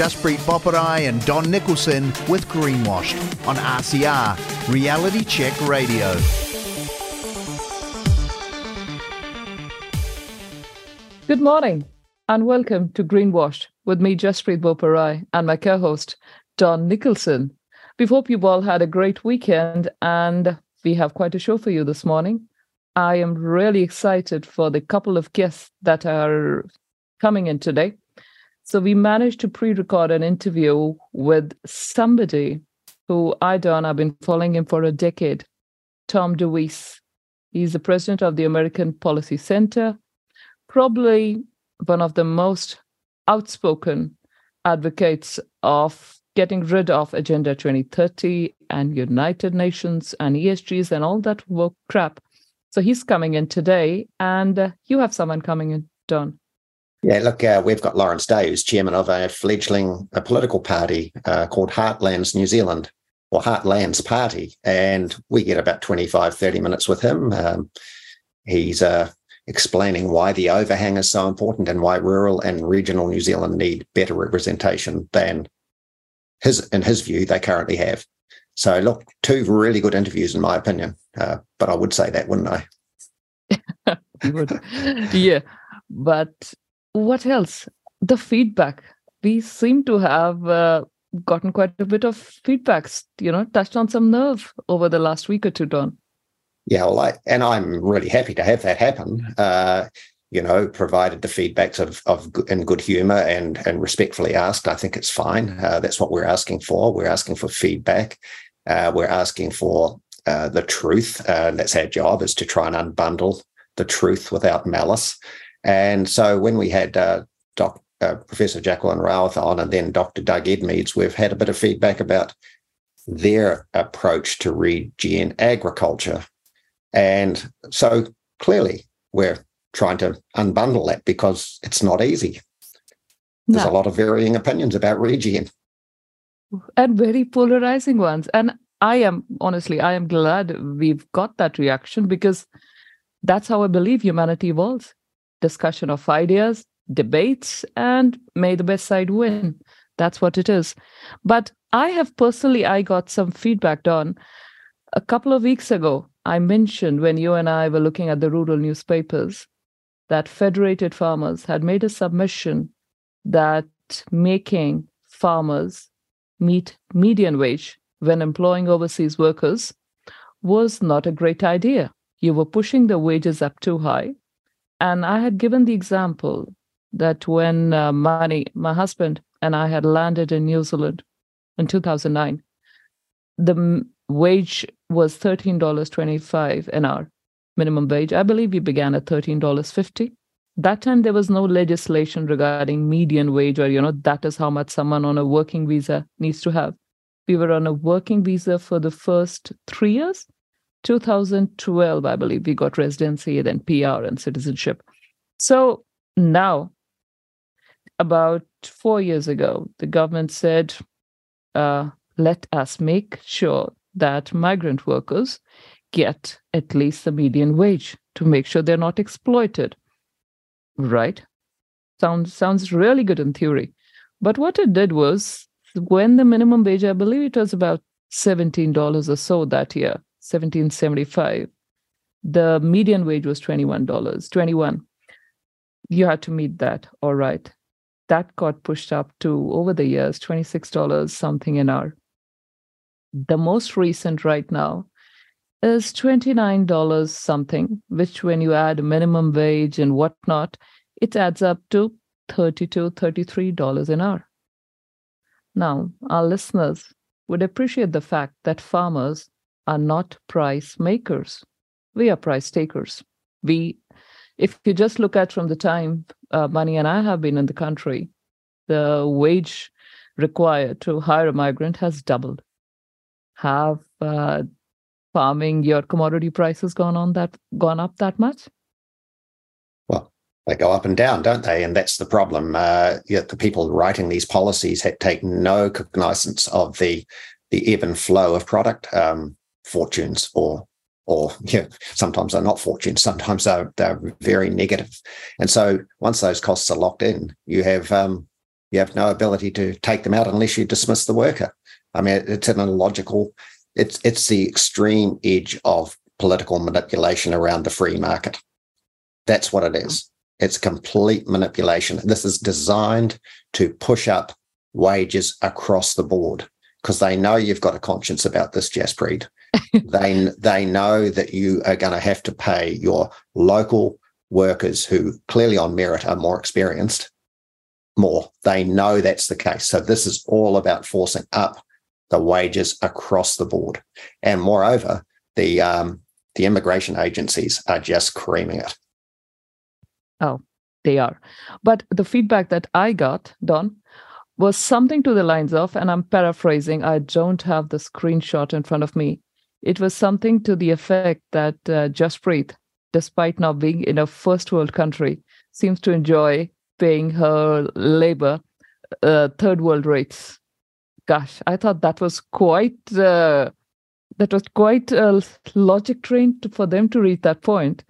Jaspreet Boparai and Don Nicolson with Greenwashed on RCR, Reality Check Radio. Good morning and welcome to Greenwashed with me, Jaspreet Boparai, and my co host, Don Nicolson. We hope you've all had a great weekend and we have quite a show for you this morning. I am really excited for the couple of guests that are coming in today. So we managed to pre-record an interview with somebody who I don't. I've been following him for a decade, Tom DeWeese. He's the president of the American Policy Center, probably one of the most outspoken advocates of getting rid of Agenda 2030 and United Nations and ESGs and all that work crap. So he's coming in today, and uh, you have someone coming in, Don. Yeah, look, uh, we've got Lawrence Day, who's chairman of a fledgling a political party uh, called Heartlands New Zealand, or Heartlands Party. And we get about 25, 30 minutes with him. Um, he's uh, explaining why the overhang is so important and why rural and regional New Zealand need better representation than his, in his view, they currently have. So, look, two really good interviews, in my opinion. Uh, but I would say that, wouldn't I? yeah. But what else? The feedback. We seem to have uh, gotten quite a bit of feedbacks, you know, touched on some nerve over the last week or two, Don. Yeah, well, I, and I'm really happy to have that happen. Uh, you know, provided the feedbacks of, of in good humor and and respectfully asked, I think it's fine. Uh, that's what we're asking for. We're asking for feedback. Uh, we're asking for uh, the truth. Uh, that's our job is to try and unbundle the truth without malice. And so when we had uh, Doc, uh, Professor Jacqueline Rowarth on and then Dr. Doug Edmeades, we've had a bit of feedback about their approach to regen agriculture. And so clearly we're trying to unbundle that because it's not easy. There's a lot of varying opinions about regen. And very polarizing ones. And I am, honestly, I am glad we've got that reaction because that's how I believe humanity evolves discussion of ideas, debates, and may the best side win. That's what it is. But I have personally, I got some feedback on a couple of weeks ago. I mentioned when you and I were looking at the rural newspapers that federated farmers had made a submission that making farmers meet median wage when employing overseas workers was not a great idea. You were pushing the wages up too high. And I had given the example that when uh, my husband, and I had landed in New Zealand in 2009, the wage was $13.25 an hour minimum wage. I believe we began at $13.50. That time there was no legislation regarding median wage or, you know, that is how much someone on a working visa needs to have. We were on a working visa for the first three years. 2012, I believe, we got residency, then PR and citizenship. So now, about four years ago, the government said, uh, let us make sure that migrant workers get at least the median wage to make sure they're not exploited. Right? Sounds sounds really good in theory. But what it did was when the minimum wage, I believe it was about $17 or so that year, 1775, the median wage was $21. 21. You had to meet that. All right. That got pushed up to over the years, $26 something an hour. The most recent right now is $29 something, which when you add minimum wage and whatnot, it adds up to $32, $33 an hour. Now, our listeners would appreciate the fact that farmers are not price makers. We are price takers. We, if you just look at from the time uh, Mani and I have been in the country, the wage required to hire a migrant has doubled. Have uh, farming your commodity prices gone on that gone up that much? Well, they go up and down, don't they? And that's the problem. Uh, yet the people writing these policies had taken no cognizance of the the ebb and flow of product um, fortunes or or yeah, sometimes they're not fortunes, sometimes they're, they're very negative. And so once those costs are locked in, you have um, You have no ability to take them out unless you dismiss the worker. I mean, it's an illogical. It's it's the extreme edge of political manipulation around the free market. That's what it is. It's complete manipulation. This is designed to push up wages across the board because they know you've got a conscience about this, Jaspreet. They they know that you are going to have to pay your local workers who clearly on merit are more experienced more. They know that's the case. So this is all about forcing up the wages across the board. And moreover, the um, the immigration agencies are just creaming it. Oh, they are. But the feedback that I got, Don, was something to the lines of, and I'm paraphrasing, I don't have the screenshot in front of me. It was something to the effect that uh, Jaspreet, despite not being in a first world country, seems to enjoy paying her labor uh, third world rates. Gosh, I thought that was quite uh, that was quite a logic train to, for them to reach that point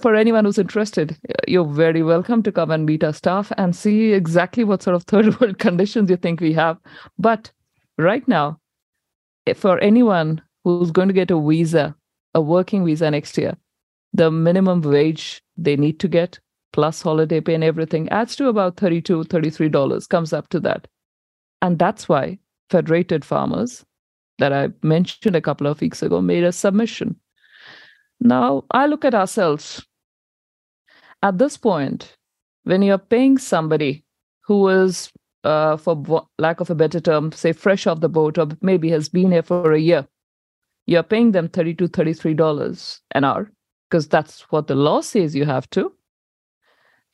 for anyone who's interested, you're very welcome to come and meet our staff and see exactly what sort of third world conditions you think we have. But right now, for anyone who's going to get a visa, a working visa next year, the minimum wage they need to get plus holiday pay and everything adds to about 32 $33 comes up to that and that's why federated farmers that i mentioned a couple of weeks ago made a submission now, I look at ourselves. At this point, when you're paying somebody who is, uh, for lack of a better term, say fresh off the boat or maybe has been here for a year, you're paying them $32, $33 an hour because that's what the law says you have to.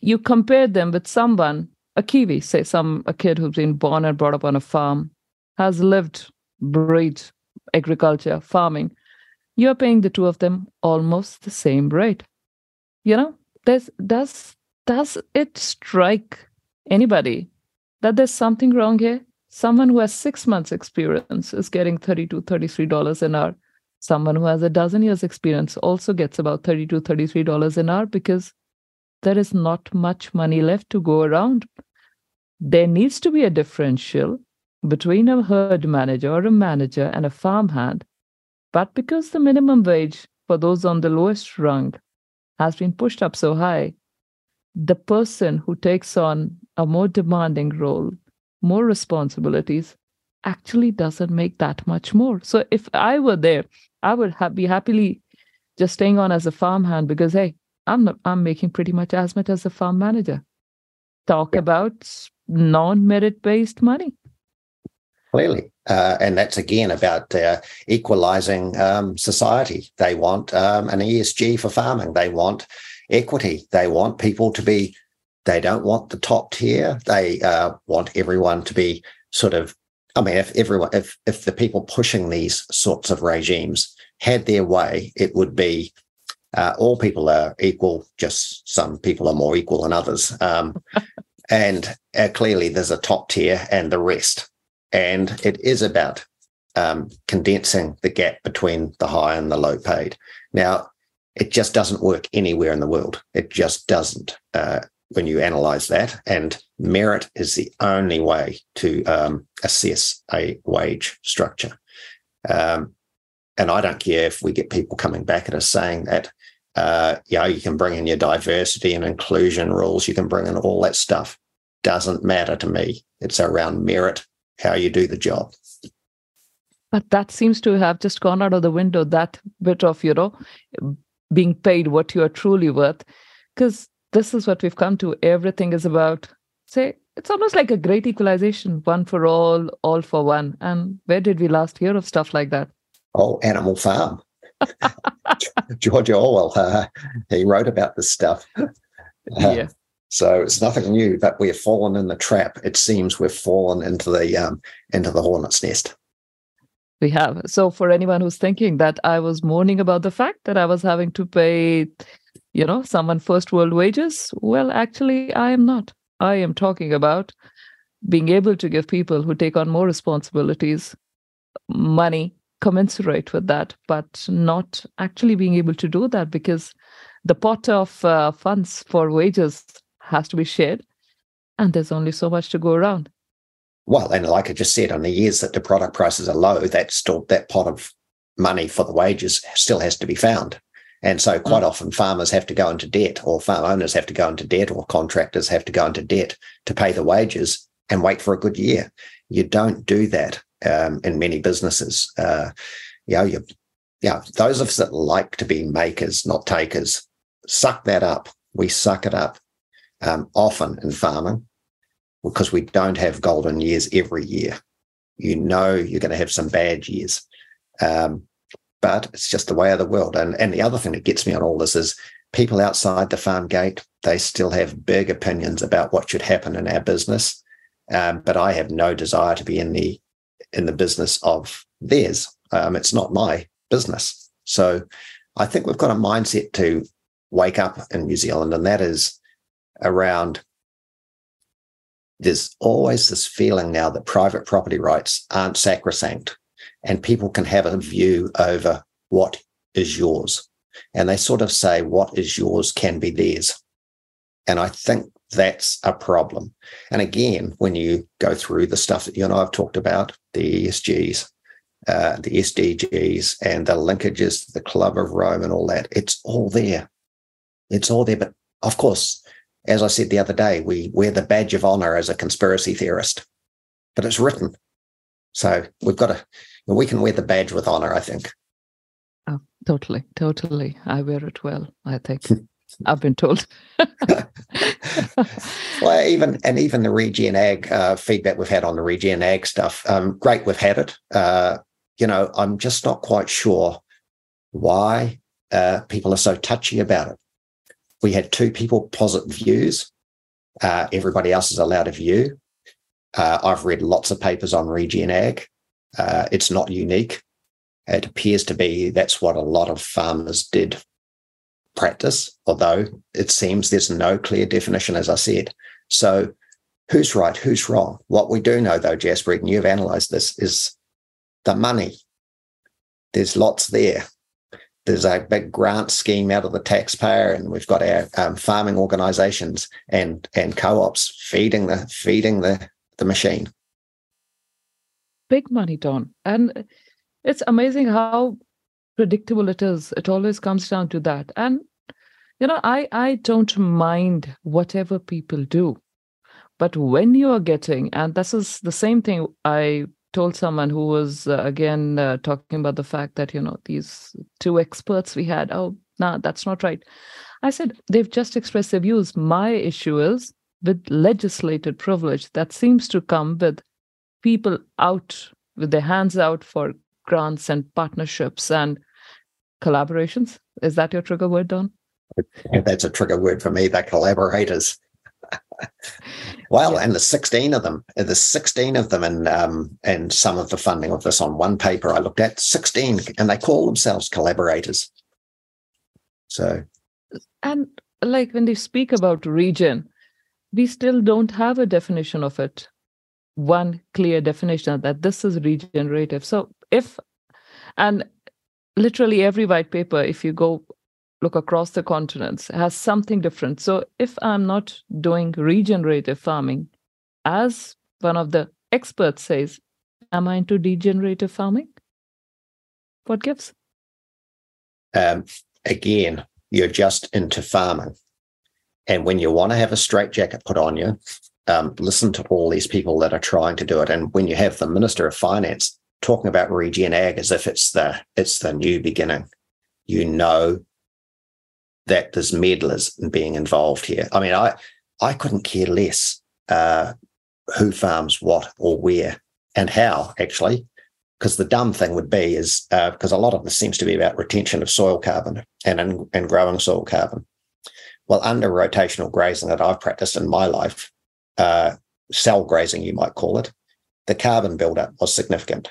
You compare them with someone, a Kiwi, say some a kid who's been born and brought up on a farm, has lived, breathed agriculture, farming, you're paying the two of them almost the same rate. You know, there's, does does it strike anybody that there's something wrong here? Someone who has six months experience is getting $32, $33 an hour. Someone who has a dozen years experience also gets about $32, $33 an hour because there is not much money left to go around. There needs to be a differential between a herd manager or a manager and a farmhand but because the minimum wage for those on the lowest rung has been pushed up so high, the person who takes on a more demanding role, more responsibilities, actually doesn't make that much more. So if I were there, I would ha- be happily just staying on as a farmhand because hey, I'm not, I'm making pretty much as much as a farm manager. Talk yeah. about non-merit based money. Clearly. Uh, and that's again about uh, equalizing um, society. They want um, an ESG for farming. They want equity. They want people to be, they don't want the top tier. They uh, want everyone to be sort of, I mean, if everyone, if, if the people pushing these sorts of regimes had their way, it would be uh, all people are equal, just some people are more equal than others. Um, and uh, clearly there's a top tier and the rest and it is about um, condensing the gap between the high and the low paid. Now, it just doesn't work anywhere in the world. It just doesn't uh, when you analyze that. And merit is the only way to um, assess a wage structure. Um, and I don't care if we get people coming back at us saying that, uh, yeah, you can bring in your diversity and inclusion rules, you can bring in all that stuff. Doesn't matter to me. It's around merit how you do the job. But that seems to have just gone out of the window, that bit of, you know, being paid what you are truly worth. Because this is what we've come to. Everything is about, say, it's almost like a great equalization, one for all, all for one. And where did we last hear of stuff like that? Oh, Animal Farm. George Orwell, uh, he wrote about this stuff. Uh, yeah. So it's nothing new, but we've fallen in the trap. It seems we've fallen into the um, into the hornet's nest. We have. So for anyone who's thinking that I was mourning about the fact that I was having to pay, you know, someone first world wages, well, actually, I am not. I am talking about being able to give people who take on more responsibilities money commensurate with that, but not actually being able to do that because the pot of uh, funds for wages has to be shared. And there's only so much to go around. Well, and like I just said, on the years that the product prices are low, that still that pot of money for the wages still has to be found. And so quite mm. often farmers have to go into debt or farm owners have to go into debt or contractors have to go into debt to pay the wages and wait for a good year. You don't do that um, in many businesses. Uh, you know, you, yeah, those of us that like to be makers, not takers, suck that up. We suck it up um, often in farming because we don't have golden years every year. You know, you're going to have some bad years. Um, but it's just the way of the world. And and the other thing that gets me on all this is people outside the farm gate, they still have big opinions about what should happen in our business. Um, but I have no desire to be in the in the business of theirs. Um, it's not my business. So I think we've got a mindset to wake up in New Zealand, and that is around there's always this feeling now that private property rights aren't sacrosanct and people can have a view over what is yours. And they sort of say, what is yours can be theirs. And I think that's a problem. And again, when you go through the stuff that you and I have talked about, the ESGs, uh, the SDGs, and the linkages the Club of Rome and all that, it's all there. It's all there. But of course, as I said the other day, we wear the badge of honor as a conspiracy theorist, but it's written. So we've got to we can wear the badge with honor, I think. Oh, totally, totally. I wear it well, I think. I've been told. well, even and even the Regen Ag uh, feedback we've had on the Regen Ag stuff, um, great, we've had it. Uh, you know, I'm just not quite sure why uh, people are so touchy about it. We had two people posit views. Uh, everybody else is allowed a view. Uh, I've read lots of papers on Regen Ag. Uh, it's not unique. It appears to be that's what a lot of farmers did practice, although it seems there's no clear definition, as I said. So, who's right, who's wrong? What we do know, though, Jaspreet, and you've analysed this, is the money. There's lots there. There's a big grant scheme out of the taxpayer, and we've got our um, farming organisations and and co-ops feeding the feeding the the machine big money, Don. And it's amazing how predictable it is. It always comes down to that. And you know, I I don't mind whatever people do. But when you are getting, and this is the same thing I told someone who was uh, again uh, talking about the fact that you know these two experts we had oh nah that's not right i said they've just expressed their views my issue is with legislated privilege that seems to come with people out with their hands out for grants and partnerships and collaborations. Is that your trigger word, Don? That's a trigger word for me. The collaborators. well, and the 16 of them, the 16 of them, and um, and some of the funding of this on one paper I looked at, 16, and they call themselves collaborators. So, and like when they speak about regen, we still don't have a definition of it one clear definition that this is regenerative. So if and literally every white paper, if you go look across the continents, has something different. So if I'm not doing regenerative farming, as one of the experts says, am I into degenerative farming? What gives? Um, again, you're just into farming. And when you want to have a straitjacket put on you, um, listen to all these people that are trying to do it. And when you have the Minister of Finance talking about regen ag as if it's the it's the new beginning, you know that there's meddlers being involved here. I mean, I I couldn't care less uh, who farms what or where and how actually, because the dumb thing would be is because uh, a lot of this seems to be about retention of soil carbon and and growing soil carbon. Well, under rotational grazing that I've practiced in my life, uh, cell grazing, you might call it, the carbon buildup was significant.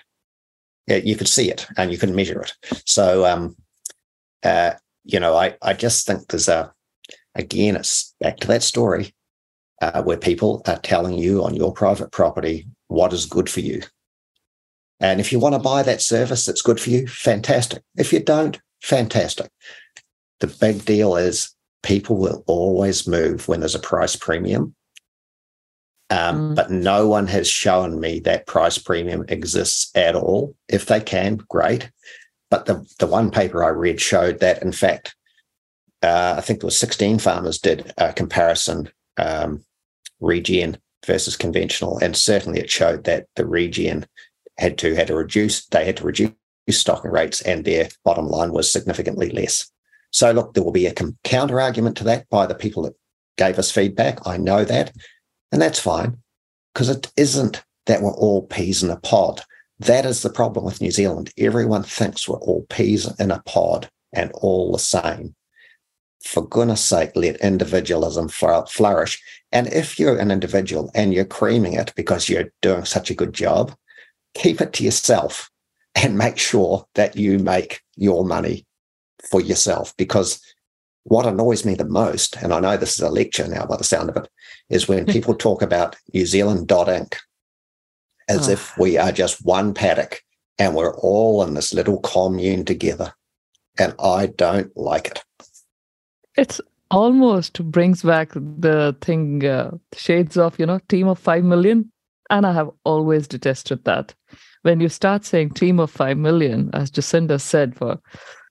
You could see it and you can measure it. So, um, uh, you know, I, I just think there's a, again, it's back to that story uh, where people are telling you on your private property what is good for you. And if you want to buy that service that's good for you, fantastic. If you don't, fantastic. The big deal is people will always move when there's a price premium Um, mm. But no one has shown me that price premium exists at all. If they can, great. But the, the one paper I read showed that, in fact, uh, I think there was 16 farmers did a comparison um, regen versus conventional, and certainly it showed that the regen had to had to reduce they had to reduce stocking rates, and their bottom line was significantly less. So look, there will be a counter argument to that by the people that gave us feedback. I know that, and that's fine because it isn't that we're all peas in a pod. That is the problem with New Zealand. Everyone thinks we're all peas in a pod and all the same. For goodness sake, let individualism flourish. And if you're an individual and you're creaming it because you're doing such a good job, keep it to yourself and make sure that you make your money for yourself because what annoys me the most, and I know this is a lecture now by the sound of it, is when people talk about New Zealand dot Inc. as oh. if we are just one paddock and we're all in this little commune together. And I don't like it. It's almost brings back the thing, uh, shades of, you know, team of 5 million. And I have always detested that. When you start saying team of 5 million, as Jacinda said for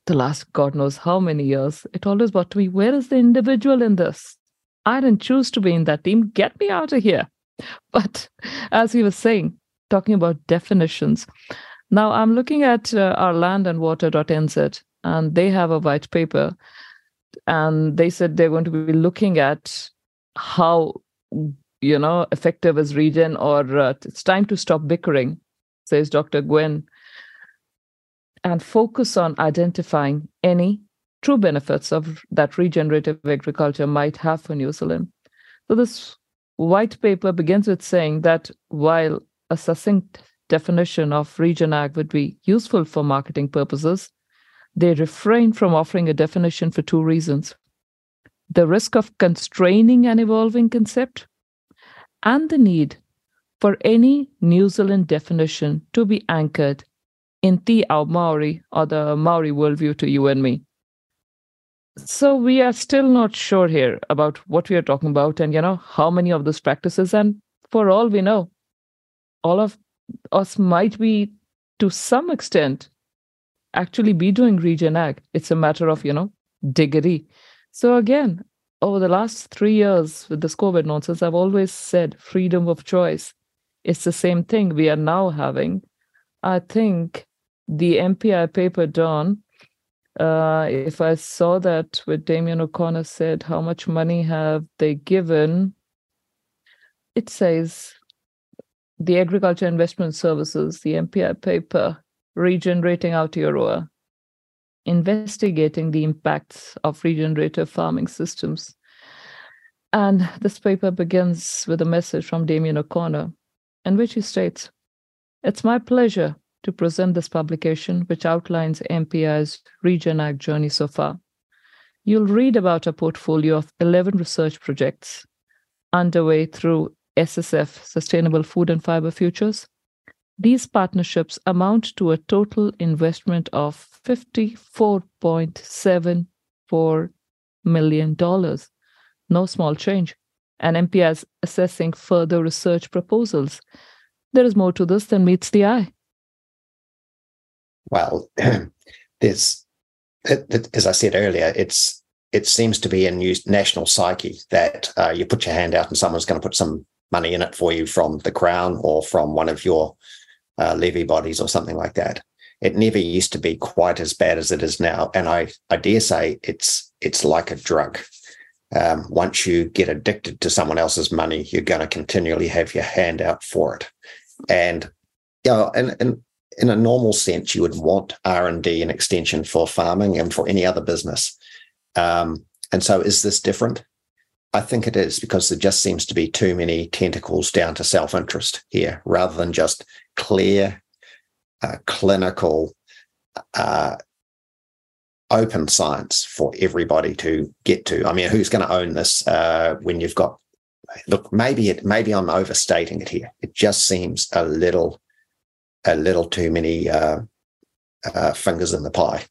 the last God knows how many years, it always brought to me, where is the individual in this? I didn't choose to be in that team. Get me out of here. But as he was saying, talking about definitions, now I'm looking at uh, our land and they have a white paper, and they said they're going to be looking at how you know effective is regen or uh, it's time to stop bickering says dr gwen and focus on identifying any true benefits of that regenerative agriculture might have for New Zealand. So this white paper begins with saying that while a succinct definition of regen ag would be useful for marketing purposes, they refrain from offering a definition for two reasons. The risk of constraining an evolving concept and the need for any New Zealand definition to be anchored in Te Ao Maori or the Maori worldview to you and me. So we are still not sure here about what we are talking about and you know how many of those practices. And for all we know all of us might be to some extent actually be doing regen ag. It's a matter of you know diggity so again over the last 3 years with this covid nonsense i've always said freedom of choice it's the same thing we are now having. I think the MPI paper, Don, uh, if I saw that with Damien O'Connor said, how much money have they given? It says the Agriculture Investment Services, the MPI paper, regenerating Aotearoa, investigating the impacts of regenerative farming systems. And this paper begins with a message from Damien O'Connor, in which he states, It's my pleasure to present this publication, which outlines MPI's Regen Ag journey so far. You'll read about a portfolio of 11 research projects underway through SFF, Sustainable Food and Fiber Futures. These partnerships amount to a total investment of $54.74 million. No small change. And MPI is assessing further research proposals. There is more to this than meets the eye well, as I said earlier, it's it seems to be a new national psyche that uh, you put your hand out and someone's going to put some money in it for you from the crown or from one of your uh, levy bodies or something like that. It never used to be quite as bad as it is now, and I I dare say it's it's like a drug. Um, once you get addicted to someone else's money, you're going to continually have your hand out for it. And you know, and and in a normal sense, you would want R and D and extension for farming and for any other business. Um, and so, is this different? I think it is because there just seems to be too many tentacles down to self interest here, rather than just clear, uh, clinical, uh, open science for everybody to get to. I mean, who's going to own this uh, when you've got? Look, maybe it. Maybe I'm overstating it here. It just seems a little a little too many uh, uh, fingers in the pie.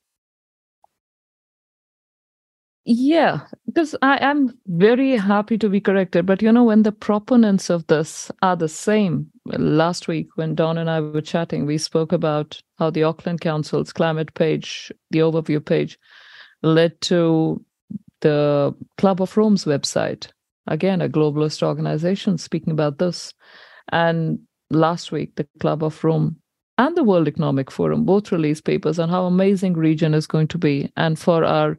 Yeah, because I am very happy to be corrected. But you know, when the proponents of this are the same, last week when Don and I were chatting, we spoke about how the Auckland Council's climate page, the overview page, led to the Club of Rome's website. Again, a globalist organization speaking about this. And last week, the Club of Rome and the World Economic Forum both released papers on how amazing regen is going to be. And for our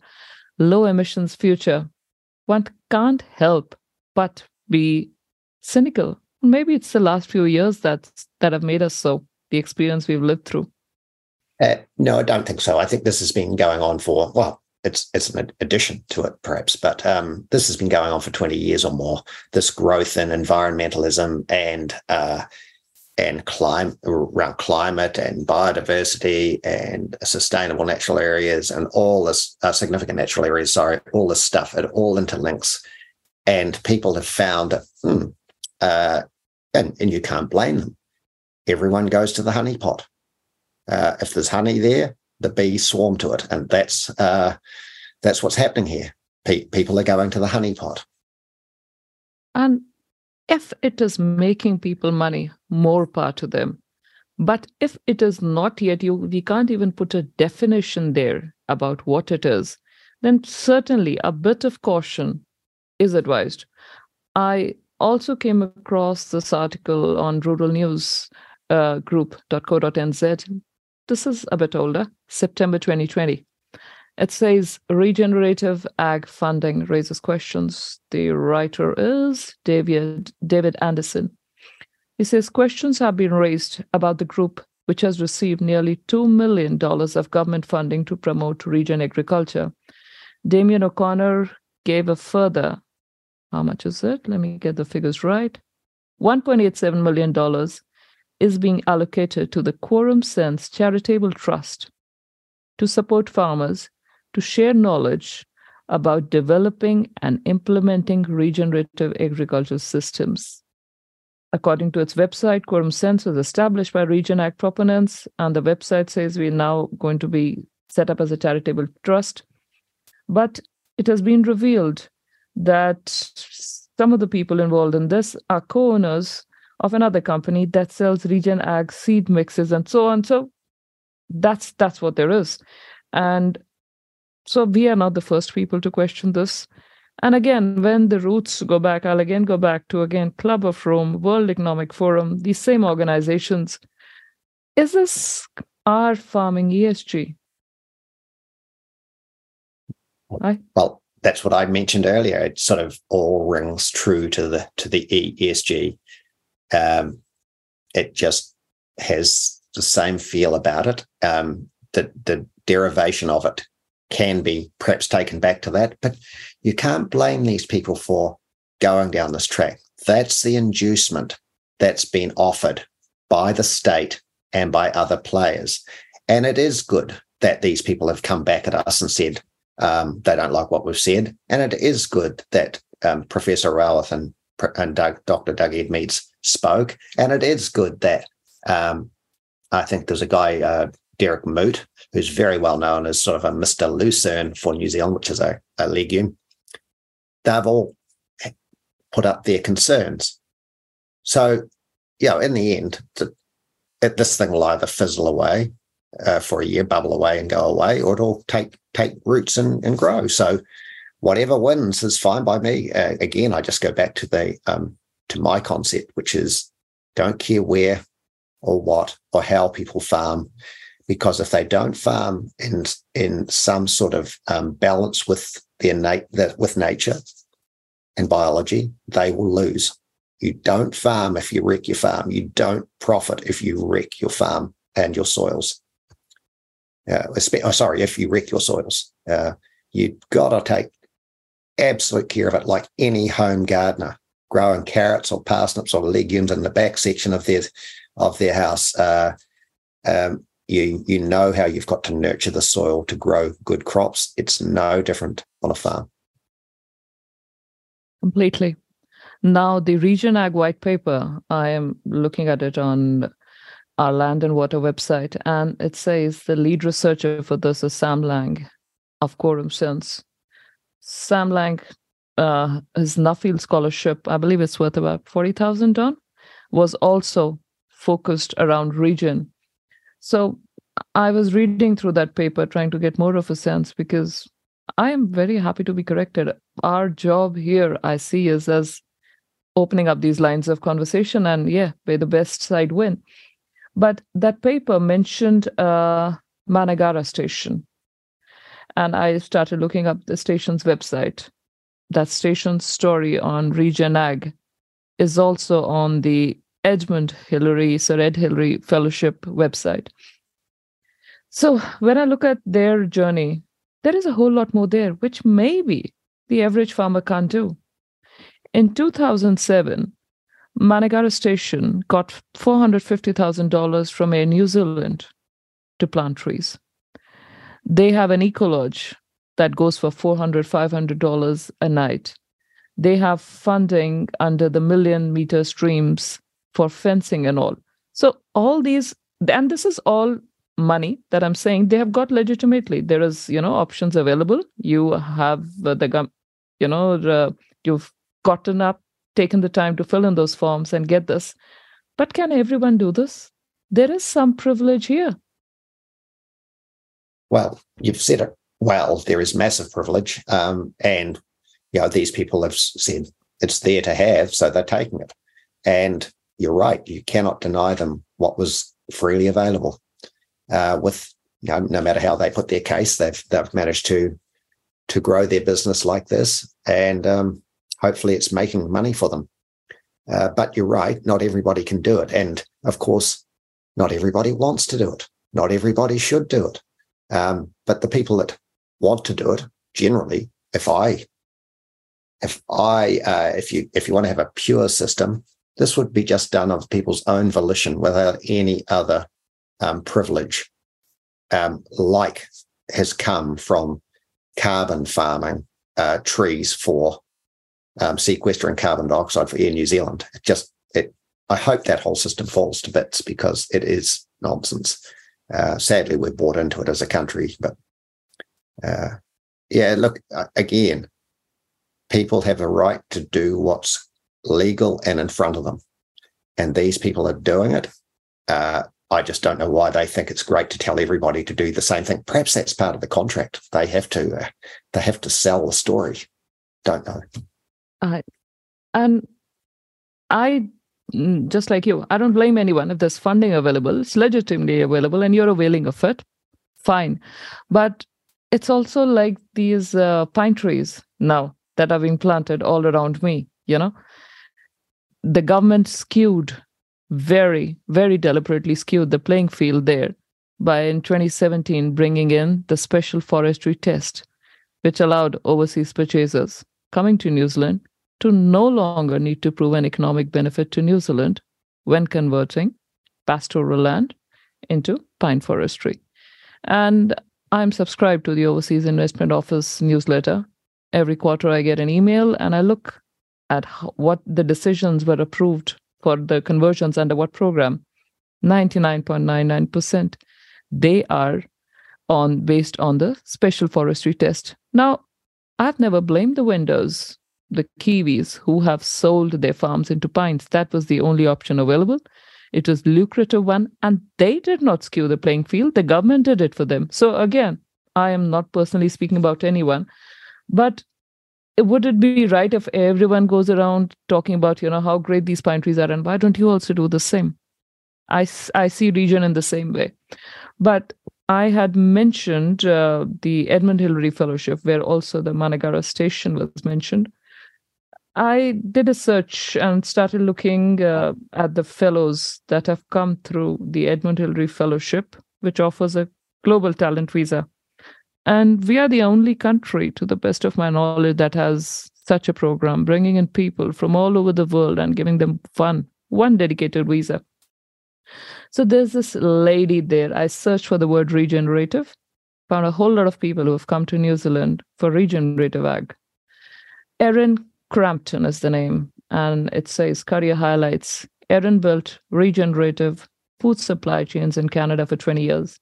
low emissions future, one can't help but be cynical. Maybe it's the last few years that that have made us so, the experience we've lived through. Uh, no, I don't think so. I think this has been going on for well, it's it's an addition to it perhaps, but um, this has been going on for twenty years or more. This growth in environmentalism and uh, and climate around climate and biodiversity and sustainable natural areas and all this uh, significant natural areas. Sorry, all this stuff. It all interlinks, and people have found hmm, uh, and and you can't blame them. Everyone goes to the honeypot. Uh, if there's honey there, the bees swarm to it, and that's uh, that's what's happening here. Pe- people are going to the honeypot. And if it is making people money, more power to them. But if it is not yet, you we can't even put a definition there about what it is, then certainly a bit of caution is advised. I also came across this article on rural news uh, group.co.nz. This is a bit older, September 2020. It says regenerative ag funding raises questions. The writer is David David Anderson. He says questions have been raised about the group which has received nearly $2 million of government funding to promote regen agriculture. Damien O'Connor gave a further, how much is it? Let me get the figures right. $1.87 million is being allocated to the Quorum Sense Charitable Trust to support farmers to share knowledge about developing and implementing regenerative agriculture systems. According to its website, Quorum Sense was established by Regen Ag proponents, and the website says we're now going to be set up as a charitable trust. But it has been revealed that some of the people involved in this are co owners of another company that sells Regen Ag seed mixes and so on. So that's that's what there is. And so we are not the first people to question this. And again, when the roots go back, I'll again go back to again Club of Rome, World Economic Forum, these same organizations. Is this our farming ESG? Well, that's what I mentioned earlier. It sort of all rings true to the to the ESG. Um, it just has the same feel about it. Um, the the derivation of it can be perhaps taken back to that. But you can't blame these people for going down this track. That's the inducement that's been offered by the state and by other players. And it is good that these people have come back at us and said um, they don't like what we've said. And it is good that um, Professor Rowarth and, and Doug, Dr. Doug Edmeades spoke. And it is good that um, I think there's a guy, uh, Derrick Moot, who's very well known as sort of a Mr. Lucerne for New Zealand, which is a, a legume. They've all put up their concerns. So, you know, in the end, this thing will either fizzle away uh, for a year, bubble away and go away, or it'll take take roots and, and grow. So, whatever wins is fine by me. Uh, again, I just go back to the um, to my concept, which is don't care where or what or how people farm because if they don't farm in in some sort of um, balance with their nat- with nature and biology, they will lose. You don't farm if you wreck your farm. You don't profit if you wreck your farm and your soils. Uh, oh, sorry, if you wreck your soils, uh, you've got to take absolute care of it, like any home gardener growing carrots or parsnips or legumes in the back section of their of their house. Uh, um, you you know how you've got to nurture the soil to grow good crops. It's no different on a farm. Completely. Now the Regen Ag white paper, I am looking at it on our land and water website, and it says the lead researcher for this is Sam Lang of Quorum Sense. Sam Lang, uh, his Nuffield scholarship, I believe it's worth about 40,000 Don, was also focused around regen. So I was reading through that paper, trying to get more of a sense because I am very happy to be corrected. Our job here, I see, is as opening up these lines of conversation and yeah, may the best side win. But that paper mentioned uh, Mangarara station. And I started looking up the station's website. That station's story on Regen Ag is also on the Edmund Hillary, Sir Ed Hillary Fellowship website. So when I look at their journey, there is a whole lot more there, which maybe the average farmer can't do. In 2007, Mangarara Station got $450,000 from Air New Zealand to plant trees. They have an eco lodge that goes for $400, $500 a night. They have funding under the million meter streams for fencing and all. So, all these, and this is all money that I'm saying they have got legitimately. There is, you know, options available. You have the, you know, you've gotten up, taken the time to fill in those forms and get this. But can everyone do this? There is some privilege here. Well, you've said it well. There is massive privilege. Um, and, you know, these people have said it's there to have, so they're taking it. And you're right, you cannot deny them what was freely available. Uh, with you know, no matter how they put their case, they've they've managed to to grow their business like this, and um, hopefully it's making money for them. Uh, but you're right, not everybody can do it. And of course, not everybody wants to do it. Not everybody should do it. Um, but the people that want to do it, generally, if I, if I, uh, if you, if you want to have a pure system, this would be just done of people's own volition without any other um, privilege, um, like has come from carbon farming uh, trees for um, sequestering carbon dioxide for Air New Zealand. It just it. I hope that whole system falls to bits because it is nonsense. Uh, sadly, we're bought into it as a country, but uh, yeah, look again. People have a right to do what's legal and in front of them, and these people are doing it. Uh, I just don't know why they think it's great to tell everybody to do the same thing. Perhaps that's part of the contract. They have to. Uh, they have to sell the story. Don't know. I um I mm, just like you, I don't blame anyone if there's funding available. It's legitimately available, and you're availing of it. Fine, but it's also like these uh, pine trees now that are being planted all around me. You know, the government skewed very, very deliberately skewed the playing field there by in 2017 bringing in the special forestry test, which allowed overseas purchasers coming to New Zealand to no longer need to prove an economic benefit to New Zealand when converting pastoral land into pine forestry. And I'm subscribed to the Overseas Investment Office newsletter. Every quarter, I get an email and I look at what the decisions were approved for the conversions under what program? 99.99% they are on based on the special forestry test. Now i've never blamed the vendors the kiwis who have sold their farms into pines. That was the only option available. It was lucrative one and they did not skew the playing field. The government did it for them. So again i am not personally speaking about anyone but would it be right if everyone goes around talking about you know how great these pine trees are and why don't you also do the same? I, I see regen in the same way. But i had mentioned uh, the edmund hillary fellowship where also the mangarara station was mentioned. I did a search and started looking uh, at the fellows that have come through the edmund hillary fellowship which offers a global talent visa and we are the only country, to the best of my knowledge, that has such a program, bringing in people from all over the world and giving them fun, one dedicated visa. So there's this lady there. I searched for the word regenerative, found a whole lot of people who have come to New Zealand for regenerative ag. Erin Crampton is the name, and it says career highlights. Erin built regenerative food supply chains in Canada for 20 years.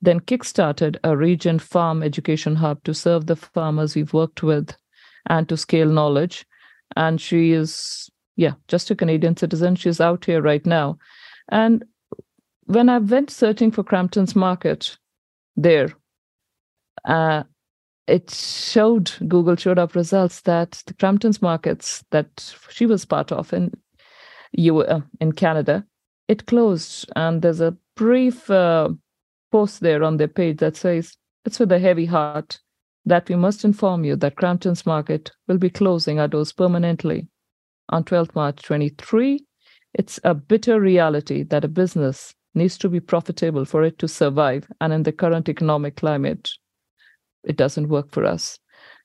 Then kickstarted a regen farm education hub to serve the farmers we've worked with and to scale knowledge. And she is, yeah, just a Canadian citizen. She's out here right now. And when I went searching for Crampton's market there, uh, it showed Google showed up results that the Crampton's markets that she was part of in you uh, in Canada, it closed, and there's a brief uh, post there on their page that says it's with a heavy heart that we must inform you that Crampton's market will be closing our doors permanently on 12th March 23. It's a bitter reality that a business needs to be profitable for it to survive, and in the current economic climate, it doesn't work for us.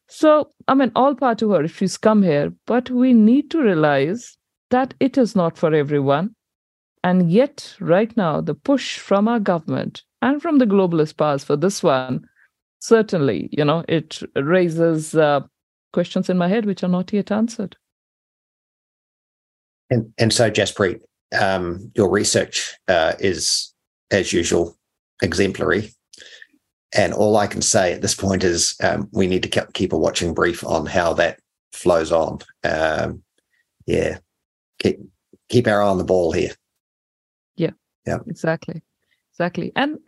So, I mean, all part to her if she's come here, but we need to realize that it is not for everyone. And yet, right now, the push from our government and from the globalist powers for this one, certainly, you know, it raises uh, questions in my head which are not yet answered. And, and so, Jaspreet, um, your research uh, is, as usual, exemplary. And all I can say at this point is um, we need to keep a watching brief on how that flows on. Um, yeah, keep keep our eye on the ball here. Yeah, yeah, exactly, exactly. And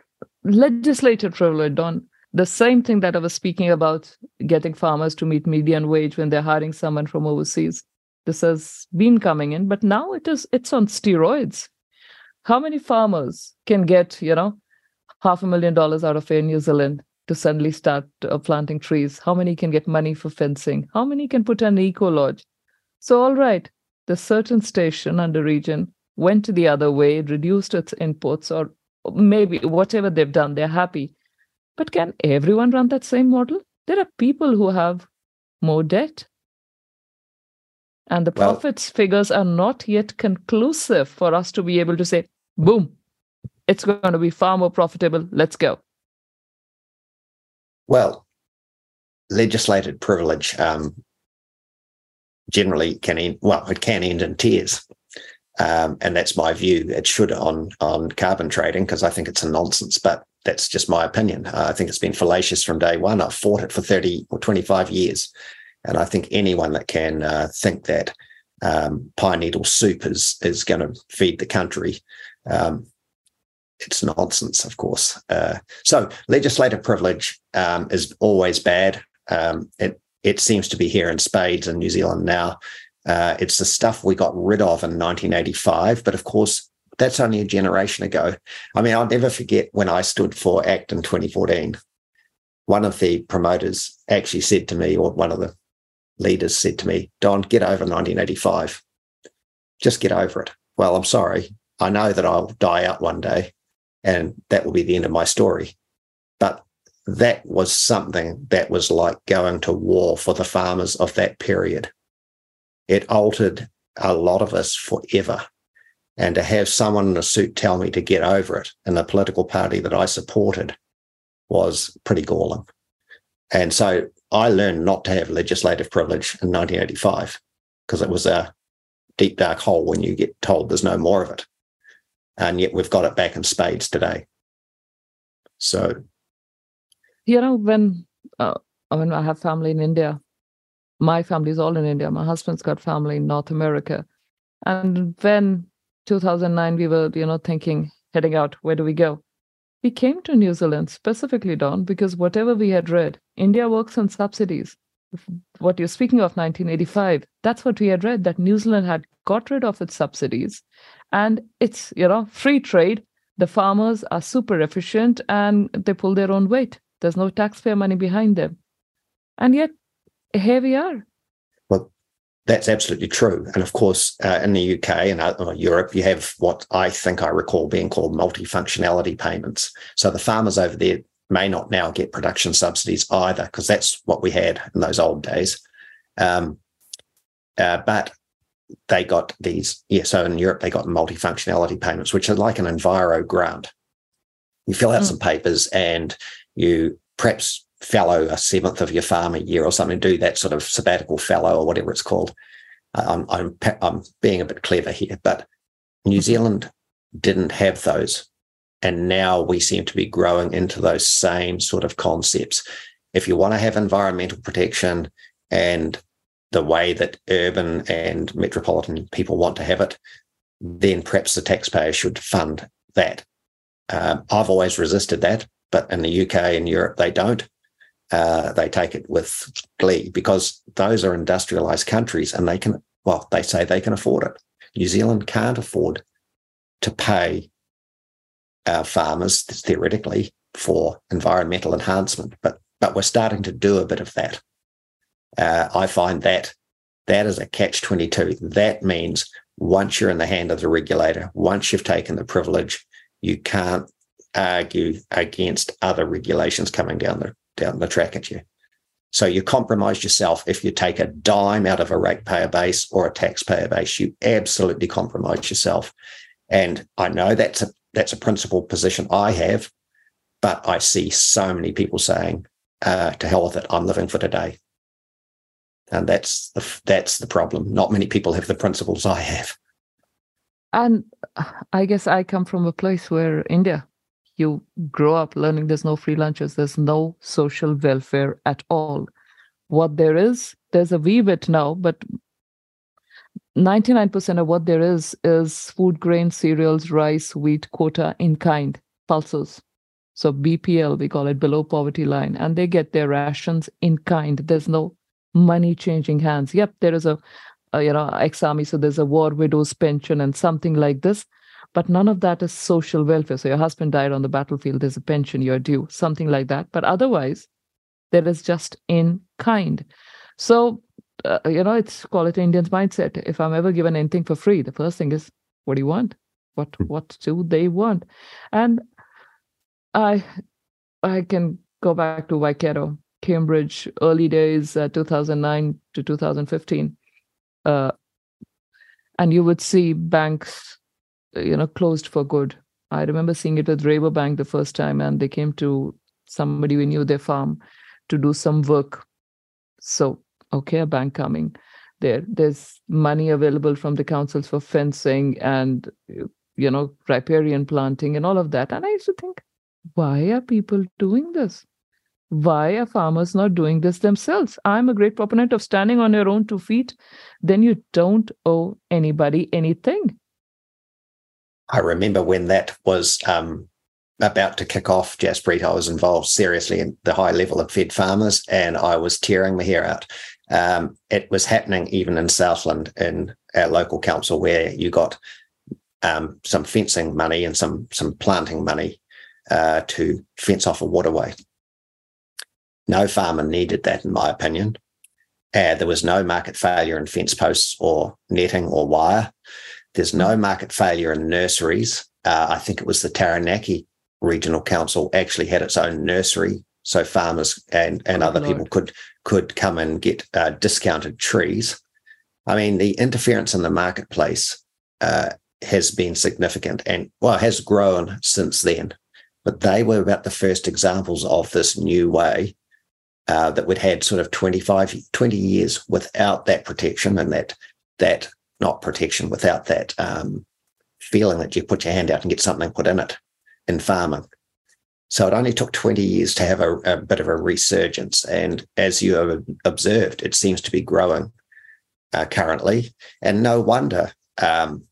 legislative privilege, Don. The same thing that I was speaking about, getting farmers to meet median wage when they're hiring someone from overseas. This has been coming in, but now it is it's on steroids. How many farmers can get, you know, half a million dollars out of Air New Zealand to suddenly start uh, planting trees? How many can get money for fencing? How many can put an eco lodge? So, all right, the certain station under regen went the other way, reduced its inputs, or maybe whatever they've done, they're happy. But can everyone run that same model? There are people who have more debt. And the well, profits figures are not yet conclusive for us to be able to say, boom, it's going to be far more profitable. Let's go. Well, legislated privilege um, generally can end, well, it can end in tears. Um, and that's my view. It should on on carbon trading because I think it's a nonsense. But that's just my opinion. Uh, I think it's been fallacious from day one. I've fought it for thirty or twenty five years, and I think anyone that can uh, think that um, pine needle soup is is going to feed the country um, it's nonsense, of course. Uh, so legislative privilege um, is always bad. Um, it it seems to be here in spades in New Zealand now. Uh, it's the stuff we got rid of in 1985, but of course that's only a generation ago. I mean, I'll never forget when I stood for ACT in 2014. One of the promoters actually said to me, or one of the leaders said to me, "Don, get over 1985. Just get over it." Well, I'm sorry. I know that I'll die out one day, and that will be the end of my story. But that was something that was like going to war for the farmers of that period. It altered a lot of us forever. And to have someone in a suit tell me to get over it in the political party that I supported was pretty galling. And so I learned not to have legislative privilege in 1985 because it was a deep, dark hole when you get told there's no more of it and yet we've got it back in spades today. So, you know, when uh, I mean, I have family in India. My family is all in India. My husband's got family in North America, and when 2009 we were, you know, thinking heading out, where do we go? We came to New Zealand specifically, Don, because whatever we had read, India works on subsidies. What you're speaking of, 1985, that's what we had read that New Zealand had got rid of its subsidies and it's you know free trade the farmers are super efficient and they pull their own weight there's no taxpayer money behind them and yet here we are well that's absolutely true and of course uh, in the uk and uh, europe you have what i think i recall being called multifunctionality payments so the farmers over there may not now get production subsidies either because that's what we had in those old days um, uh, but they got these, yeah, so in Europe, they got multifunctionality payments, which are like an Enviro grant. You fill out mm. some papers and you perhaps fallow a seventh of your farm a year or something, do that sort of sabbatical fellow or whatever it's called. I'm, I'm, I'm being a bit clever here, but New mm-hmm. Zealand didn't have those. And now we seem to be growing into those same sort of concepts. If you want to have environmental protection and the way that urban and metropolitan people want to have it, then perhaps the taxpayer should fund that. Uh, I've always resisted that, but in the UK and Europe, they don't. Uh, they take it with glee because those are industrialized countries and they can, well, they say they can afford it. New Zealand can't afford to pay our farmers theoretically for environmental enhancement, but but we're starting to do a bit of that. Uh, I find that that is a catch twenty two. That means once you're in the hand of the regulator, once you've taken the privilege, you can't argue against other regulations coming down the down the track at you. So you compromise yourself if you take a dime out of a ratepayer base or a taxpayer base. You absolutely compromise yourself. And I know that's a that's a principal position I have, but I see so many people saying, uh, "To hell with it, I'm living for today." And that's the that's the problem. Not many people have the principles I have. And I guess I come from a place where India, you grow up learning there's no free lunches, there's no social welfare at all. What there is, there's a wee bit now, but 99% of what there is is food grain, cereals, rice, wheat, quota in kind, pulses. So BPL, we call it below poverty line, and they get their rations in kind. There's no money changing hands. Yep, there is a, a you know ex-army, so there's a war widows pension and something like this, but none of that is social welfare. So your husband died on the battlefield, there's a pension you're due, something like that. But otherwise, there is just in kind. So uh, you know, it's call it Indian's mindset. If I'm ever given anything for free, the first thing is, what do you want? What Hmm. what do they want? And I I can go back to Waikato, Cambridge, early days, uh, 2009 to 2015, uh, and you would see banks, you know, closed for good. I remember seeing it with Rabobank the first time, and they came to somebody we knew their farm to do some work. So okay, a bank coming there. There's money available from the councils for fencing and you know riparian planting and all of that. And I used to think, why are people doing this? Why are farmers not doing this themselves? I'm a great proponent of standing on your own two feet. Then you don't owe anybody anything. I remember when that was um, about to kick off, Jaspreet, I was involved seriously in the high level of fed farmers and I was tearing my hair out. Um, it was happening even in Southland in our local council where you got um, some fencing money and some some planting money uh, to fence off a waterway. No farmer needed that, in my opinion. Uh, there was no market failure in fence posts or netting or wire. There's no market failure in nurseries. Uh, I think it was the Taranaki Regional Council actually had its own nursery, so farmers and and Oh, other Lord. people could could come and get uh, discounted trees. I mean, the interference in the marketplace uh, has been significant and well has grown since then. But they were about the first examples of this new way uh, that would had sort of 25, 20 years without that protection and that that not protection without that um, feeling that you put your hand out and get something put in it in farming. So it only took 20 years to have a, a bit of a resurgence. And as you have observed, it seems to be growing uh, currently. And no wonder um,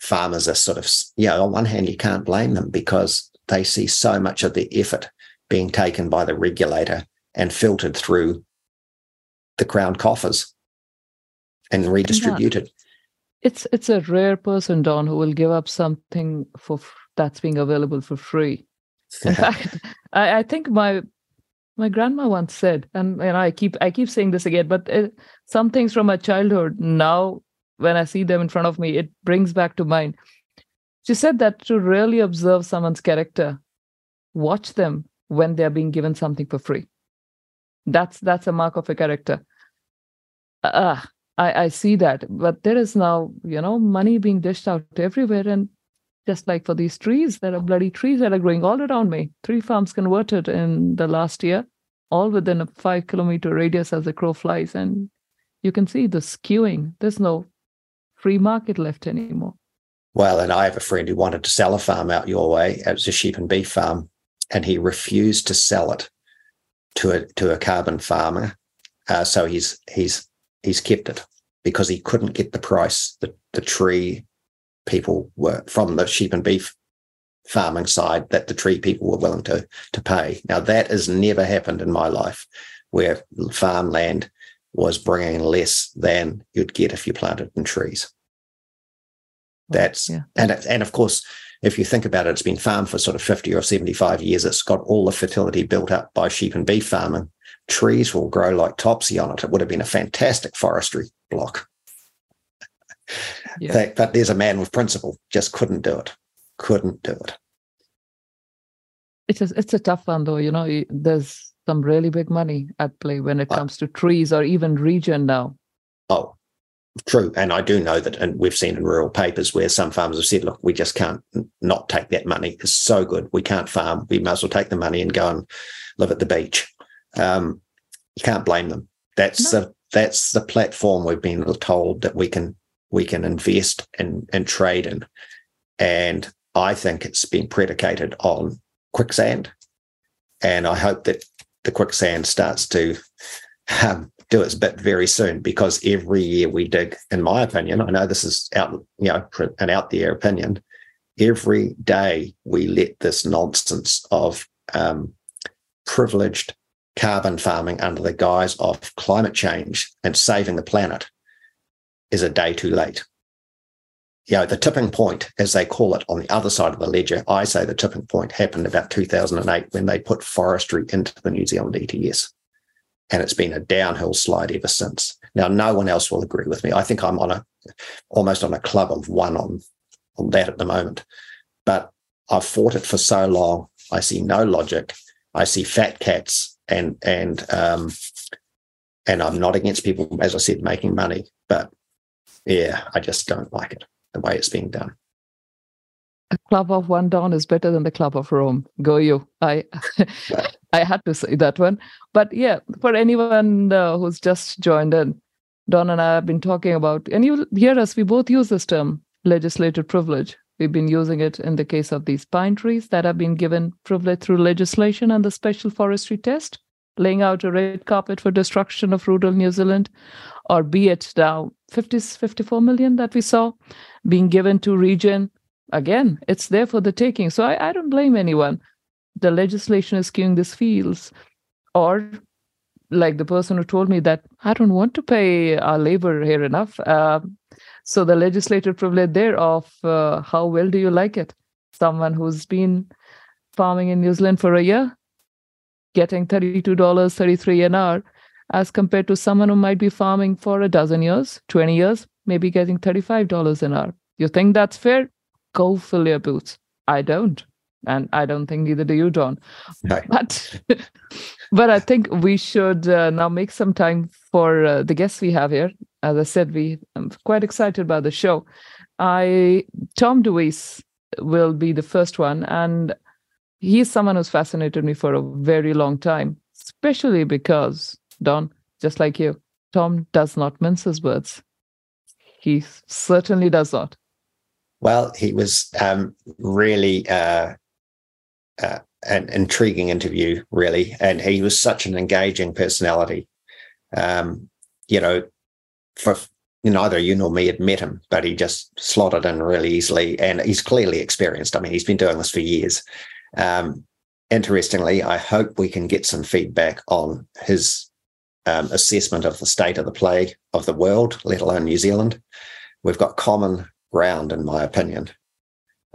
farmers are sort of, you know, on one hand, you can't blame them because they see so much of the effort being taken by the regulator and filtered through the crown coffers and redistributed. It's it's a rare person, Don, who will give up something for that's being available for free. In fact, I, I think my my grandma once said, and and I keep I keep saying this again, but uh, some things from my childhood now, when I see them in front of me, it brings back to mind. She said that to really observe someone's character, watch them when they are being given something for free. That's that's a mark of a character. Ah, I, I see that, but there is now, you know, money being dished out everywhere, and just like for these trees, there are bloody trees that are growing all around me. Three farms converted in the last year, all within a five kilometer radius as the crow flies. And you can see the skewing. There's no free market left anymore. Well, and I have a friend who wanted to sell a farm out your way. It was a sheep and beef farm, and he refused to sell it to a to a carbon farmer. Uh, so he's he's he's kept it because he couldn't get the price that the tree people were from the sheep and beef farming side that the tree people were willing to to pay. Now that has never happened in my life, where farmland was bringing less than you'd get if you planted in trees. That's yeah. and and of course, if you think about it, it's been farmed for sort of fifty or seventy-five years. It's got all the fertility built up by sheep and beef farming. Trees will grow like topsy on it. It would have been a fantastic forestry block. Yeah. But there's a man with principle, just couldn't do it. Couldn't do it. It's a, it's a tough one though. You know, there's some really big money at play when it uh, comes to trees or even regen now. Oh, true. And I do know that, and we've seen in rural papers where some farmers have said, look, we just can't not take that money. It's so good. We can't farm. We might as well take the money and go and live at the beach. Um, you can't blame them. That's no. the that's the platform we've been told that we can we can invest and and trade in. And I think it's been predicated on quicksand. And I hope that the quicksand starts to um, do its bit very soon because every year we dig, in my opinion, I know this is out, you know, an out there opinion. Every day we let this nonsense of um, privileged carbon farming under the guise of climate change and saving the planet is a day too late. You know, the tipping point, as they call it on the other side of the ledger, I say the tipping point happened about 2008 when they put forestry into the New Zealand ETS and it's been a downhill slide ever since. Now, no one else will agree with me. I think I'm on a almost on a club of one on, on that at the moment. But I've fought it for so long. I see no logic. I see fat cats and and um and I'm not against people, as I said, making money. But yeah, I just don't like it the way it's being done a club of one Don is better than the club of Rome. Go you. I I had to say that one. But yeah, for anyone uh, who's just joined in, Don and I have been talking about, and you hear us, we both use this term, legislative privilege. We've been using it in the case of these pine trees that have been given privilege through legislation and the special forestry test, laying out a red carpet for destruction of rural New Zealand, or be it now 50, 54 million that we saw being given to regen. again, it's there for the taking. So I, I don't blame anyone. The legislation is skewing these fields. Or like the person who told me that I don't want to pay our labor here enough. Uh, so the legislative privilege there of uh, how well do you like it? Someone who's been farming in New Zealand for a year, getting $32, 33 an hour, as compared to someone who might be farming for a dozen years, 20 years, maybe getting $35 an hour. You think that's fair? go fill your boots. I don't. And I don't think neither do you, Don. But, but I think we should uh, now make some time for uh, the guests we have here. As I said, we I'm quite excited about the show. I Tom DeWeese will be the first one, and he's someone who's fascinated me for a very long time, especially because Don, just like you, Tom does not mince his words. He certainly does not. Well, he was um, really uh, uh, an intriguing interview, really, and he was such an engaging personality. Um, you know, for neither you nor me had met him, but he just slotted in really easily, and he's clearly experienced. I mean, he's been doing this for years. Um, interestingly, I hope we can get some feedback on his um, assessment of the state of the play of the world, let alone New Zealand. We've got common ground, in my opinion.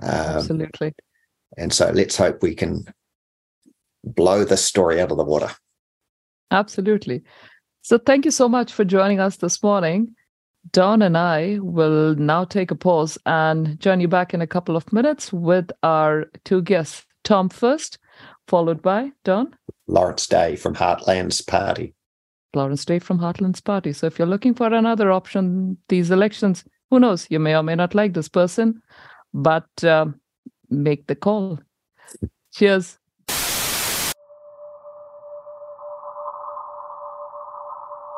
Um, Absolutely. And so let's hope we can blow this story out of the water. Absolutely. So thank you so much for joining us this morning. Don and I will now take a pause and join you back in a couple of minutes with our two guests. Tom first, followed by Don. Lawrence Day from Heartlands Party. Lawrence Day from Heartlands Party. So if you're looking for another option, these elections, who knows you may or may not like this person but uh, make the call cheers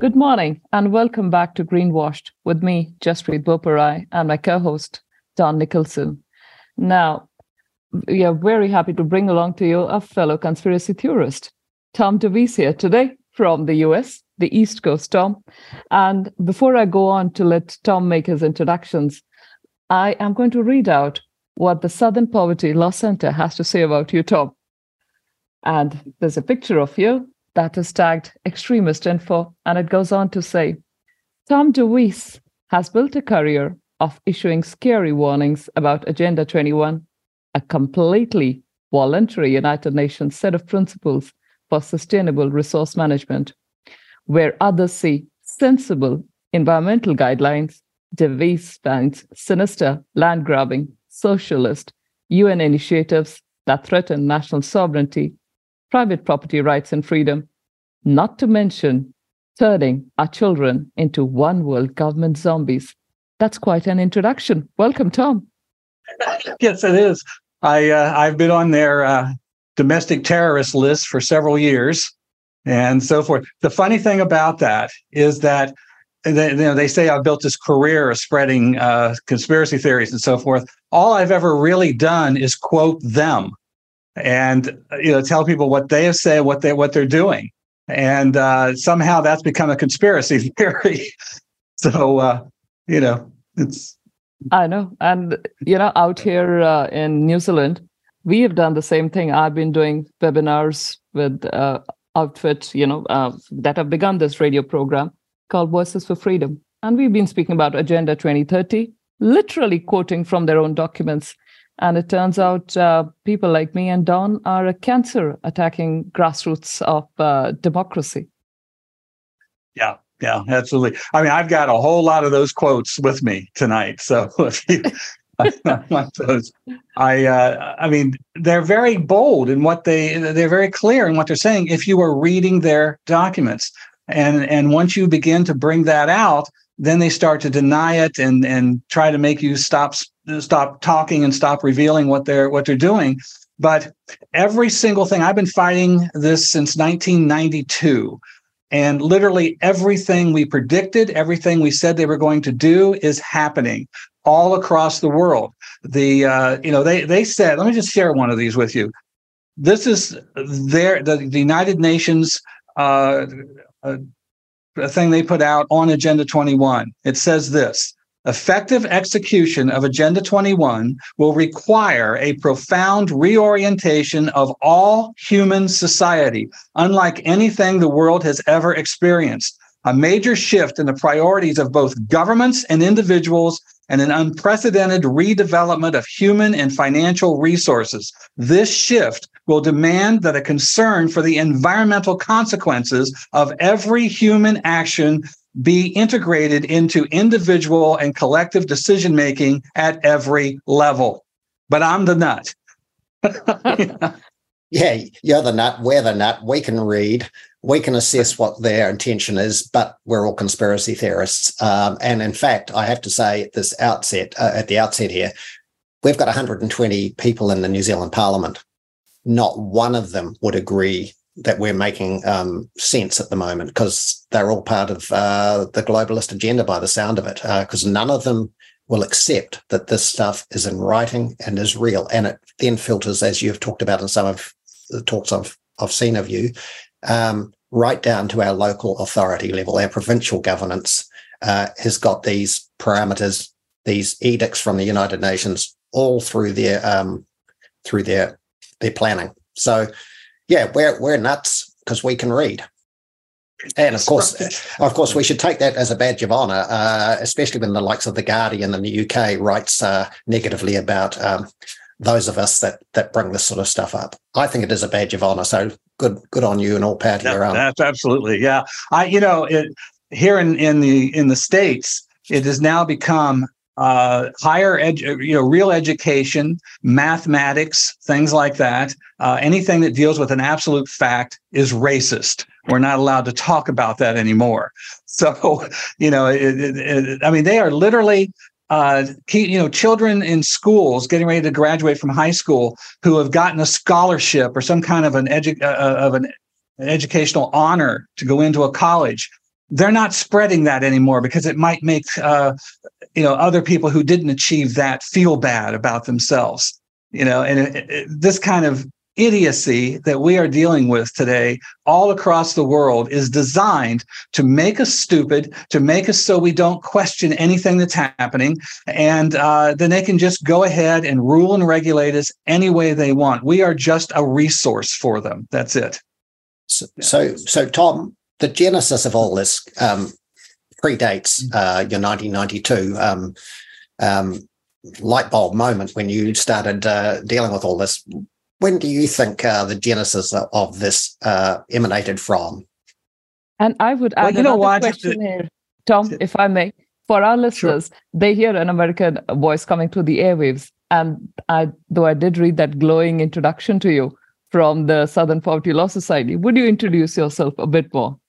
Good morning and welcome back to Greenwashed with me, Jaspreet Boparai, and my co host, Don Nicolson. Now, we are very happy to bring along to you a fellow conspiracy theorist, Tom DeWeese here today from the US, the East Coast, Tom. And before I go on to let Tom make his introductions, I am going to read out what the Southern Poverty Law Center has to say about you, Tom. And there's a picture of you that is tagged extremist info, and it goes on to say Tom DeWeese has built a career of issuing scary warnings about Agenda 21, a completely voluntary United Nations set of principles for sustainable resource management. Where others see sensible environmental guidelines, DeWeese finds sinister land grabbing, socialist, UN initiatives that threaten national sovereignty private property rights and freedom, not to mention turning our children into one world government zombies. That's quite an introduction. Welcome, Tom. yes, it is. I uh, I've been on their uh, domestic terrorist list for several years, and so forth. The funny thing about that is that they, you know, they say I've built this career of spreading uh, conspiracy theories and so forth. All I've ever really done is quote them and you know tell people what they have said, what they what they're doing, and uh, somehow that's become a conspiracy theory. so uh, you know, it's. I know, and you know, out here uh, in New Zealand, we have done the same thing. I've been doing webinars with uh, outfit, you know, uh, that have begun this radio program called Voices for Freedom, and we've been speaking about Agenda 2030, literally quoting from their own documents and it turns out uh, people like me and Don are a cancer attacking grassroots of uh, democracy. Yeah, yeah, absolutely. I mean, I've got a whole lot of those quotes with me tonight. So if you, those, I, uh, I mean, they're very bold in what they, they're very clear in what they're saying. If you are reading their documents, and and once you begin to bring that out, then they start to deny it and and try to make you stop stop talking and stop revealing what they're what they're doing. But every single thing i've been fighting this since 1992 and literally everything we predicted everything we said they were going to do is happening all across the world. The uh, you know they they said let me just share one of these with you. This is their the, the united nations uh, uh, thing they put out on Agenda 21. It says this effective execution of Agenda 21 will require a profound reorientation of all human society, unlike anything the world has ever experienced. A major shift in the priorities of both governments and individuals, and an unprecedented redevelopment of human and financial resources. This shift will demand that a concern for the environmental consequences of every human action be integrated into individual and collective decision making at every level. But I'm the nut. yeah, you're the nut, we're the nut, we can read, we can assess what their intention is, but we're all conspiracy theorists. Um, and in fact, I have to say at this outset, uh, at the outset here, we've got 120 people in the New Zealand Parliament. Not one of them would agree that we're making um, sense at the moment because they're all part of uh, the globalist agenda by the sound of it, because uh, none of them will accept that this stuff is in writing and is real. And it then filters, as you've talked about in some of the talks I've, I've seen of you, um, right down to our local authority level. Our provincial governance uh, has got these parameters, these edicts from the United Nations, all through their um, through their their planning. So, yeah, we're we're nuts because we can read. And of course, of course, we should take that as a badge of honour, uh, especially when the likes of the Guardian in the UK writes uh, negatively about um, those of us that that bring this sort of stuff up. I think it is a badge of honor. So good, good on you and all power to your own. That's absolutely, yeah. I, you know, it, here in in the in the states, it has now become uh, higher, edu- you know, real education, mathematics, things like that. Uh, anything that deals with an absolute fact is racist. We're not allowed to talk about that anymore. So, you know, it, it, it, I mean, they are literally uh, you know, children in schools getting ready to graduate from high school who have gotten a scholarship or some kind of an edu- uh, uh, of an educational honor to go into a college. They're not spreading that anymore because it might make uh, you know other people who didn't achieve that feel bad about themselves. You know, and it, it, this kind of idiocy that we are dealing with today all across the world is designed to make us stupid, to make us so we don't question anything that's happening. And uh, then they can just go ahead and rule and regulate us any way they want. We are just a resource for them. That's it. So, so, so Tom, the genesis of all this um, predates uh, your 1992 um, um, light bulb moment when you started uh, dealing with all this when do you think uh, the genesis of this uh, emanated from? And I would add well, you know what? question here, Tom, if I may. For our listeners, sure. they hear an American voice coming through the airwaves. And I, though I did read that glowing introduction to you from the Southern Poverty Law Society, would you introduce yourself a bit more?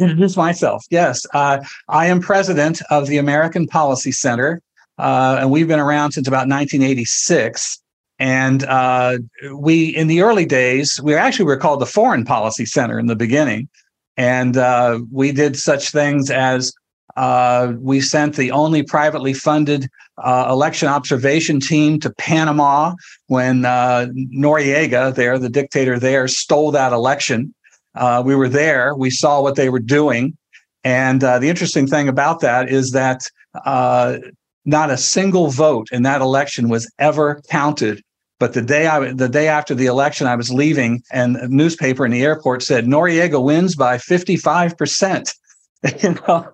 Introduce myself. Yes, uh, I am president of the American Policy Center, uh, and we've been around since about 1986. And uh, we, in the early days, we actually were called the Foreign Policy Center in the beginning. And uh, we did such things as uh, we sent the only privately funded uh, election observation team to Panama when Noriega, there, the dictator there, stole that election. Uh, we were there, we saw what they were doing. And the interesting thing about that is that not a single vote in that election was ever counted but the day I the day after the election, I was leaving, and a newspaper in the airport said Noriega wins by fifty five percent. You know,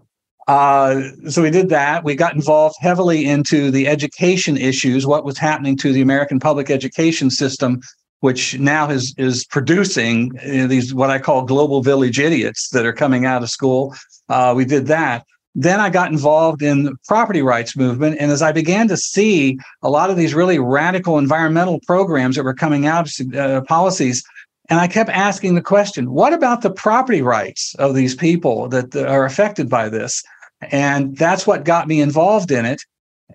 uh, so we did that. We got involved heavily into the education issues, what was happening to the American public education system, which now is is producing these what I call global village idiots that are coming out of school. Uh, we did that. Then I got involved in the property rights movement. And as I began to see a lot of these really radical environmental programs that were coming out, uh, policies, and I kept asking the question, what about the property rights of these people that are affected by this? And that's what got me involved in it.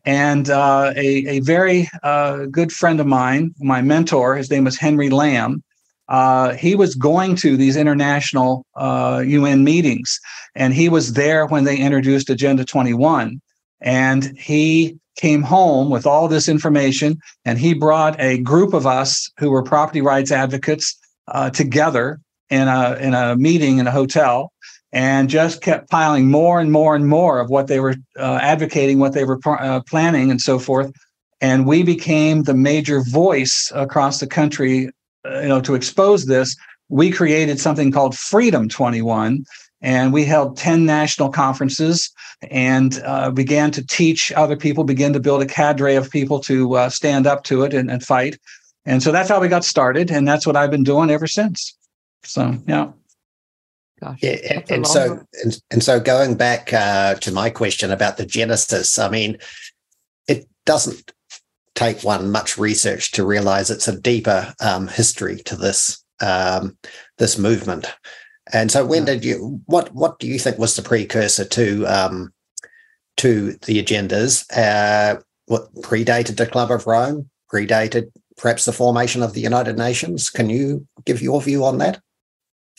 And uh, a, a very uh, good friend of mine, my mentor, his name was Henry Lamb, uh, he was going to these international uh, UN meetings, and he was there when they introduced Agenda 21. And he came home with all this information, and he brought a group of us who were property rights advocates uh, together in a in a meeting in a hotel, and just kept piling more and more and more of what they were uh, advocating, what they were uh, planning, and so forth. And we became the major voice across the country you know, to expose this, we created something called Freedom 21, and we held 10 national conferences and uh, began to teach other people, begin to build a cadre of people to uh, stand up to it and, and, fight. And so that's how we got started, and that's what I've been doing ever since. So, yeah. Gosh, yeah, and, so and, and, so going back uh, to my question about the genesis, I mean, it doesn't take one much research to realize it's a deeper um, history to this um, this movement. And so, when did you? What what do you think was the precursor to um, to the agendas? Uh, what predated the Club of Rome? Predated perhaps the formation of the United Nations? Can you give your view on that?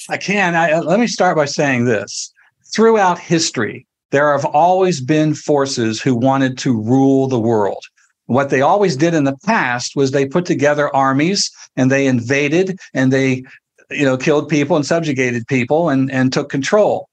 I can. I, let me start by saying this: throughout history, there have always been forces who wanted to rule the world. What they always did in the past was they put together armies and they invaded and they you know killed people and subjugated people and, and took control.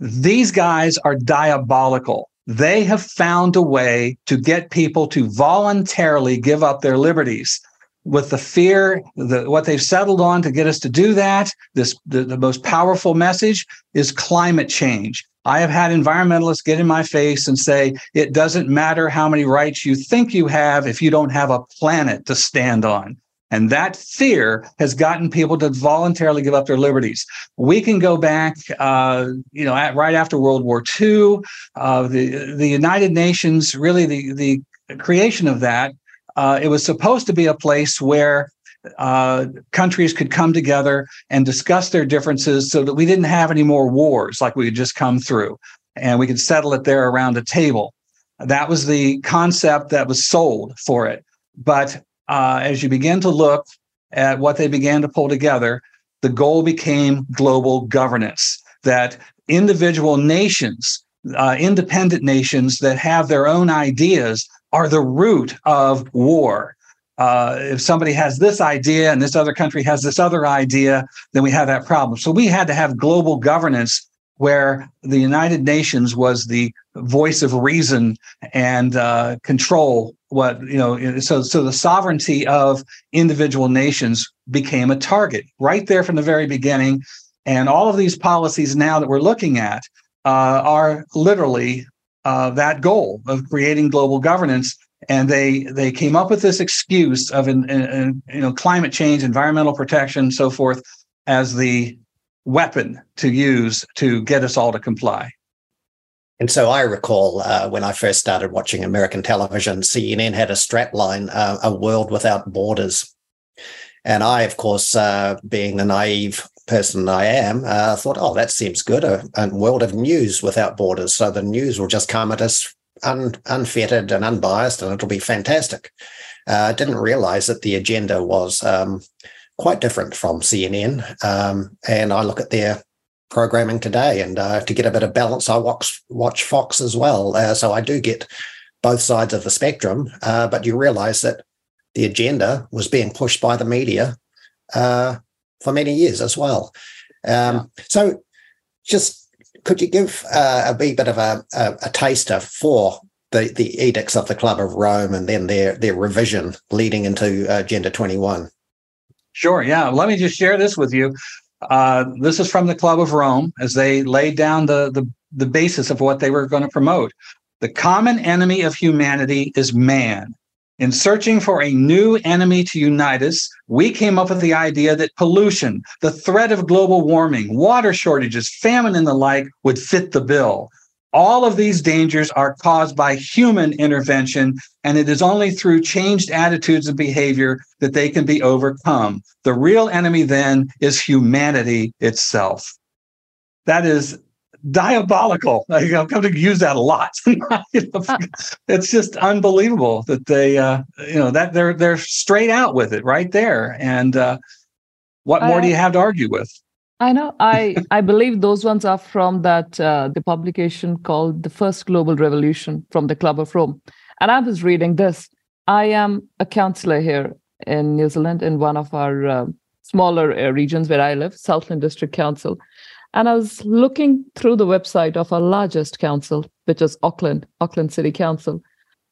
These guys are diabolical. They have found a way to get people to voluntarily give up their liberties with the fear the, what they've settled on to get us to do that this the, the most powerful message is climate change I have had environmentalists get in my face and say, it doesn't matter how many rights you think you have if you don't have a planet to stand on. And that fear has gotten people to voluntarily give up their liberties. We can go back, uh, you know, at, right after World War II, uh, the the United Nations, really the the creation of that. Uh, it was supposed to be a place where uh, countries could come together and discuss their differences so that we didn't have any more wars like we had just come through and we could settle it there around a table. That was the concept that was sold for it. But uh, as you begin to look at what they began to pull together, the goal became global governance, that individual nations, uh, independent nations that have their own ideas, are the root of war uh, if somebody has this idea and this other country has this other idea, then we have that problem. So we had to have global governance where the United Nations was the voice of reason and uh, control what you know so so the sovereignty of individual nations became a target right there from the very beginning and all of these policies now that we're looking at uh, are literally uh, that goal of creating global governance and they they came up with this excuse of you know climate change, environmental protection, so forth, as the weapon to use to get us all to comply. And so I recall uh, when I first started watching American television, CNN had a strapline, uh, "A World Without Borders," and I, of course, uh, being the naive person I am, uh, thought, "Oh, that seems good. A, a world of news without borders, so the news will just come at us un, unfettered and unbiased, and it'll be fantastic. I uh, didn't realize that the agenda was um, quite different from CNN. Um, and I look at their programming today, and uh, to get a bit of balance, I watch watch Fox as well. Uh, so I do get both sides of the spectrum. Uh, but you realize that the agenda was being pushed by the media uh, for many years as well. Um. So just could you give uh, a wee bit of a, a, a, taster for the, the edicts of the Club of Rome and then their their revision leading into uh, Agenda 21? Sure. Yeah. Let me just share this with you. Uh, this is from the Club of Rome as they laid down the, the, the basis of what they were going to promote. The common enemy of humanity is man. In searching for a new enemy to unite us, we came up with the idea that pollution, the threat of global warming, water shortages, famine, and the like would fit the bill. All of these dangers are caused by human intervention, and it is only through changed attitudes and behavior that they can be overcome. The real enemy then is humanity itself. That is diabolical. I've come to use that a lot. It's just unbelievable that they, uh, you know, that they're they're straight out with it right there. And uh, what more I, do you have to argue with? I know. I I believe those ones are from that uh, the publication called "The First Global Revolution" from the Club of Rome. And I was reading this. I am a councillor here in New Zealand in one of our uh, smaller uh, regions where I live, Southland District Council. And I was looking through the website of our largest council, which is Auckland, Auckland City Council,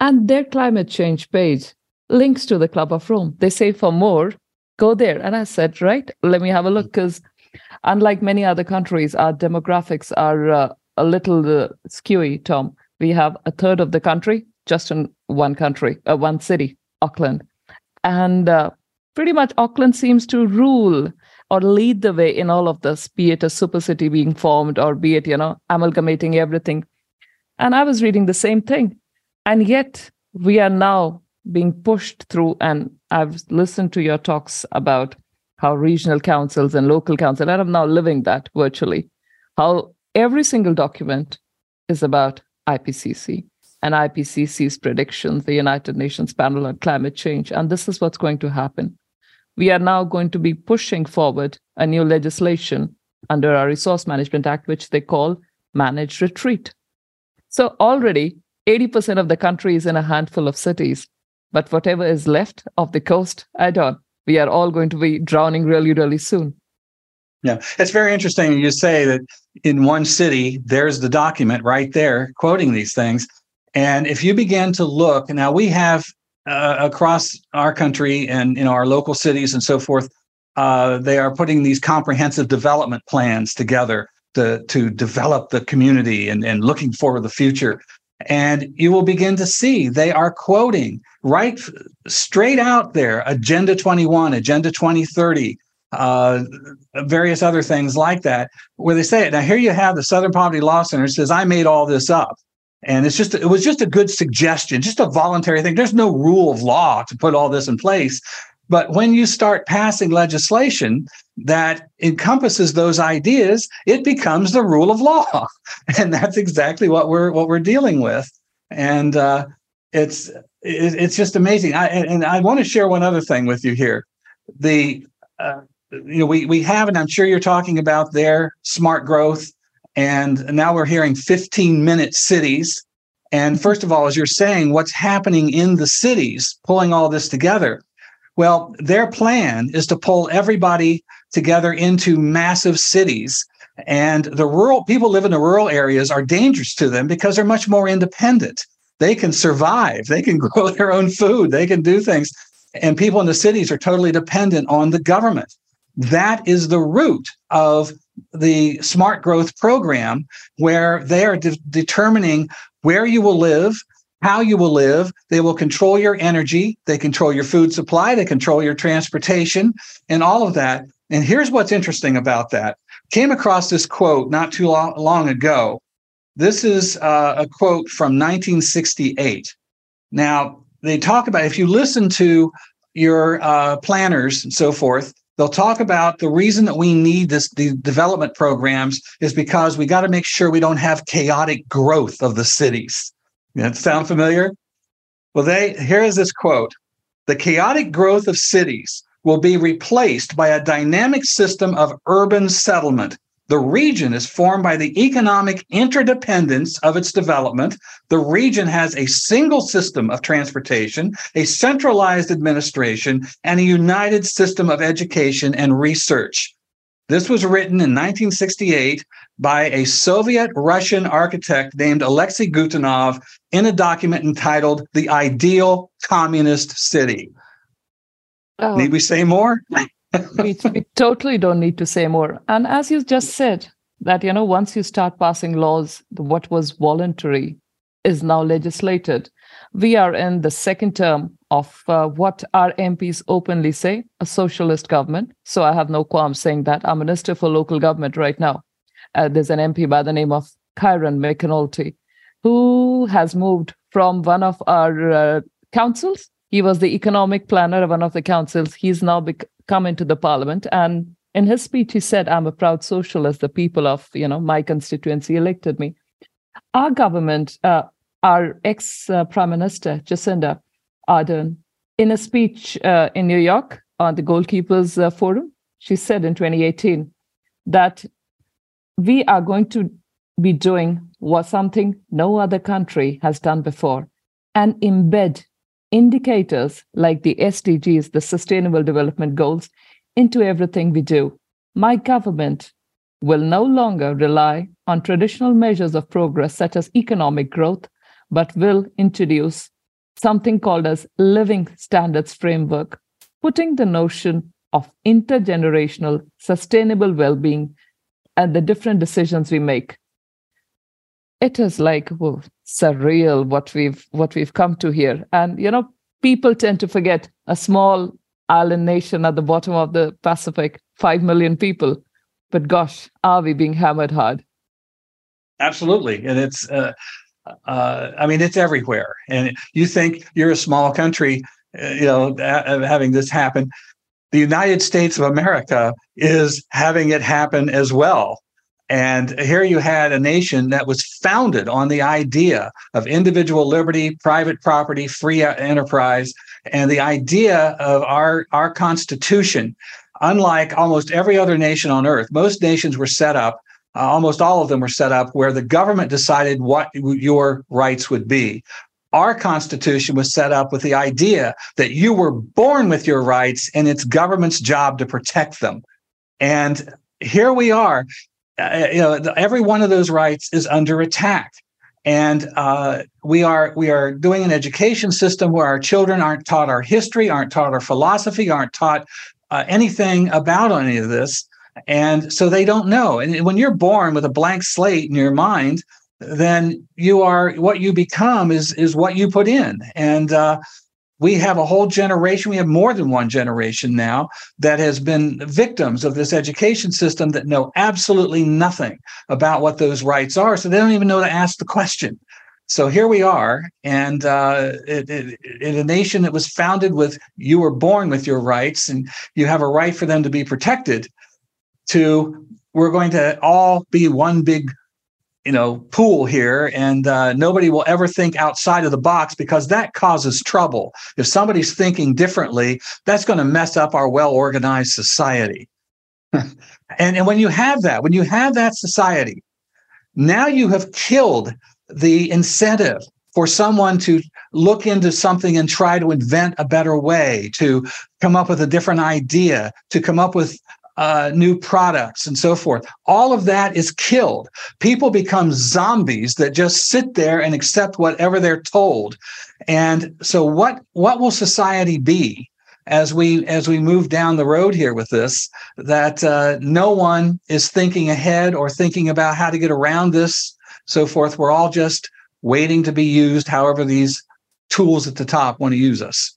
and their climate change page links to the Club of Rome. They say for more, go there. And I said, right, let me have a look because unlike many other countries, our demographics are uh, a little uh, skewy, Tom. We have a third of the country just in one country, uh, one city, Auckland. And uh, pretty much Auckland seems to rule or lead the way in all of this, be it a super city being formed or be it, you know, amalgamating everything. And I was reading the same thing. And yet we are now being pushed through, and I've listened to your talks about how regional councils and local council, and I'm now living that virtually, how every single document is about IPCC and IPCC's predictions, the United Nations panel on climate change. And this is what's going to happen. We are now going to be pushing forward a new legislation under our Resource Management Act, which they call Managed Retreat. So already 80% of the country is in a handful of cities. But whatever is left of the coast, I don't. We are all going to be drowning really, really soon. Yeah, it's very interesting. You say that in one city, there's the document right there quoting these things. And if you begin to look, now we have uh, across our country and in our local cities and so forth, uh, they are putting these comprehensive development plans together to, to develop the community and, and looking for the future. And you will begin to see they are quoting right straight out there Agenda 21, Agenda 2030, uh, various other things like that, where they say it. Now, here you have the Southern Poverty Law Center says, I made all this up. And it's just, it was just a good suggestion, just a voluntary thing. There's no rule of law to put all this in place. But when you start passing legislation that encompasses those ideas, it becomes the rule of law, and that's exactly what we're what we're dealing with. And uh, it's it's just amazing. I, and I want to share one other thing with you here. The uh, you know, we we have, and I'm sure you're talking about their smart growth, and now we're hearing 15 minute cities. And first of all, as you're saying, what's happening in the cities, pulling all this together. Well, their plan is to pull everybody together into massive cities. And the rural people live in the rural areas are dangerous to them because they're much more independent. They can survive, they can grow their own food, they can do things. And people in the cities are totally dependent on the government. That is the root of the smart growth program, where they are de- determining where you will live, how you will live. They will control your energy, they control your food supply, they control your transportation, and all of that. And here's what's interesting about that. Came across this quote not too long ago. This is uh, a quote from 1968. Now, they talk about if you listen to your uh, planners and so forth, they'll talk about the reason that we need this the development programs is because we got to make sure we don't have chaotic growth of the cities. That sound familiar? Well, they here is this quote: "The chaotic growth of cities will be replaced by a dynamic system of urban settlement the region is formed by the economic interdependence of its development. The region has a single system of transportation, a centralized administration, and a united system of education and research. This was written in 1968 by a Soviet Russian architect named Alexei Gutenov in a document entitled The Ideal Communist City. Oh. Need we say more? We, we totally don't need to say more. And as you just said, that you know, once you start passing laws, what was voluntary is now legislated. We are in the second term of uh, what our MPs openly say a socialist government. So I have no qualms saying that. I'm Minister for Local Government right now. Uh, there's an MP by the name of Kieran McAnulty who has moved from one of our uh, councils. He was the economic planner of one of the councils. He's now bec- come into the parliament. And in his speech he said i'm a proud socialist. The people of you know my constituency elected me. Our government uh, our ex prime minister jacinda ardern in a speech uh, in new york on the goalkeepers uh, forum she said in 2018 that we are going to be doing what something no other country has done before and embed indicators like the SDGs, the Sustainable Development Goals, into everything we do. My government will no longer rely on traditional measures of progress such as economic growth, but will introduce something called as living standards framework, putting the notion of intergenerational sustainable well-being and the different decisions we make it is like whoa, surreal what we've what we've come to here and you know people tend to forget a small island nation at the bottom of the pacific 5 million people but gosh are we being hammered hard absolutely and it's uh, uh, I mean, it's everywhere. And you think you're a small country, uh, you know, having this happen. The United States of America is having it happen as well. And here you had a nation that was founded on the idea of individual liberty, private property, free enterprise, and the idea of our, our Constitution. Unlike almost every other nation on earth, most nations were set up, uh, almost all of them were set up where the government decided what your rights would be. Our Constitution was set up with the idea that you were born with your rights and it's government's job to protect them. And here we are uh, you know, every one of those rights is under attack. And uh, we are we are doing an education system where our children aren't taught our history, aren't taught our philosophy, aren't taught uh, anything about any of this, and so they don't know. And when you're born with a blank slate in your mind, then you are what you become is is what you put in. And uh, we have a whole generation, we have more than one generation now that has been victims of this education system that know absolutely nothing about what those rights are. So they don't even know to ask the question. So here we are, and uh, it, it, in a nation that was founded with you were born with your rights and you have a right for them to be protected, to we're going to all be one big you know pool here and uh, nobody will ever think outside of the box because that causes trouble. If somebody's thinking differently that's going to mess up our well organized society. And, and when you have that when you have that society now you have killed the incentive for someone to look into something and try to invent a better way to come up with a different idea to come up with uh, new products and so forth. All of that is killed. People become zombies that just sit there and accept whatever they're told. And so, what what will society be as we as we move down the road here with this? That uh, no one is thinking ahead or thinking about how to get around this, so forth. We're all just waiting to be used, however these tools at the top want to use us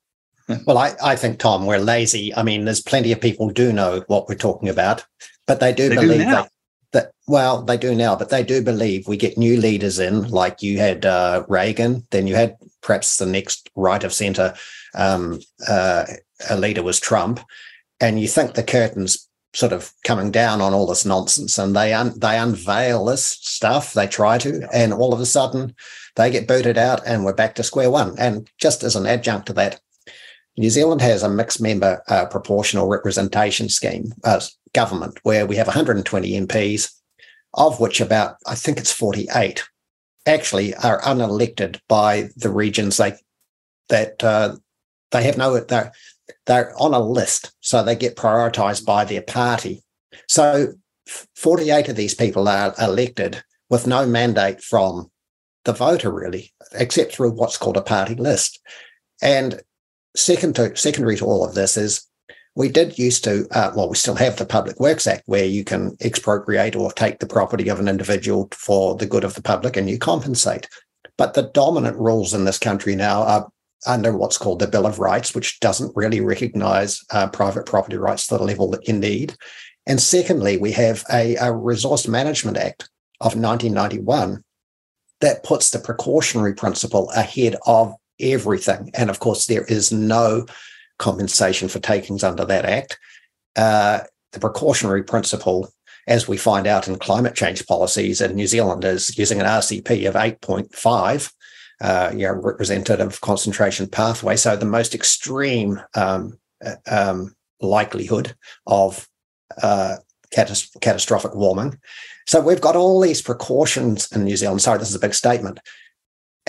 well, I, I think, Tom, we're lazy. I mean, there's plenty of people do know what we're talking about, but they do they believe do that, that, well, they do now, but they do believe we get new leaders in, like you had uh, Reagan, then you had perhaps the next right of center um, uh, a leader was Trump, and you think the curtain's sort of coming down on all this nonsense, and they un- they unveil this stuff, they try to, and all of a sudden they get booted out, and we're back to square one. And just as an adjunct to that, New Zealand has a mixed member uh, proportional representation scheme, uh, government, where we have 120 MPs, of which about, I think it's 48, actually are unelected by the regions they, that uh, they have no, they're, they're on a list, so they get prioritized by their party. So 48 of these people are elected with no mandate from the voter, really, except through what's called a party list. And second to, secondary to all of this is we did used to, uh, well, we still have the Public Works Act where you can expropriate or take the property of an individual for the good of the public and you compensate. But the dominant rules in this country now are under what's called the Bill of Rights, which doesn't really recognize uh, private property rights to the level that you need. And secondly, we have a, a Resource Management Act of 1991 that puts the precautionary principle ahead of everything. And of course, there is no compensation for takings under that act. Uh, the precautionary principle, as we find out in climate change policies in New Zealand, is using an RCP of 8.5, uh, you know, representative concentration pathway. So the most extreme um, uh, um, likelihood of uh, catastrophic warming. So we've got all these precautions in New Zealand. Sorry, this is a big statement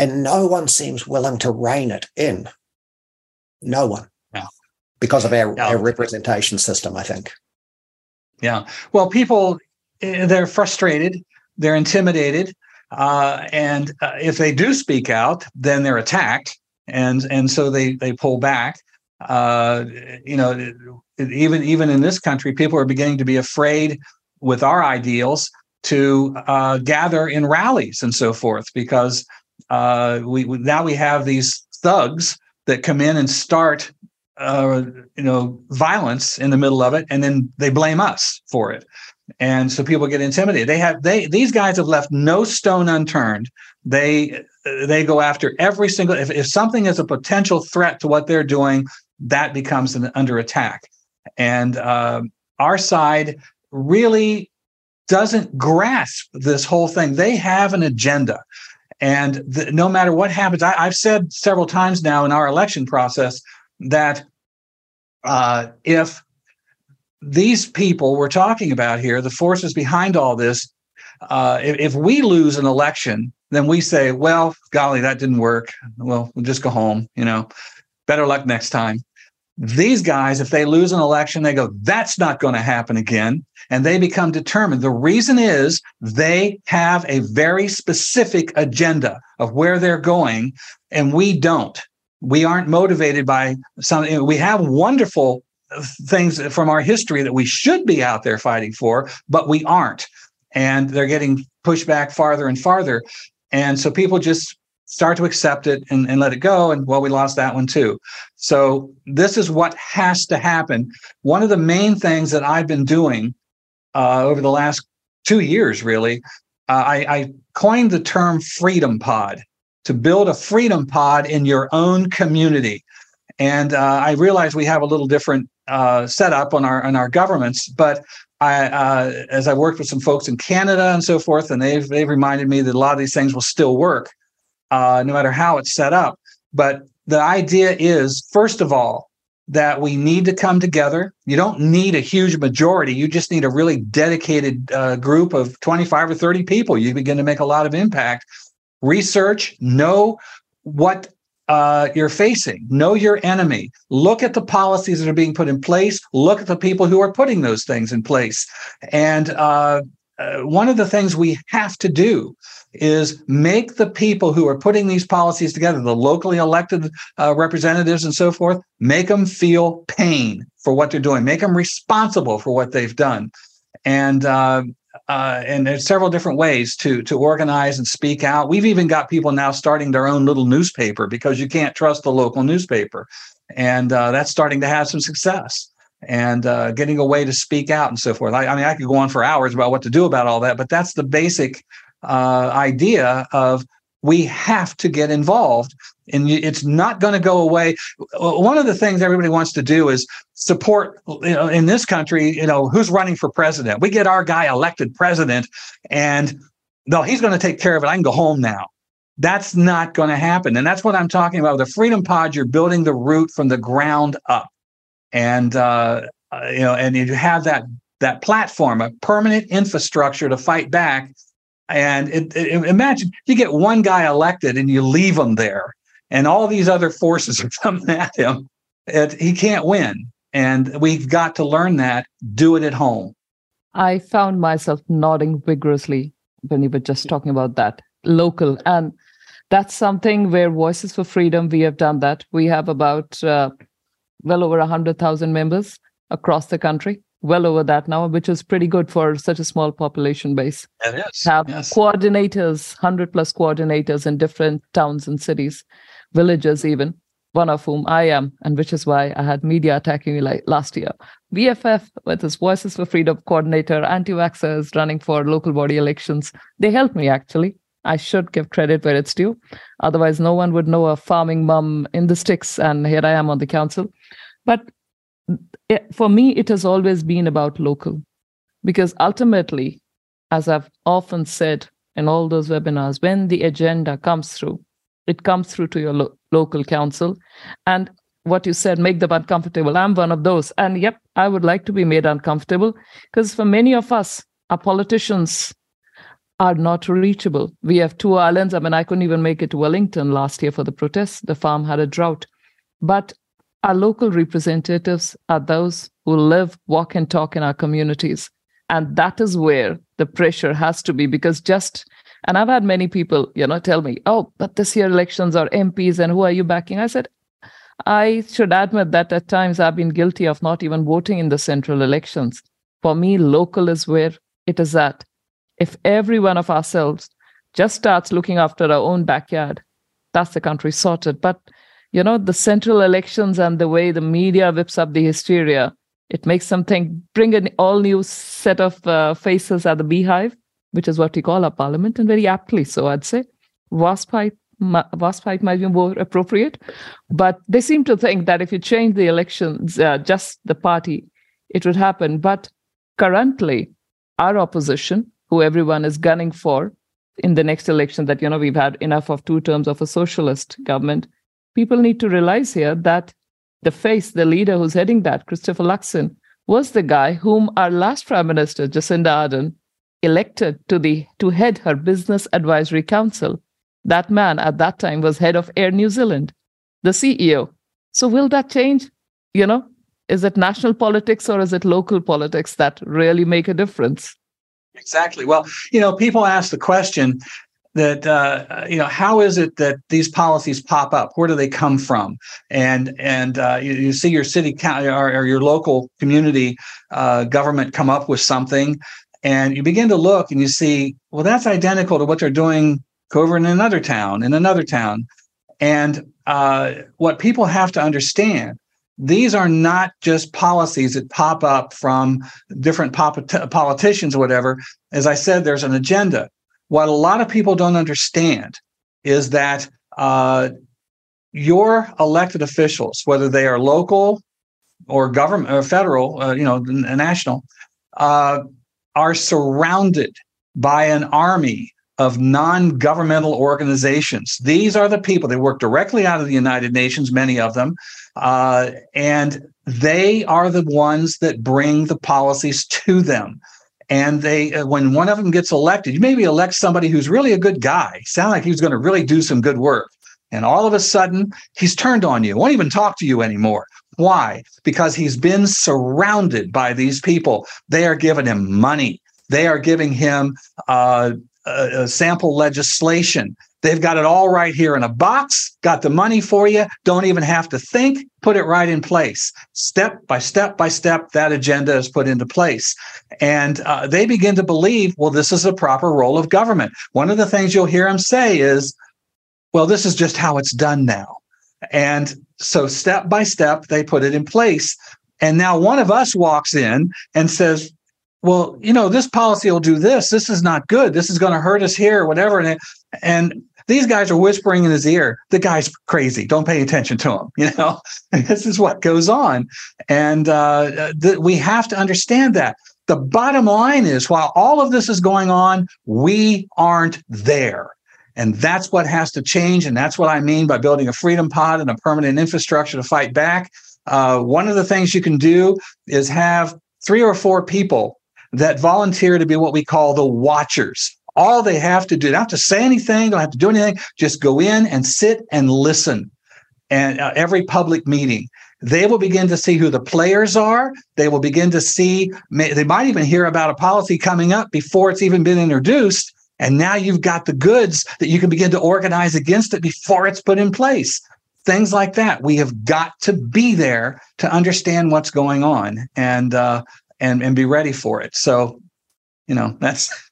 and no one seems willing to rein it in. No one. Yeah. Because of our, yeah. our representation system, I think. Yeah. Well, people, eh, they're frustrated, they're intimidated. Uh, and uh, if they do speak out, then they're attacked. And, and so they, they pull back. Uh, you know, even, even in this country, people are beginning to be afraid with our ideals to uh, gather in rallies and so forth because uh, we, now we have these thugs that come in and start uh, you know violence in the middle of it and then they blame us for it. And so people get intimidated. They have they these guys have left no stone unturned. They they go after every single if, if something is a potential threat to what they're doing that becomes an, under attack. And uh, our side really doesn't grasp this whole thing. They have an agenda and the, no matter what happens I, have said several times now in our election process that uh, if these people we're talking about here the forces behind all this uh, if, if we lose an election then we say, well, golly, that didn't work. Well, we'll just go home, you know, better luck next time. These guys, if they lose an election, they go, that's not going to happen again. And they become determined. The reason is they have a very specific agenda of where they're going, and we don't. We aren't motivated by something. We have wonderful things from our history that we should be out there fighting for, but we aren't. And they're getting pushed back farther and farther. And so people just start to accept it and, and let it go. And well, we lost that one too. So this is what has to happen. One of the main things that I've been doing uh, over the last two years, really, uh, I, I coined the term freedom pod to build a freedom pod in your own community. And uh, I realize we have a little different uh, setup on our on our governments, but I, uh, as I worked with some folks in Canada and so forth, and they've they've reminded me that a lot of these things will still work, uh, no matter how it's set up. But the idea is, first of all, that we need to come together. You don't need a huge majority. You just need a really dedicated uh, group of 25 or 30 people. You begin to make a lot of impact. Research, know what uh, you're facing. Know your enemy. Look at the policies that are being put in place. Look at the people who are putting those things in place. And uh, uh, one of the things we have to do is make the people who are putting these policies together, the locally elected uh, representatives and so forth, make them feel pain for what they're doing, make them responsible for what they've done. And uh, uh, and there's several different ways to to organize and speak out. We've even got people now starting their own little newspaper because you can't trust the local newspaper, and uh, that's starting to have some success. And uh, getting a way to speak out and so forth. I, I, mean, I could go on for hours about what to do about all that, but that's the basic uh, idea of we have to get involved. And it's not going to go away. One of the things everybody wants to do is support you know in this country you know who's running for president. We get our guy elected president and no he's going to take care of it. I can go home now. That's not going to happen. And that's what i'm talking about. The freedom pod you're building the root from the ground up. And uh, uh you know and you have that that platform a permanent infrastructure to fight back and it, it, imagine you get one guy elected and you leave him there, and all these other forces are coming at him. It, he can't win. And we've got to learn that, do it at home. I found myself nodding vigorously when you were just talking about that local. And that's something where Voices for Freedom, we have done that. We have about uh, well over 100,000 members across the country well over that now, which is pretty good for such a small population base. It is. Have yes. coordinators, 100 plus coordinators in different towns and cities, villages even, one of whom I am, and which is why I had media attacking me like last year. VFF, with his Voices for Freedom coordinator, anti vaxxers running for local body elections, they helped me actually. I should give credit where it's due. Otherwise, no one would know a farming mom in the sticks, and here I am on the council. But it, for me, it has always been about local because ultimately, as I've often said in all those webinars, when the agenda comes through, it comes through to your lo- local council. And what you said, make them uncomfortable. I'm one of those. And yep, I would like to be made uncomfortable because for many of us, our politicians are not reachable. We have two islands. I mean, I couldn't even make it to Wellington last year for the protests. The farm had a drought. But our local representatives are those who live, walk, and talk in our communities. And that is where the pressure has to be because just, and I've had many people, you know, tell me, oh, but this year elections are MPs and who are you backing? I said, I should admit that at times I've been guilty of not even voting in the central elections. For me, local is where it is at. If every one of ourselves just starts looking after our own backyard, that's the country sorted. But you know the central elections and the way the media whips up the hysteria it makes them think, bring an all new set of uh, faces at the beehive which is what we call our parliament and very aptly so i'd say wasp WASP height might be more appropriate. But they seem to think that if you change the elections, uh, just the party, it would happen. But currently, our opposition, who everyone is gunning for in the next election, that, you know, we've had enough of two terms of a socialist government, people need to realize here that the face, the leader who's heading that, Christopher Luxon, was the guy whom our last Prime Minister, Jacinda Ardern, elected to the to head her business advisory council. That man at that time was head of Air New Zealand, the CEO. So will that change? You know, is it national politics or is it local politics that really make a difference? Exactly. Well, you know, people ask the question that uh, you know how is it that these policies pop up? Where do they come from? And and uh, you, you, see your city county or, or your local community uh, government come up with something and you begin to look and you see well that's identical to what they're doing over in another town in another town. And uh, what people have to understand these are not just policies that pop up from different pop- politicians or whatever. As i said there's an agenda what a lot of people don't understand is that uh, your elected officials, whether they are local or government or federal, uh, you know, national, uh, are surrounded by an army of non-governmental organizations. These are the people. They work directly out of the United Nations, many of them, uh, and they are the ones that bring the policies to them and they uh, when one of them gets elected you maybe elect somebody who's really a good guy sound like he's going to really do some good work and all of a sudden he's turned on you won't even talk to you anymore. Why? Because he's been surrounded by these people. They are giving him money. They are giving him uh, sample legislation They've got it all right here in a box, got the money for you, don't even have to think, put it right in place. Step by step by step, that agenda is put into place. And uh, they begin to believe, well, this is a proper role of government. One of the things you'll hear them say is, well, this is just how it's done now. And so step by step, they put it in place. And now one of us walks in and says, well, you know, this policy will do this. This is not good. This is going to hurt us here, whatever. And, and these guys are whispering in his ear, the guy's crazy. Don't pay attention to him. You know, this is what goes on. And uh, th- we have to understand that. The bottom line is while all of this is going on, we aren't there. And that's what has to change. And that's what I mean by building a freedom pod and a permanent infrastructure to fight back. Uh, one of the things you can do is have three or four people that volunteer to be what we call the watchers. All they have to do, they don't have to say anything, don't have to do anything, just go in and sit and listen. And uh, every public meeting, they will begin to see who the players are. They will begin to see, they might even hear about a policy coming up before it's even been introduced. And now you've got the goods that you can begin to organize against it before it's put in place. Things like that. We have got to be there to understand what's going on and uh, and and be ready for it. So, you know, that's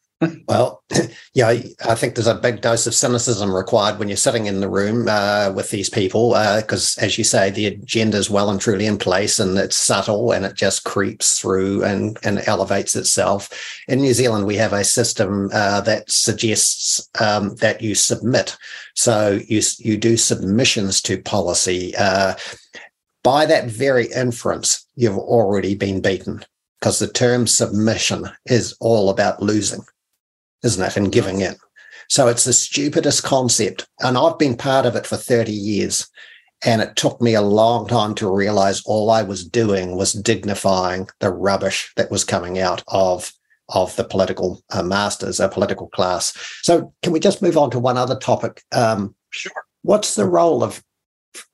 well, yeah, I think there's a big dose of cynicism required when you're sitting in the room uh, with these people, because uh, as you say, the agenda is well and truly in place, and it's subtle, and it just creeps through and and elevates itself. In New Zealand, we have a system uh, that suggests um, that you submit, so you you do submissions to policy. Uh, by that very inference, you've already been beaten because the term submission is all about losing isn't it? And giving in. So it's the stupidest concept. And I've been part of it for 30 years. And it took me a long time to realize all I was doing was dignifying the rubbish that was coming out of, of the political uh, masters, a political class. So can we just move on to one other topic? Um, sure. What's the role of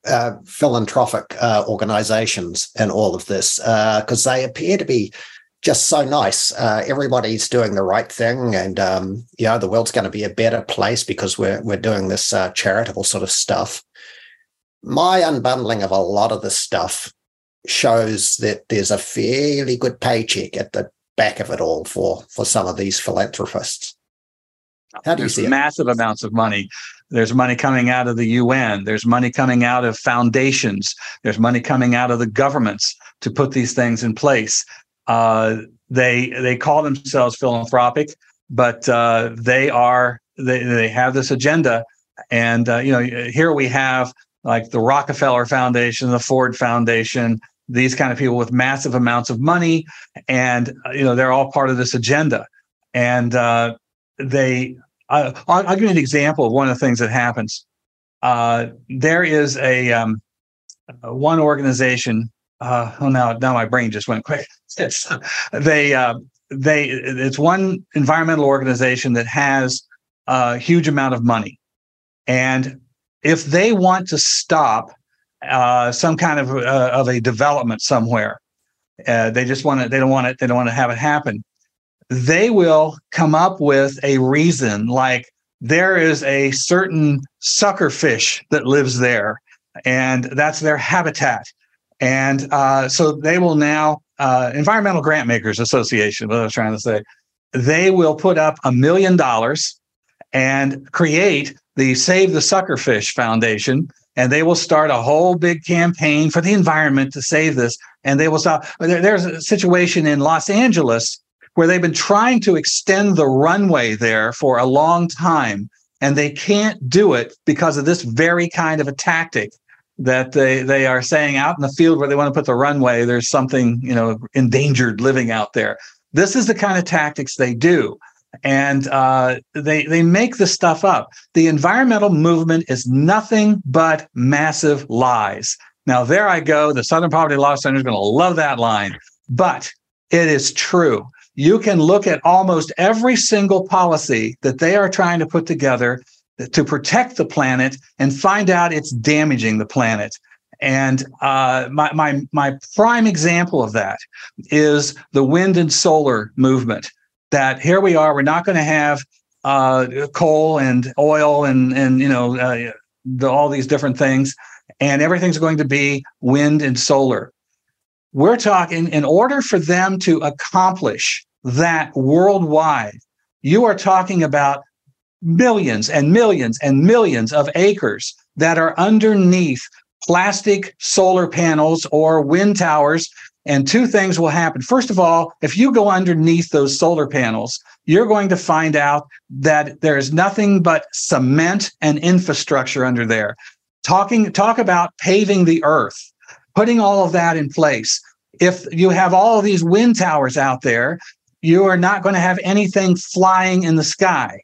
uh, philanthropic uh, organizations in all of this? Because uh, they appear to be just so nice. Uh, everybody's doing the right thing, and um, you know the world's going to be a better place because we're we're doing this uh, charitable sort of stuff. My unbundling of a lot of this stuff shows that there's a fairly good paycheck at the back of it all for for some of these philanthropists. How do you see massive it? amounts of money? There's money coming out of the UN. There's money coming out of foundations. There's money coming out of the governments to put these things in place. Uh, they they call themselves philanthropic, but uh, they are they they have this agenda And uh, you know, here we have like the Rockefeller Foundation, the Ford Foundation, these kind of people with massive amounts of money, and uh, you know they're all part of this agenda. And uh, they, I'll, I'll, give you an example of one of the things that happens. Uh, there is a um, one organization. Oh, now now my brain just went quick. It's, they they it's one environmental organization that has a huge amount of money, and if they want to stop uh, some kind of uh, of a development somewhere. Uh, they just want to. They don't want it. They don't want to have it happen. They will come up with a reason, like there is a certain sucker fish that lives there, and that's their habitat. And uh, so they will now uh, Environmental Grant Makers Association. What I was trying to say, they will put up a million dollars and create the Save the Suckerfish Foundation, and they will start a whole big campaign for the environment to save this. And they will stop. There's a situation in Los Angeles where they've been trying to extend the runway there for a long time, and they can't do it because of this very kind of a tactic that they they are saying out in the field where they want to put the runway there's something you know endangered living out there this is the kind of tactics they do and uh, they they make the stuff up. The environmental movement is nothing but massive lies. Now there I go. The Southern Poverty Law Center is going to love that line, but it is true. You can look at almost every single policy that they are trying to put together to protect the planet and find out it's damaging the planet. And uh, my, my, my prime example of that is the wind and solar movement that here we are, we're not going to have uh, coal and oil and and you know uh, the, all these different things, and everything's going to be wind and solar. We're talking in order for them to accomplish that worldwide, you are talking about millions and millions and millions of acres that are underneath plastic solar panels or wind towers and two things will happen. First of all, if you go underneath those solar panels, you're going to find out that there's nothing but cement and infrastructure under there. Talking talk about paving the earth, putting all of that in place. If you have all of these wind towers out there, you are not going to have anything flying in the sky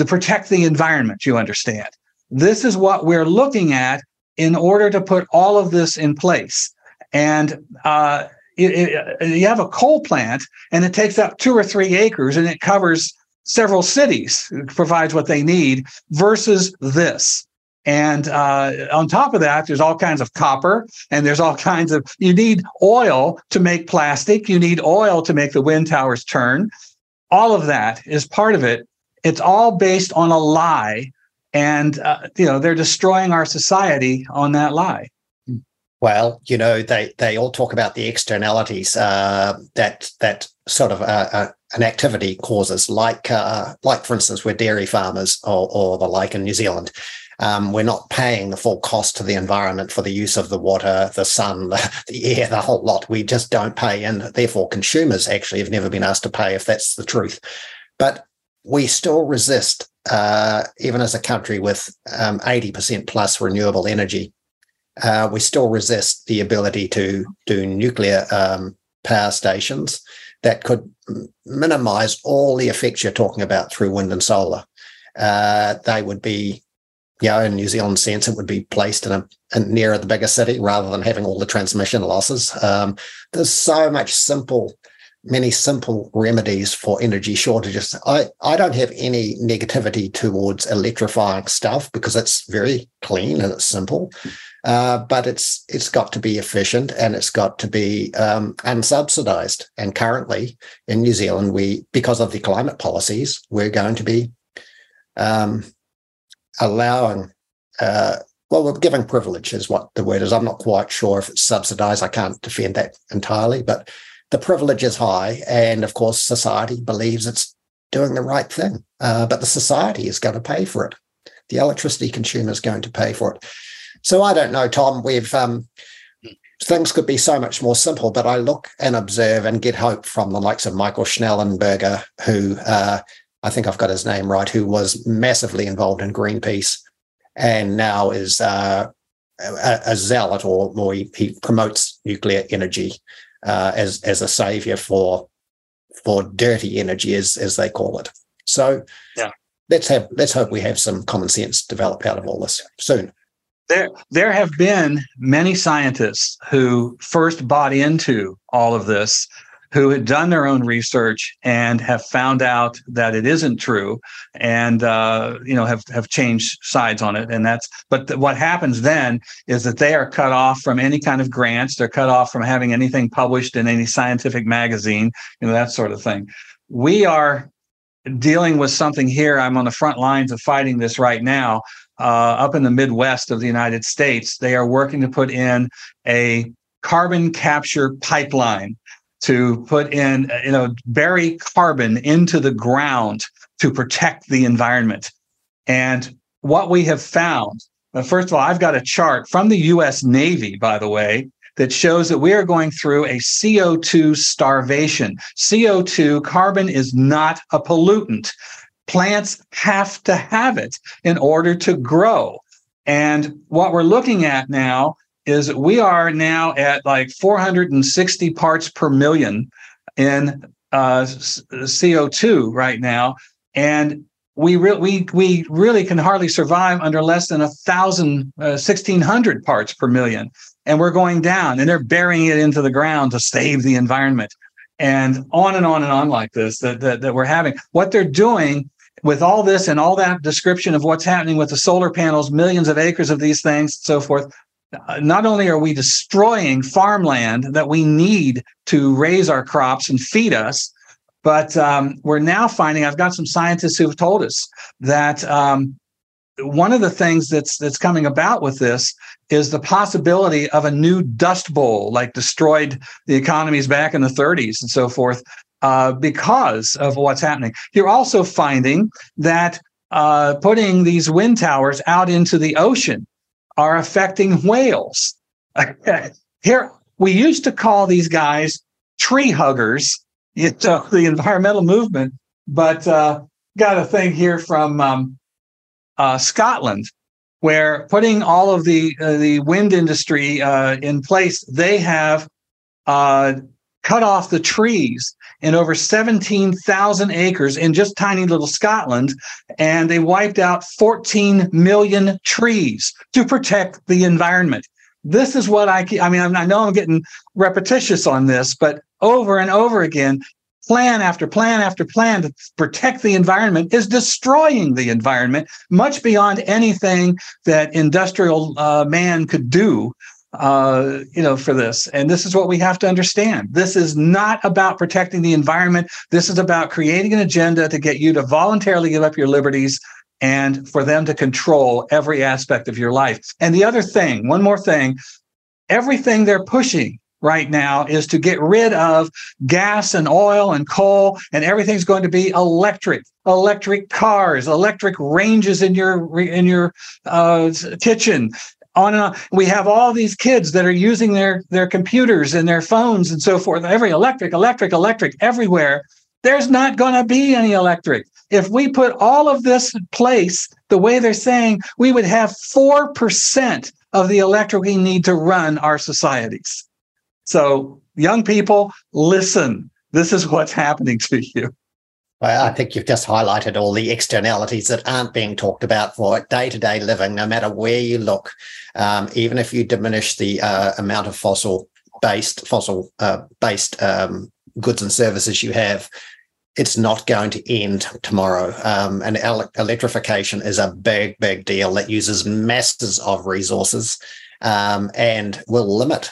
to protect the environment, you understand. This is what we're looking at in order to put all of this in place. And uh, it, it, you have a coal plant and it takes up two or three acres and it covers several cities, it provides what they need, versus this. And uh, on top of that, there's all kinds of copper and there's all kinds of, you need oil to make plastic, you need oil to make the wind towers turn. All of that is part of it. It's all based on a lie. And, uh, you know, they're destroying our society on that lie. Well, you know, they they all talk about the externalities uh, that that sort of uh, uh, an activity causes, like uh, like for instance, we're dairy farmers or, or the like in New Zealand. Um, we're not paying the full cost to the environment for the use of the water, the sun, the, the air, the whole lot. We just don't pay, and therefore consumers actually have never been asked to pay if that's the truth. But we still resist, uh, even as a country with um, 80% plus renewable energy uh, we still resist the ability to do nuclear um, power stations that could minimize all the effects you're talking about through wind and solar. Uh, they would be, you know, in New Zealand sense, it would be placed in a in nearer the bigger city rather than having all the transmission losses. Um, there's so much simple, many simple remedies for energy shortages. I, I don't have any negativity towards electrifying stuff because it's very clean and it's simple. Uh, but it's it's got to be efficient and it's got to be um, unsubsidized. And currently in New Zealand, we because of the climate policies, we're going to be um, allowing. Uh, well, we're giving privilege is what the word is. I'm not quite sure if it's subsidized. I can't defend that entirely, but the privilege is high, and of course, society believes it's doing the right thing. Uh, but the society is going to pay for it. The electricity consumer is going to pay for it. So I don't know, Tom. We've um, things could be so much more simple, but I look and observe and get hope from the likes of Michael Schnellenberger, who uh, I think I've got his name right, who was massively involved in Greenpeace and now is uh, a, a, zealot, or, he, he, promotes nuclear energy uh, as as a savior for for dirty energy, as as they call it. So, yeah. let's have let's hope we have some common sense develop out of all this soon. There, there have been many scientists who first bought into all of this who had done their own research and have found out that it isn't true and uh, you know have have changed sides on it. And that's but th- what happens then is that they are cut off from any kind of grants. They're cut off from having anything published in any scientific magazine you know that sort of thing. We are dealing with something here. I'm on the front lines of fighting this right now. Uh, up in the midwest of the united states they are working to put in a carbon capture pipeline to put in, you know, bury carbon into the ground to protect the environment. And what we have found, uh, first of all, I've got a chart from the US Navy, by the way, that shows that we are going through a CO2 starvation. CO2, carbon is not a pollutant. Plants have to have it in order to grow. And what we're looking at now is we are now at like 460 parts per million in uh, CO2 right now, and we re- we we really can hardly survive under less than a thousand, uh, 1600 parts per million, and we're going down, and they're burying it into the ground to save the environment, and on and on and on like this that that, that we're having. What they're doing with all this and all that description of what's happening with the solar panels, millions of acres of these things, and so forth, not only are we destroying farmland that we need to raise our crops and feed us, but um, we're now finding I've got some scientists who have told us that um, one of the things that's that's coming about with this is the possibility of a new dust bowl, like destroyed the economies back in the 30s and so forth, uh, because of what's happening. You're also finding that uh, putting these wind towers out into the ocean are affecting whales. Here, we used to call these guys tree huggers, you know, the environmental movement, but uh, got a thing here from um, uh, Scotland where putting all of the uh, the wind industry uh, in place, they have uh, cut off the trees in over 17,000 acres in just tiny little Scotland, and they wiped out 14 million trees to protect the environment. This is what I, I mean, I know I'm getting repetitious on this, but over and over again, plan after plan after plan to protect the environment is destroying the environment much beyond anything that industrial uh, man could do uh, you know, for this. And this is what we have to understand. This is not about protecting the environment. This is about creating an agenda to get you to voluntarily give up your liberties and for them to control every aspect of your life. And the other thing, one more thing, everything they're pushing right now is to get rid of gas and oil and coal and everything's going to be electric electric cars electric ranges in your in your uh, kitchen on and on. We have all these kids that are using their their computers and their phones and so forth. Every electric, electric, electric everywhere. There's not going to be any electric. If we put all of this in place the way they're saying, we would have 4% of the electric we need to run our societies. So, young people, listen. This is what's happening to you. I think you've just highlighted all the externalities that aren't being talked about for day to day living, no matter where you look. Um, even if you diminish the uh, amount of fossil based fossil uh, based um, goods and services you have, it's not going to end tomorrow. Um, and ele- electrification is a big, big deal that uses masses of resources um, and will limit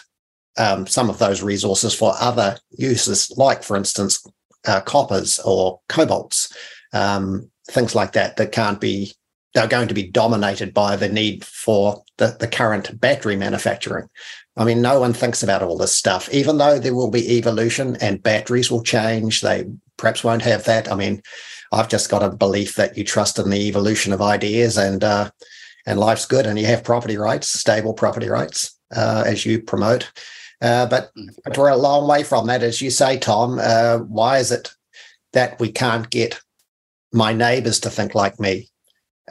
um, some of those resources for other uses, like, for instance, uh, coppers or cobalts, um, things like that, that can't be, they're going to be dominated by the need for the, the current battery manufacturing. I mean, no one thinks about all this stuff, even though there will be evolution and batteries will change. They perhaps won't have that. I mean, I've just got a belief that you trust in the evolution of ideas and, uh, and life's good and you have property rights, stable property rights, uh, as you promote. Uh, but, but we're a long way from that, as you say, Tom. Uh, why is it that we can't get my neighbours to think like me?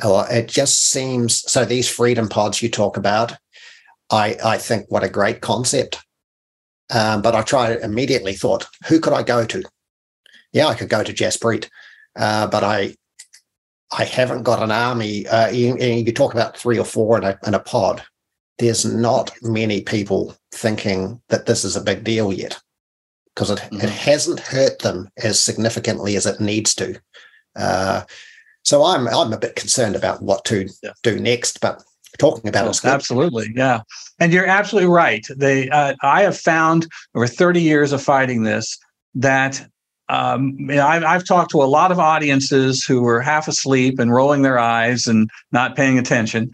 or it just seems so these freedom pods you talk about i i think what a great concept um, but i tried immediately thought who could i go to yeah i could go to jaspreet uh, but i i haven't got an army uh, you, you, talk about three or four in a, in a pod there's not many people thinking that this is a big deal yet because it, mm-hmm. it hasn't hurt them as significantly as it needs to uh, so I'm I'm a bit concerned about what to yeah. do next, but talking about it. Absolutely, yeah, and you're absolutely right. They uh, I have found over 30 years of fighting this that um, you know, I've, I've talked to a lot of audiences who were half asleep and rolling their eyes and not paying attention.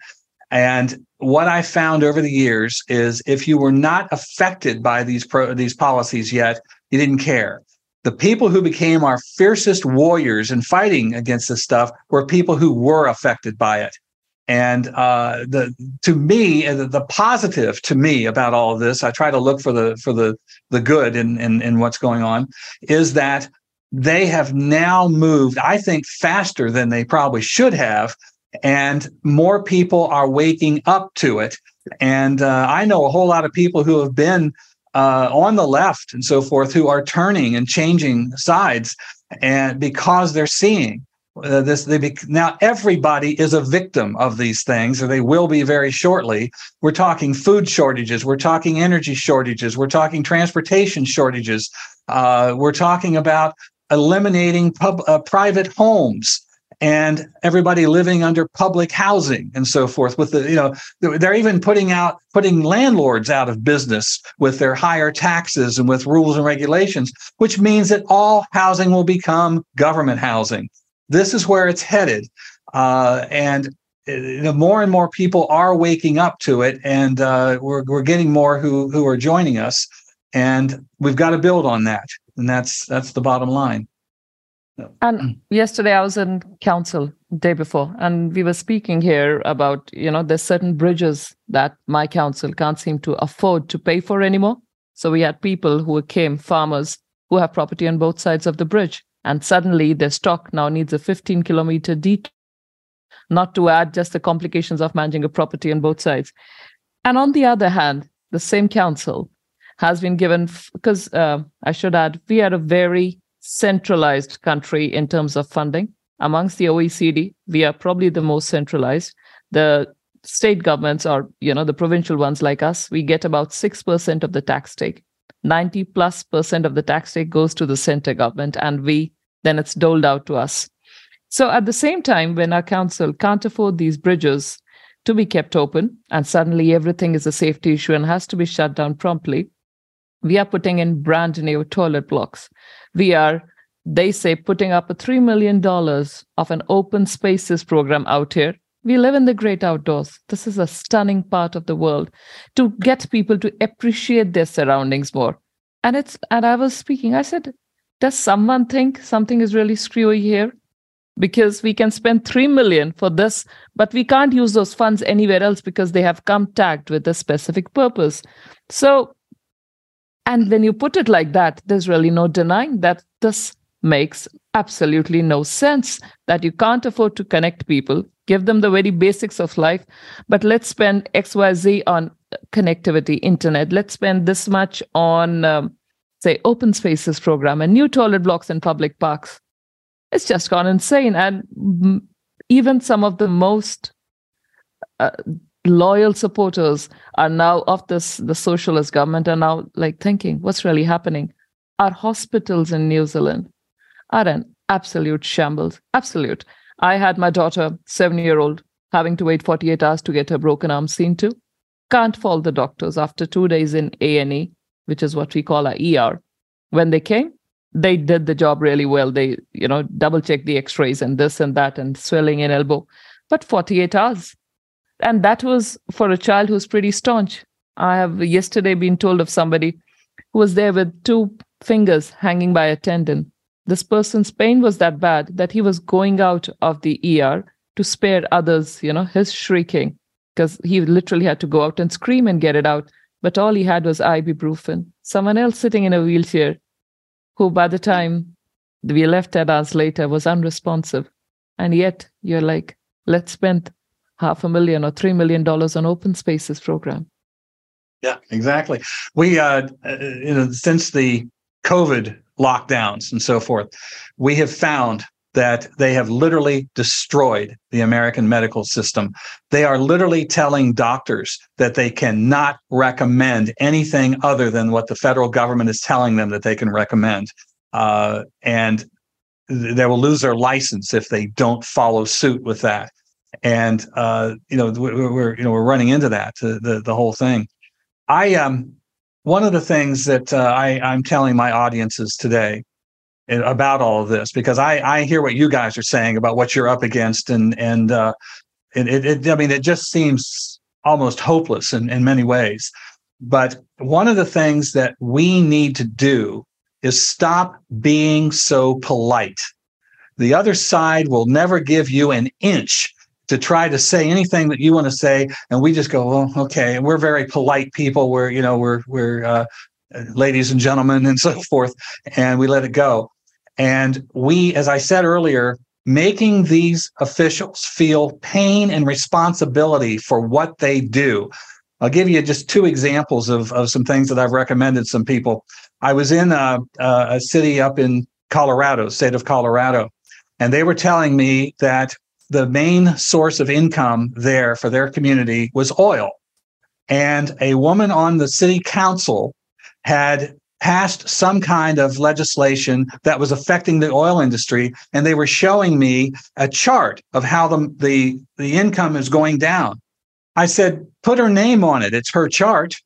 And what I found over the years is if you were not affected by these pro, these policies yet, you didn't care the people who became our fiercest warriors in fighting against this stuff were people who were affected by it. And uh, the to me, the, the positive to me about all of this, I try to look for the for the the good in, in in what's going on, is that they have now moved, I think, faster than they probably should have, and more people are waking up to it. And uh, I know a whole lot of people who have been uh, on the left and so forth who are turning and changing sides, and because they're seeing uh, this, they be, now everybody is a victim of these things, or they will be very shortly. We're talking food shortages, we're talking energy shortages, we're talking transportation shortages, uh, we're talking about eliminating pub, uh, private homes and everybody living under public housing and so forth with the you know they're even putting out putting landlords out of business with their higher taxes and with rules and regulations which means that all housing will become government housing. This is where it's headed. Uh, and you know, more and more people are waking up to it and uh, we're, we're getting more who who are joining us. And we've got to build on that. And that's that's the bottom line and yesterday I was in council day before, and we were speaking here about, you know, there's certain bridges that my council can't seem to afford to pay for anymore. So we had people who came, farmers who have property on both sides of the bridge, and suddenly their stock now needs a 15 kilometer detour, not to add just the complications of managing a property on both sides. And on the other hand, the same council has been given, because uh, I should add, we are a very centralized country in terms of funding. Amongst the OECD, we are probably the most centralized. The state governments or you know the provincial ones like us, we get about 6% of the tax take. 90 plus percent of the tax take goes to the center government and we then it's doled out to us. So at the same time, when our council can't afford these bridges to be kept open and suddenly everything is a safety issue and has to be shut down promptly, we are putting in brand new toilet blocks. We are, they say, putting up a $3 million of an open spaces program out here. We live in the great outdoors. This is a stunning part of the world to get people to appreciate their surroundings more. And it's, and I was speaking, I said, does someone think something is really screwy here? because we can spend 3 million for this but we can't use those funds anywhere else because they have come tagged with a specific purpose so and when you put it like that, there's really no denying that this makes absolutely no sense that you can't afford to connect people, give them the very basics of life, but let's spend XYZ on connectivity, internet. Let's spend this much on, um, say, open spaces program and new toilet blocks in public parks. It's just gone insane. And even some of the most uh, loyal supporters are now of this the socialist government are now like thinking what's really happening? Our hospitals in new zealand are an absolute shambles absolute. I had my daughter seven year old having to wait 48 hours to get her broken arm seen to. Can't fault the doctors. After two days in a&e which is what we call our er when they came they did the job really well. They you know double checked the x-rays and this and that and swelling in elbow. But 48 hours and that was for a child who's pretty staunch. I have yesterday been told of somebody who was there with two fingers hanging by a tendon. This person's pain was that bad that he was going out of the ER to spare others, you know, his shrieking, because he literally had to go out and scream and get it out. But all he had was ibuprofen. Someone else sitting in a wheelchair, who by the time we left 10 hours later was unresponsive. And yet you're like, let's spend half a million or three million dollars on open spaces program. Yeah, exactly. We, uh, uh, you know, since the COVID lockdowns and so forth, we have found that they have literally destroyed the American medical system. They are literally telling doctors that they cannot recommend anything other than what the federal government is telling them that they can recommend. Uh, and they will lose their license if they don't follow suit with that. And uh, you know we're you know we're running into that the the whole thing. I um one of the things that uh, I I'm telling my audiences today about all of this because I I hear what you guys are saying about what you're up against and and uh, it, it I mean it just seems almost hopeless in, in many ways. But one of the things that we need to do is stop being so polite. The other side will never give you an inch to try to say anything that you want to say, and we just go, well, okay. And we're very polite people. We're you know we're we're uh, ladies and gentlemen and so forth, and we let it go. And we, as I said earlier, making these officials feel pain and responsibility for what they do. I'll give you just two examples of, of some things that I've recommended some people. I was in a, a city up in Colorado, state of Colorado, and they were telling me that the main source of income there for their community was oil. And a woman on the city council had passed some kind of legislation that was affecting the oil industry and they were showing me a chart of how the, the, the income is going down. I said put her name on it. It's her chart.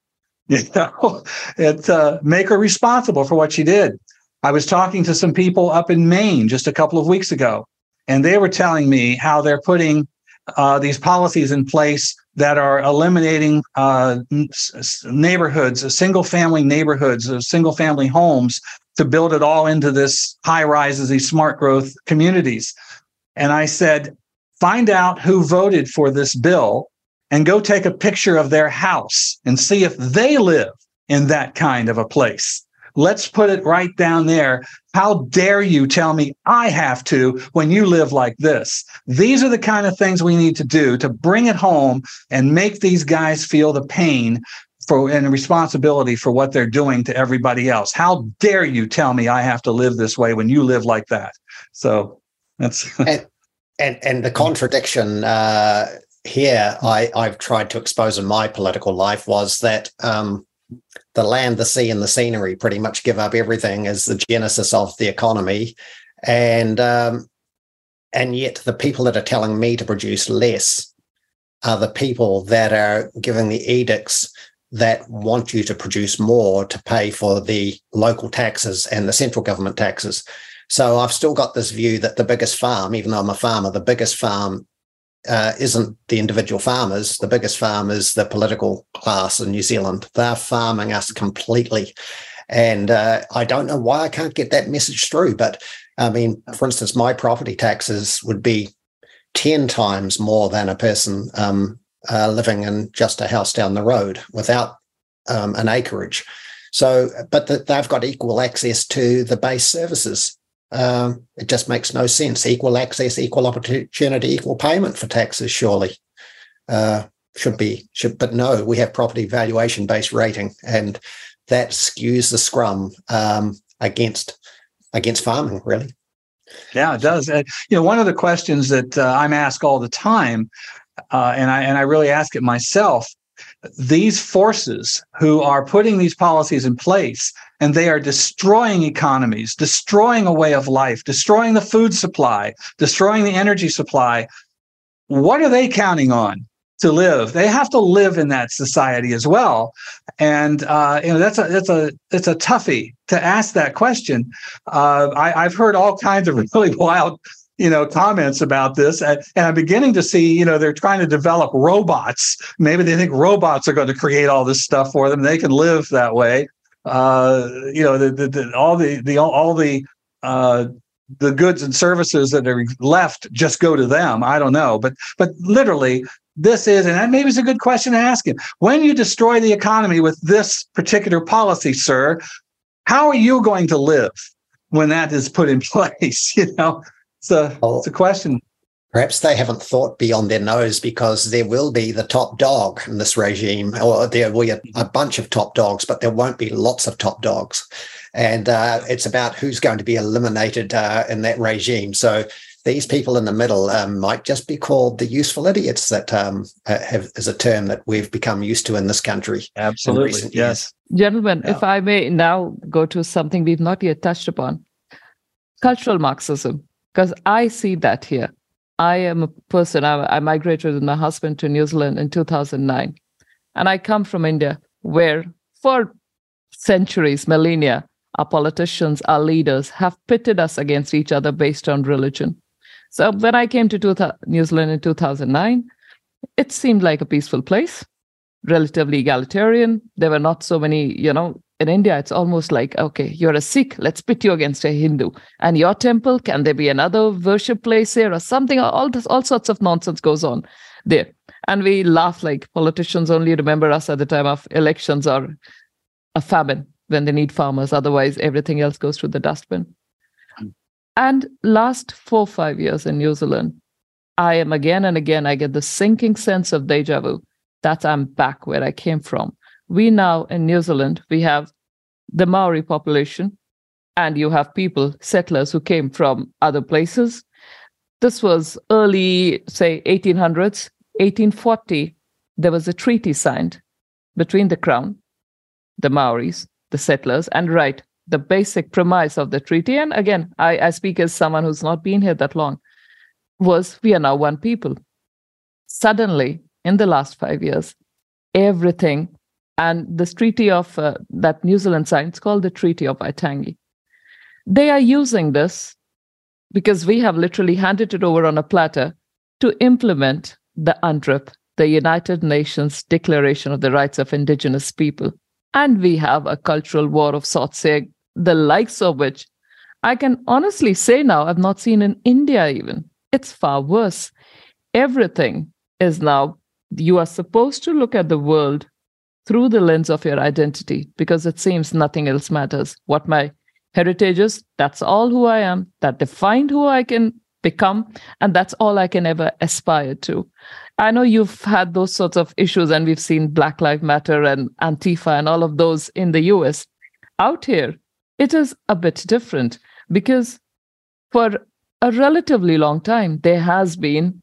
You know it uh, make her responsible for what she did. I was talking to some people up in maine just a couple of weeks ago and they were telling me how they're putting uh, these policies in place that are eliminating uh, neighborhoods, single family neighborhoods, uh, single family homes to build it all into this high rises, these smart growth communities. And I said, find out who voted for this bill and go take a picture of their house and see if they live in that kind of a place. Let's put it right down there. How dare you tell me I have to when you live like this? These are the kind of things we need to do to bring it home and make these guys feel the pain for and responsibility for what they're doing to everybody else. How dare you tell me I have to live this way when you live like that? So that's and and, and the contradiction uh, here I, I've tried to expose in my political life was that um, the land, the sea, and the scenery pretty much give up everything as the genesis of the economy, and um, and yet the people that are telling me to produce less are the people that are giving the edicts that want you to produce more to pay for the local taxes and the central government taxes. So I've still got this view that the biggest farm, even though I'm a farmer, the biggest farm uh, isn't the individual farmers. The biggest farm is the political class in New Zealand. They're farming us completely. And uh, I don't know why I can't get that message through. But I mean, for instance, my property taxes would be 10 times more than a person um, uh, living in just a house down the road without um, an acreage. So, but the, they've got equal access to the base services. Um, it just makes no sense. Equal access, equal opportunity, equal payment for taxes, surely. Uh, should be should but no we have property valuation based rating and that skews the scrum um, against against farming really yeah it does uh, you know one of the questions that uh, i'm asked all the time uh, and i and i really ask it myself these forces who are putting these policies in place and they are destroying economies, destroying a way of life, destroying the food supply, destroying the energy supply. What are they counting on to live? They have to live in that society as well, and uh, you know that's a that's a it's a toughie to ask that question. Uh, I, I've heard all kinds of really wild you know comments about this and, i'm beginning to see you know they're trying to develop robots maybe they think robots are going to create all this stuff for them they can live that way uh, you know, the, the, the, all the the all the uh, the goods and services that are left just go to them. I don't know, but but literally, this is, and that maybe it's a good question to ask him. When you destroy the economy with this particular policy, sir, how are you going to live when that is put in place? You know, it's a it's a question. Perhaps they haven't thought beyond their nose because there will be the top dog in this regime, or there will be a, a bunch of top dogs, but there won't be lots of top dogs. And uh, it's about who's going to be eliminated uh, in that regime. So these people in the middle um, might just be called the useful idiots that um, have, is a term that we've become used to in this country. Absolutely. Yes. Gentlemen, yeah. if I may now go to something we've not yet touched upon cultural Marxism, because I see that here. I am a person, I, I migrated with my husband to New Zealand in 2009. And I come from India, where for centuries, millennia, our politicians, our leaders have pitted us against each other based on religion. So when I came to New Zealand in 2009, it seemed like a peaceful place, relatively egalitarian. There were not so many, you know, in India, it's almost like, okay, you're a Sikh, let's pit you against a Hindu. And your temple, can there be another worship place here or something? All this, all sorts of nonsense goes on there. And we laugh like politicians only remember us at the time of elections or a famine when they need farmers. Otherwise, everything else goes to the dustbin. Hmm. And last four, five years in New Zealand, I am again and again, I get the sinking sense of deja vu that I'm back where I came from we now in New Zealand, we have the Maori population, and you have people, settlers who came from other places. This was early, say, 1800s, 1840. There was a treaty signed between the crown, the Maoris, the settlers, and right, the basic premise of the treaty. And again, I, I speak as someone who's not been here that long, was we are now one people. Suddenly, in the last five years, everything and this treaty of uh, that New Zealand signed, it's called the Treaty of Waitangi. They are using this because we have literally handed it over on a platter to implement the UNDRIP, the United Nations Declaration of the Rights of Indigenous People. And we have a cultural war of sorts here, the likes of which I can honestly say now I've not seen in India even. It's far worse. Everything is now, you are supposed to look at the world through the lens of your identity because it seems nothing else matters. What my heritage is, that's all who I am, that defined who I can become, and that's all I can ever aspire to. I know you've had those sorts of issues, and we've seen Black Lives Matter and Antifa and all of those in the US. Out here, it is a bit different because for a relatively long time, there has been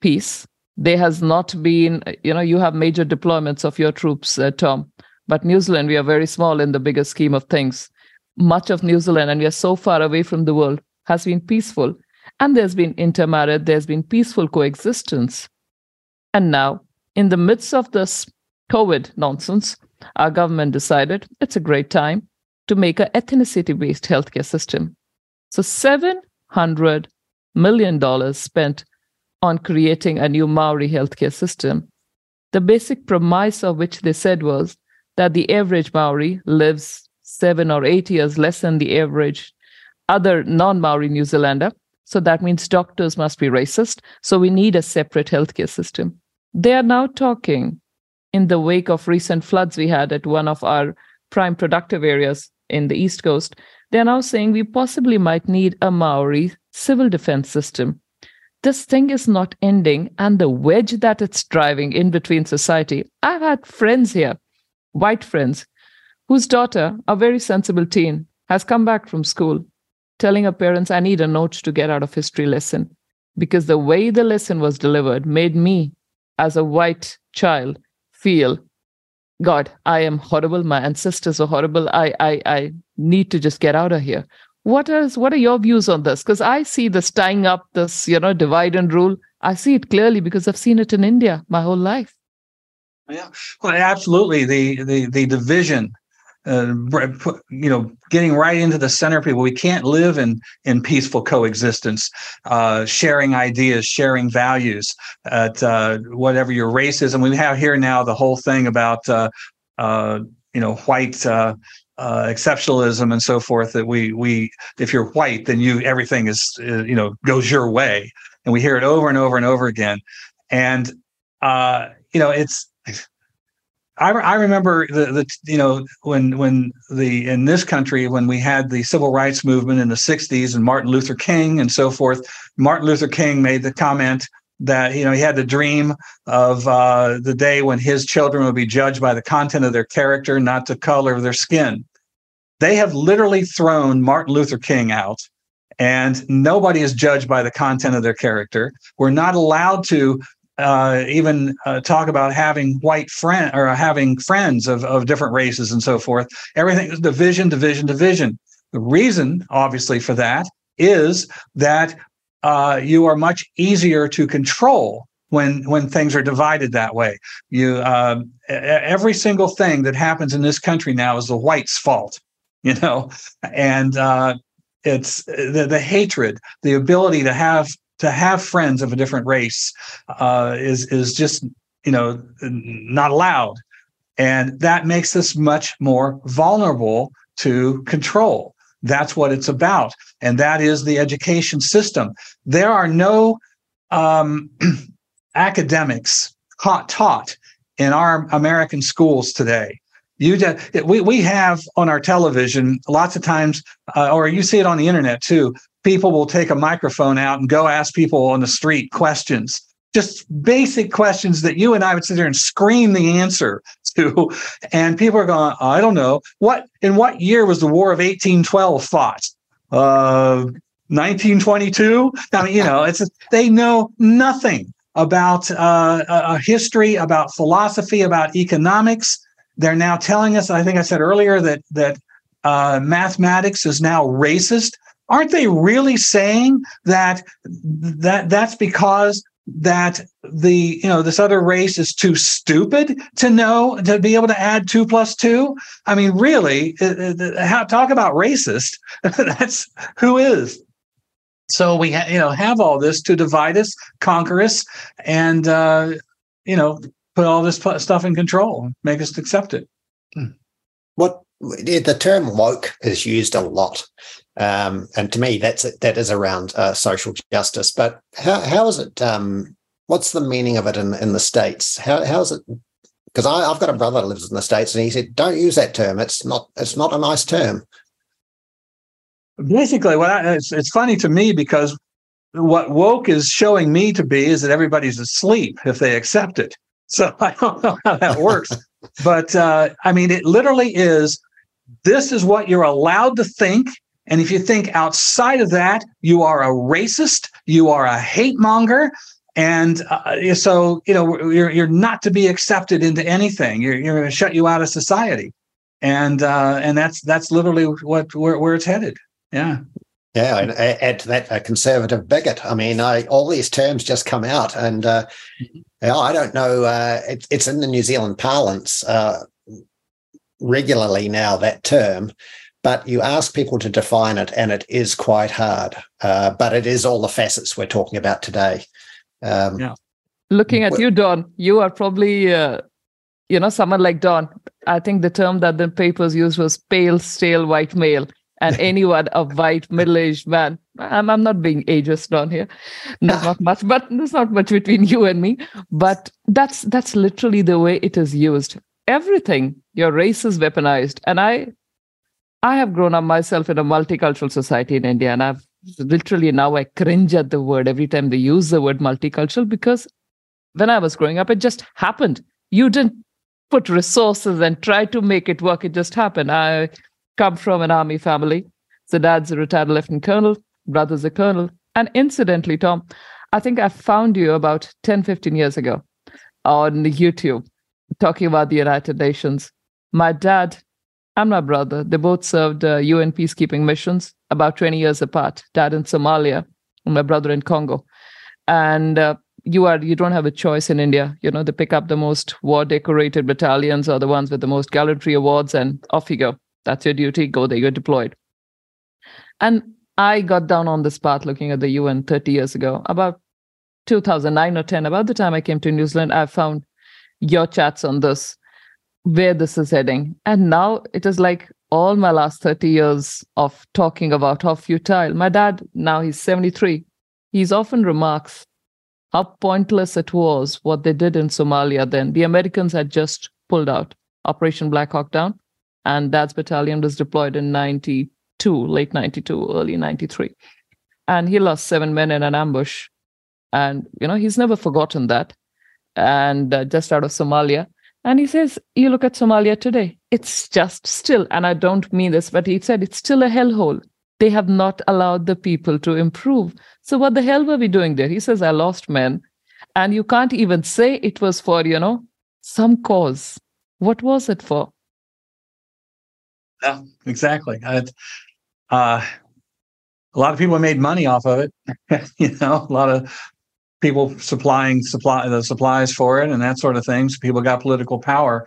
peace there has not been, you know, you have major deployments of your troops, uh, Tom, but New Zealand, we are very small in the bigger scheme of things. Much of New Zealand, and we are so far away from the world, has been peaceful. And there's been intermarriage, there's been peaceful coexistence. And now, in the midst of this COVID nonsense, our government decided it's a great time to make an ethnicity based healthcare system. So, $700 million spent on creating a new Maori healthcare system. The basic premise of which they said was that the average Maori lives seven or eight years less than the average other non Maori New Zealander. So that means doctors must be racist. So we need a separate healthcare system. They are now talking in the wake of recent floods we had at one of our prime productive areas in the East Coast. They are now saying we possibly might need a Maori civil defense system this thing is not ending and the wedge that it's driving in between society. I've had friends here, white friends, whose daughter, a very sensible teen, has come back from school telling her parents, I need a note to get out of history lesson. Because the way the lesson was delivered made me, as a white child, feel, God, I am horrible. My ancestors are horrible. I, I, I need to just get out of here. What is what are your views on this? Because I see this tying up this, you know, divide and rule. I see it clearly because I've seen it in India my whole life. Yeah, well, absolutely. The the the division, uh, you know, getting right into the center of people. We can't live in in peaceful coexistence, uh, sharing ideas, sharing values. At uh, whatever your race is, and we have here now the whole thing about uh, uh, you know white uh, exceptionalism and so forth that we we if you're white then you everything is uh, you know goes your way. And we hear it over and over and over again. And uh, you know it's I, I remember the, the you know when when the in this country when we had the civil rights movement in the 60s and Martin Luther King and so forth Martin Luther King made the comment that you know he had the dream of uh, the day when his children would be judged by the content of their character not the color of their skin they have literally thrown Martin Luther King out and nobody is judged by the content of their character we're not allowed to uh, even uh, talk about having white friend or having friends of, of different races and so forth. Everything is division, division, division. The reason, obviously, for that is that uh, you are much easier to control when when things are divided that way. You uh, every single thing that happens in this country now is the whites' fault, you know, and uh, it's the, the hatred, the ability to have to have friends of a different race uh, is is just you know not allowed, and that makes us much more vulnerable to control. That's what it's about, and that is the education system. There are no um, academics taught, taught in our American schools today. You we we have on our television lots of times, uh, or you see it on the internet too people will take a microphone out and go ask people on the street questions just basic questions that you and I would sit there and scream the answer to. And people are going, I don't know. What in what year was the War of 1812 fought? Uh 1922? I mean, you know, it's they know nothing about uh, a history, about philosophy, about economics. They're now telling us, I think I said earlier that that uh, mathematics is now racist aren't they really saying that that that's because that the you know this other race is too stupid to know to be able to add two plus two? I mean really how talk about racist. That's who is? So we ha- you know have all this to divide us conquer us and uh you know put all this stuff in control make us accept it. Hmm. what the term woke is used a lot um, and to me, that's that is around uh, social justice. But how how is it? Um, what's the meaning of it in in the states? How how is it? Because I've got a brother that lives in the states, and he said, "Don't use that term. It's not it's not a nice term." Basically, what I, it's it's funny to me because what woke is showing me to be is that everybody's asleep if they accept it. So I don't know how that works, but uh, I mean, it literally is. This is what you're allowed to think and if you think outside of that, you are a racist, you are a hate monger. And uh, so, you know, you're, you're not to be accepted into anything. You're, you're going to shut you out of society. And uh, and that's that's literally what where, where it's headed. Yeah. Yeah, and add to that a conservative bigot. I mean, I, all these terms just come out, and uh. I don't know. Uh, it, it's in the New Zealand parlance uh, regularly now. That term, but you ask people to define it, and it is quite hard. Uh, but it is all the facets we're talking about today. Um, yeah. Looking at you, Don, you are probably, uh, you know, someone like Don. I think the term that the papers used was pale, stale white male. And anyone, a white middle-aged man. I'm, I'm not being ageist Don here. No, not much, but there's not much between you and me. But that's that's literally the way it is used. Everything, your race is weaponized. And I I have grown up myself in a multicultural society in India, and I've literally now I cringe at the word every time they use the word multicultural because when I was growing up, it just happened. You didn't put resources and try to make it work, it just happened. I come from an army family. So dad's a retired lieutenant colonel, brother's a colonel. And incidentally, Tom, I think I found you about 10, 15 years ago on YouTube talking about the United Nations. My dad and my brother. They both served uh, UN peacekeeping missions about 20 years apart. Dad in Somalia, and my brother in Congo. And uh, you are you don't have a choice in India. You know they pick up the most war decorated battalions or the ones with the most gallantry awards, and off you go. That's your duty. Go there. You're deployed. And I got down on this path looking at the UN 30 years ago, about 2009 or 10. About the time I came to New Zealand, I found your chats on this where this is heading. And now it is like all my last 30 years of talking about how futile. My dad, now he's 73, he's often remarks how pointless it was what they did in Somalia then. The Americans had just pulled out, Operation Black Hawk Down. And Dad's battalion was deployed in 92, late 92, early 93. And he lost seven men in an ambush. And, you know, he's never forgotten that. And uh, just out of Somalia. And he says, you look at Somalia today, it's just still, and I don't mean this, but he said it's still a hellhole. They have not allowed the people to improve. So what the hell were we doing there? He says, I lost men. And you can't even say it was for, you know, some cause. What was it for? Yeah, exactly. I, uh, a lot of people made money off of it. you know, a lot of people supplying supply the supplies for it and that sort of things. So people got political power.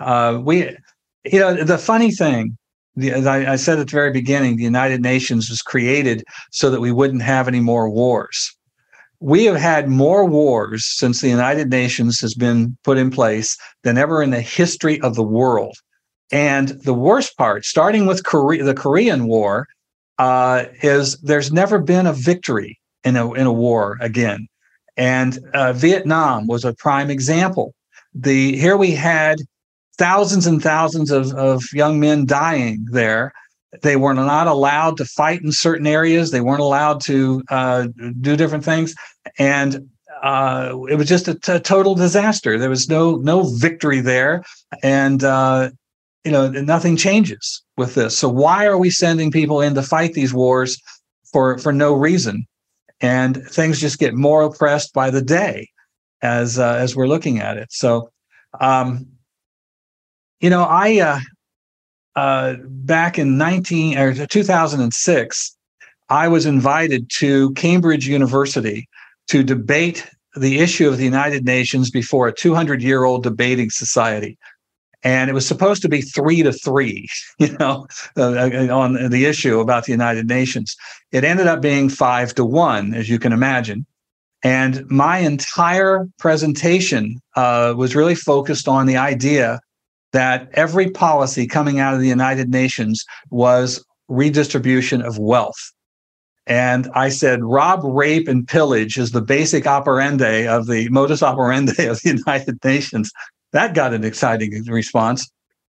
Uh, we, you know, the funny thing, the, I, I said at the very beginning, the United Nations was created so that we wouldn't have any more wars we have had more wars since the United Nations has been put in place than ever in the history of the world. And the worst part, starting with Korea, the Korean War, uh, is there's never been a victory in a in a war again. And uh, Vietnam was a prime example. The here we had thousands and thousands of, of young men dying there they were not allowed to fight in certain areas. They weren't allowed to uh, do different things, and uh, it was just a, t- total disaster. There was no no victory there, and uh, you know nothing changes with this. So why are we sending people in to fight these wars for for no reason? And things just get more oppressed by the day as uh, as we're looking at it. So, um, you know, I uh, uh, back in 19 or 2006, I was invited to Cambridge University to debate the issue of the United Nations before a 200 year old debating society. And it was supposed to be three to three, you know, uh, uh, on the issue about the United Nations. It ended up being five to one, as you can imagine. And my entire presentation uh, was really focused on the idea that every policy coming out of the United Nations was redistribution of wealth. And I said, rob, rape, and pillage is the basic operandi of the modus operandi of the United Nations. That got an exciting response.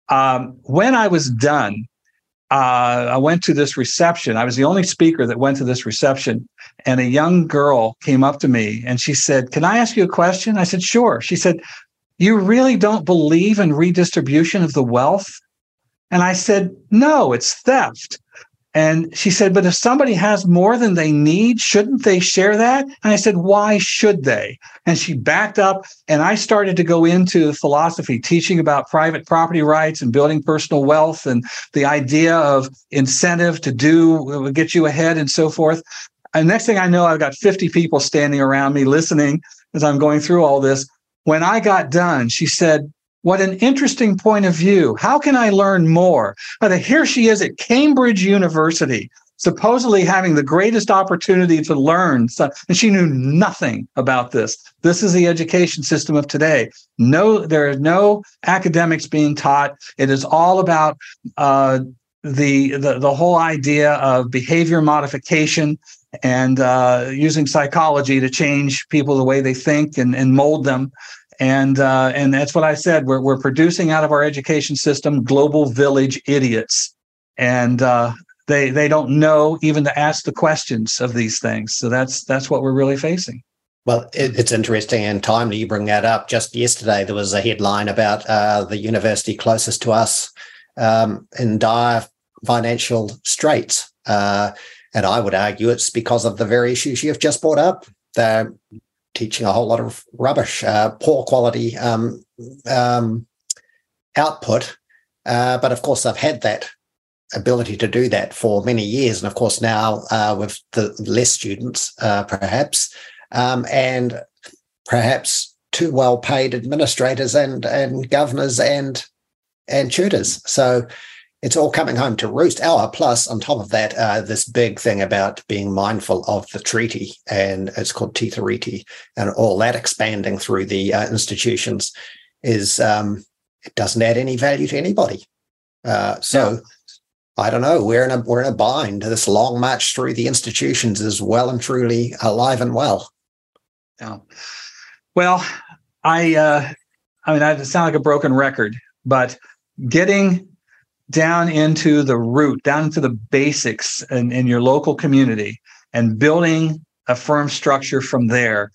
Um, when I was done, uh, I went to this reception. I was the only speaker that went to this reception. And a young girl came up to me and she said, Can I ask you a question? I said, Sure. She said, you really don't believe in redistribution of the wealth? And I said, No, it's theft. And she said, But if somebody has more than they need, shouldn't they share that? And I said, Why should they? And she backed up, and I started to go into philosophy, teaching about private property rights and building personal wealth and the idea of incentive to do, uh, get you ahead, and so forth. And next thing I know, I've got 50 people standing around me listening as I'm going through all this. When I got done, she said, What an interesting point of view. How can I learn more? But here she is at Cambridge University, supposedly having the greatest opportunity to learn. And she knew nothing about this. This is the education system of today. No, there are no academics being taught. It is all about uh, the, the the whole idea of behavior modification and uh, using psychology to change people the way they think and, and mold them and uh, and that's what I said. We're we're producing out of our education system global village idiots, and uh, they they don't know even to ask the questions of these things. So that's that's what we're really facing. Well, it, it's interesting and timely you bring that up. Just yesterday, there was a headline about uh, the university closest to us um, in dire financial straits. Uh, and I would argue it's because of the very issues you've just brought up. They're teaching a whole lot of rubbish, uh, poor quality um, um, output. Uh, but of course, I've had that ability to do that for many years. And of course, now uh, with the less students, uh, perhaps, um, and perhaps too well paid administrators and, and governors and and tutors. So it's all coming home to roost. Our plus, on top of that, uh, this big thing about being mindful of the treaty, and it's called Te Tiriti, and all that expanding through the uh, institutions is um, it doesn't add any value to anybody. Uh, so. Yeah. I don't know. We're in a we're in a bind. This long march through the institutions is well and truly alive and well. Yeah. Well, I uh, I mean, I sound like a broken record, but getting down into the root, down into the basics in, in your local community and building a firm structure from there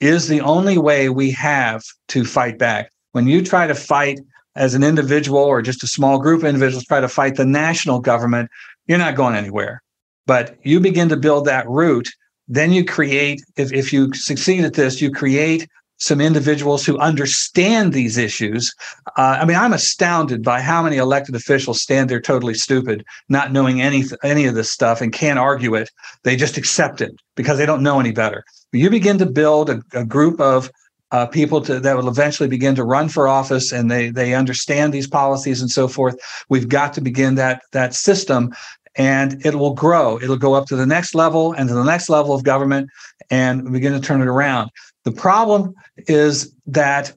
is the only way we have to fight back. When you try to fight as an individual or just a small group of individuals try to fight the national government, you're not going anywhere. But you begin to build that root, then you create, if, if you succeed at this, you create some individuals who understand these issues. Uh, I mean, I'm astounded by how many elected officials stand there totally stupid, not knowing any any of this stuff and can't argue it. They just accept it because they don't know any better. You begin to build a, a group of uh, people to, that will eventually begin to run for office and they they understand these policies and so forth. We've got to begin that that system and it will grow. It'll go up to the next level and to the next level of government and begin to turn it around. The problem is that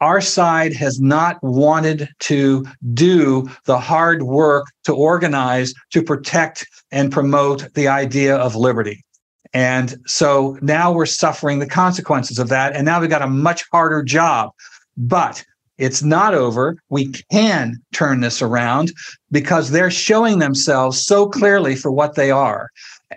our side has not wanted to do the hard work to organize to protect and promote the idea of liberty. And so now we're suffering the consequences of that. And now we've got a much harder job. But it's not over. We can turn this around because they're showing themselves so clearly for what they are.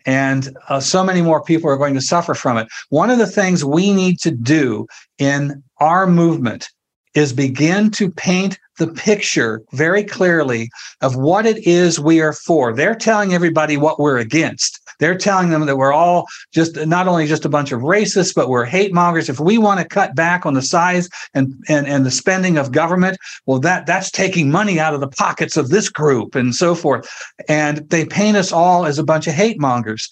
And uh, so many more people are going to suffer from it. One of the things we need to do in our movement is begin to paint the picture very clearly of what it is we are for. They're telling everybody what we're against. They're telling them that we're all just not only just a bunch of racists, but we're hate mongers. If we want to cut back on the size and, and, and the spending of government, well, that that's taking money out of the pockets of this group and so forth. And they paint us all as a bunch of hate mongers.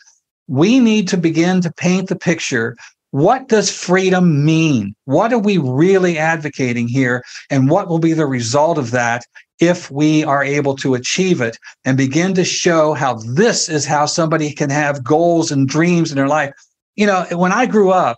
We need to begin to paint the picture what does freedom mean? What are we really advocating here? And what will be the result of that if we are able to achieve it and begin to show how this is how somebody can have goals and dreams in their life? You know, when I grew up,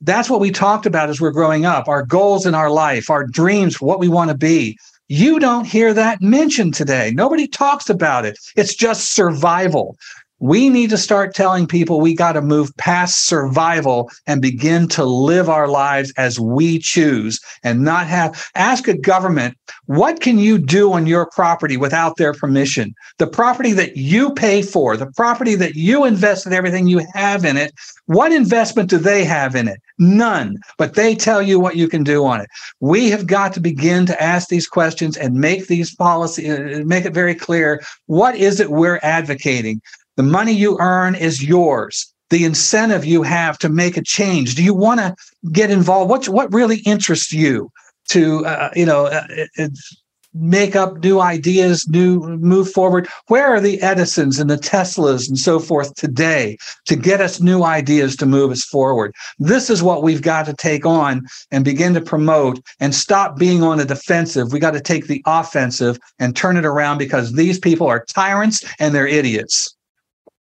that's what we talked about as we're growing up our goals in our life, our dreams, what we want to be. You don't hear that mentioned today. Nobody talks about it. It's just survival. We need to start telling people we got to move past survival and begin to live our lives as we choose and not have ask a government, what can you do on your property without their permission? The property that you pay for, the property that you invested everything you have in it, what investment do they have in it? None, but they tell you what you can do on it. We have got to begin to ask these questions and make these policy uh, make it very clear what is it we're advocating? The money you earn is yours. The incentive you have to make a change. Do you want to get involved? What what really interests you to uh, you know uh, make up new ideas, new move forward? Where are the Edisons and the Teslas and so forth today to get us new ideas to move us forward? This is what we've got to take on and begin to promote and stop being on the defensive. We got to take the offensive and turn it around because these people are tyrants and they're idiots.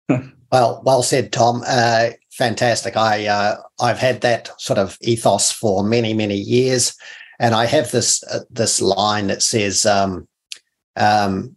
well, well said, Tom. Uh, fantastic. I uh, I've had that sort of ethos for many many years, and I have this uh, this line that says, um, um,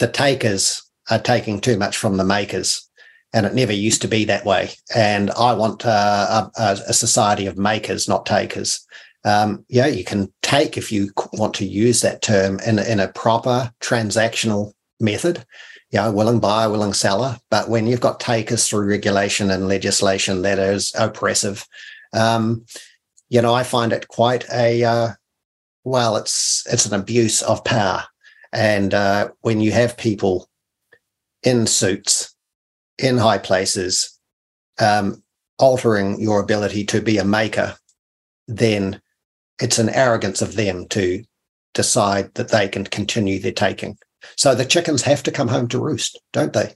"The takers are taking too much from the makers." And it never used to be that way. And I want uh, a, a, society of makers, not takers. Um, yeah, you can take if you want to use that term in, in a proper transactional method you know, willing buyer, willing seller. But when you've got takers through regulation and legislation that is oppressive, um, you know, I find it quite a uh, well, it's it's an abuse of power. And uh, when you have people in suits, in high places, um, altering your ability to be a maker, then it's an arrogance of them to decide that they can continue their taking. So the chickens have to come home to roost, don't they?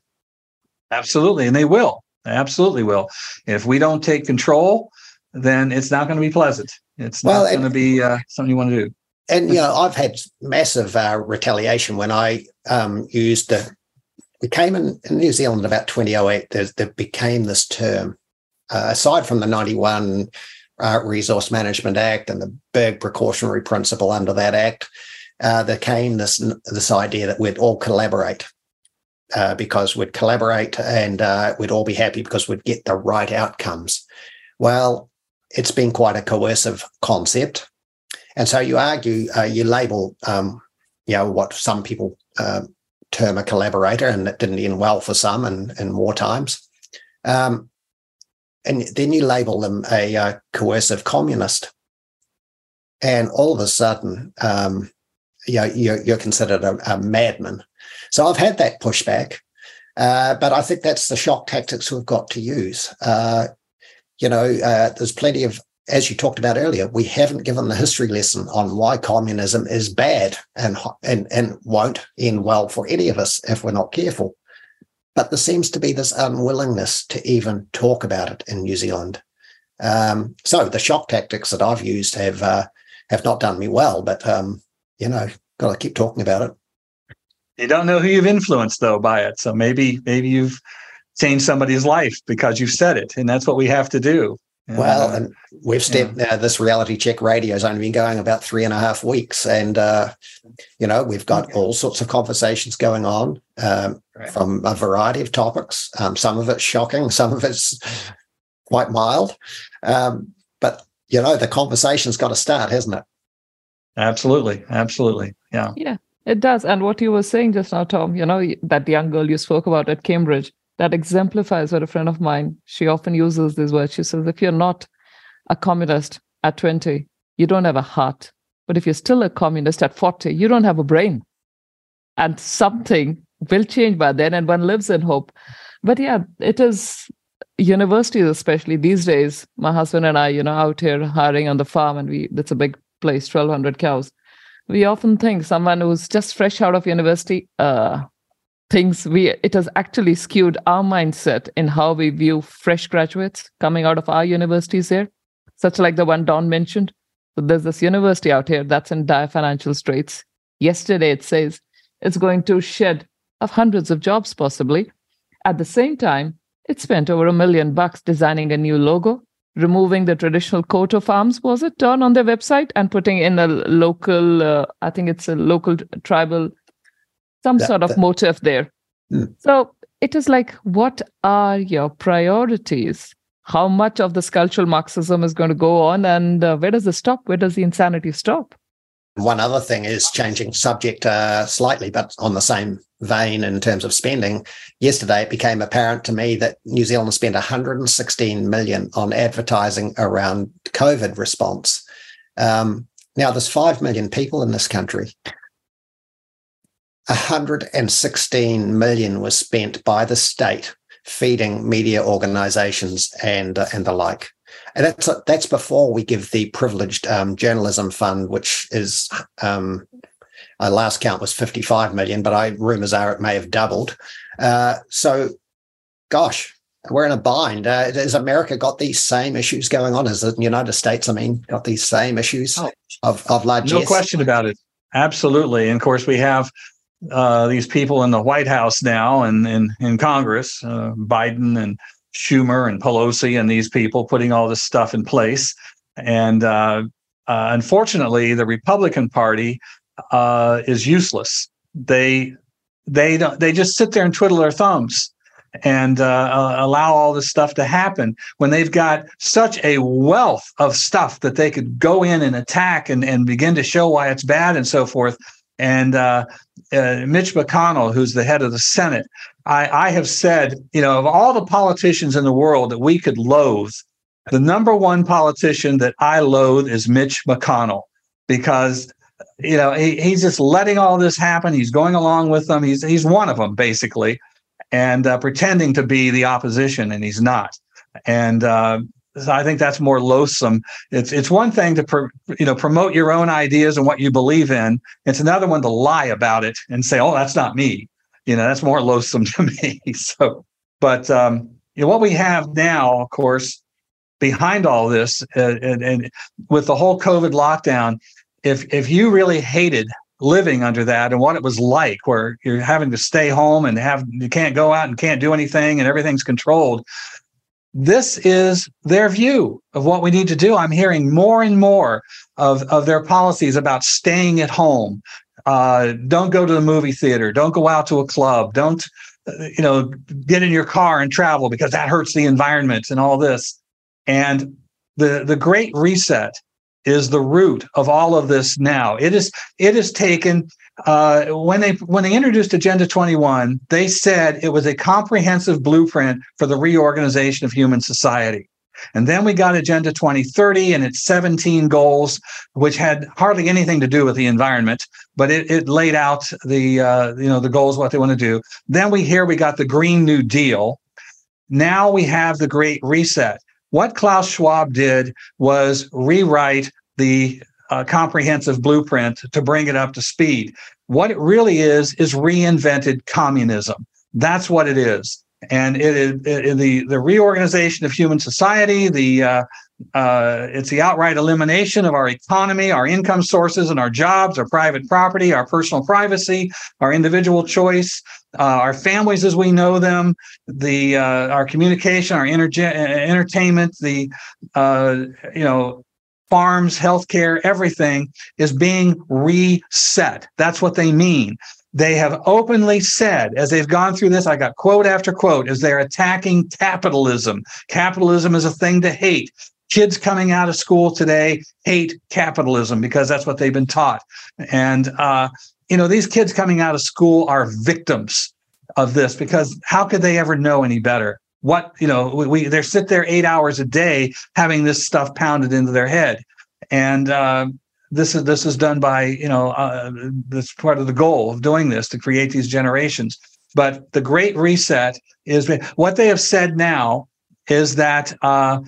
Absolutely. And they will. They absolutely will. If we don't take control, then it's not going to be pleasant. It's not going to be uh, something you want to do. And, you know, I've had massive uh, retaliation when I um, used the, we came in, in New Zealand about 2008, there, there became this term, uh, aside from the 91 uh, Resource Management Act and the big precautionary principle under that act, uh, there came this this idea that we'd all collaborate uh, because we'd collaborate and uh, we'd all be happy because we'd get the right outcomes. Well, it's been quite a coercive concept, And so you argue, uh, you label, um, you know, what some people uh, term a collaborator, and it didn't end well for some in, in war times. Um, and then you label them a uh, coercive communist. And all of a sudden, um, you know, you're, you're considered a, a, madman. So I've had that pushback, uh, but I think that's the shock tactics we've got to use. Uh, you know, uh, there's plenty of, as you talked about earlier, we haven't given the history lesson on why communism is bad and and and won't end well for any of us if we're not careful. But there seems to be this unwillingness to even talk about it in New Zealand. Um, so the shock tactics that I've used have uh, have not done me well, but um, you know, got to keep talking about it. You don't know who you've influenced though by it, so maybe maybe you've changed somebody's life because you've said it, and that's what we have to do. Well, and we've stepped yeah. this reality check radio has only been going about three and a half weeks, and uh, you know we've got okay. all sorts of conversations going on um, right. from a variety of topics. Um, some of it's shocking, some of it's quite mild, um, but you know the conversation's got to start, hasn't it? Absolutely, absolutely, yeah, yeah, it does. And what you were saying just now, Tom, you know that young girl you spoke about at Cambridge that exemplifies what a friend of mine, she often uses these words. She says, if you're not a communist at 20, you don't have a heart. But if you're still a communist at 40, you don't have a brain. And something will change by then, and one lives in hope. But yeah, it is universities, especially these days. My husband and I, you know, out here hiring on the farm, and we it's a big place, 1,200 cows. We often think someone who's just fresh out of university, uh, things we it has actually skewed our mindset in how we view fresh graduates coming out of our universities here. Such like the one don mentioned. So there's this university out here that's in dire financial straits. Yesterday it says it's going to shed of hundreds of jobs possibly. At the same time it spent over a million bucks designing a new logo removing the traditional coat of arms was it done on their website and putting in a local uh, i think it's a local tribal some that, sort of that, motive there. Hmm. So it is like, what are your priorities? How much of this cultural Marxism is going to go on, and uh, where does it stop? Where does the insanity stop? One other thing is changing subject uh, slightly, but on the same vein in terms of spending. Yesterday, it became apparent to me that New Zealand spent 116 million on advertising around COVID response. Um, now, there's 5 million people in this country. 116 million was spent by the state feeding media organizations and uh, and the like. And that's that's before we give the privileged um, journalism fund, which is um, our last count was 55 million, but I rumors are it may have doubled. Uh, so, gosh, we're in a bind. Uh, has America got these same issues going on? as the United States, I mean, got these same issues oh, of of largesse? No question about it. Absolutely. And of course, we have uh, these people in the White House now and in, in Congress, uh, Biden and Schumer and Pelosi and these people putting all this stuff in place. And uh, uh unfortunately, the Republican Party uh, is useless. They they don't they just sit there and twiddle their thumbs and uh, allow all this stuff to happen when they've got such a wealth of stuff that they could go in and attack and, and begin to show why it's bad and so forth and uh, uh, Mitch McConnell, who's the head of the Senate, I, I have said, you know, of all the politicians in the world that we could loathe, the number one politician that I loathe is Mitch McConnell because you know he, he's just letting all this happen. He's going along with them. He's he's one of them basically, and uh, pretending to be the opposition, and he's not. And uh, so I think that's more loathsome. It's it's one thing to pro, you know promote your own ideas and what you believe in. It's another one to lie about it and say, "Oh, that's not me." You know, that's more loathsome to me. So, but um, you know, what we have now, of course, behind all this, uh, and, and with the whole COVID lockdown, if if you really hated living under that and what it was like, where you're having to stay home and have you can't go out and can't do anything and everything's controlled this is their view of what we need to do. I'm hearing more and more of, of their policies about staying at home. Uh, don't go to the movie theater. Don't go out to a club. Don't, you know, get in your car and travel because that hurts the environment and all this. And the the Great Reset is the root of all of this now. It is it is taken uh, when they when they introduced Agenda 21, they said it was a comprehensive blueprint for the reorganization of human society. And then we got Agenda 2030 and its 17 goals, which had hardly anything to do with the environment, but it, it laid out the uh, you know the goals, what they want to do. Then we here we got the Green New Deal. Now we have the Great Reset. What Klaus Schwab did was rewrite the uh, comprehensive blueprint to bring it up to speed. What it really is is reinvented communism. That's what it is, and it is the the reorganization of human society. The uh, uh, it's the outright elimination of our economy, our income sources, and our jobs, our private property, our personal privacy, our individual choice, uh, our families as we know them, the uh, our communication, our energy, entertainment, the uh, you know farms, healthcare, everything is being reset. That's what they mean. They have openly said, as they've gone through this, I got quote after quote, as they're attacking capitalism. Capitalism is a thing to hate. Kids coming out of school today hate capitalism because that's what they've been taught. And, uh, you know, these kids coming out of school are victims of this because how could they ever know any better? what you know we, we they sit there eight hours a day having this stuff pounded into their head and uh, this is this is done by you know uh, this part of the goal of doing this to create these generations. But the great reset is what they have said now is that uh,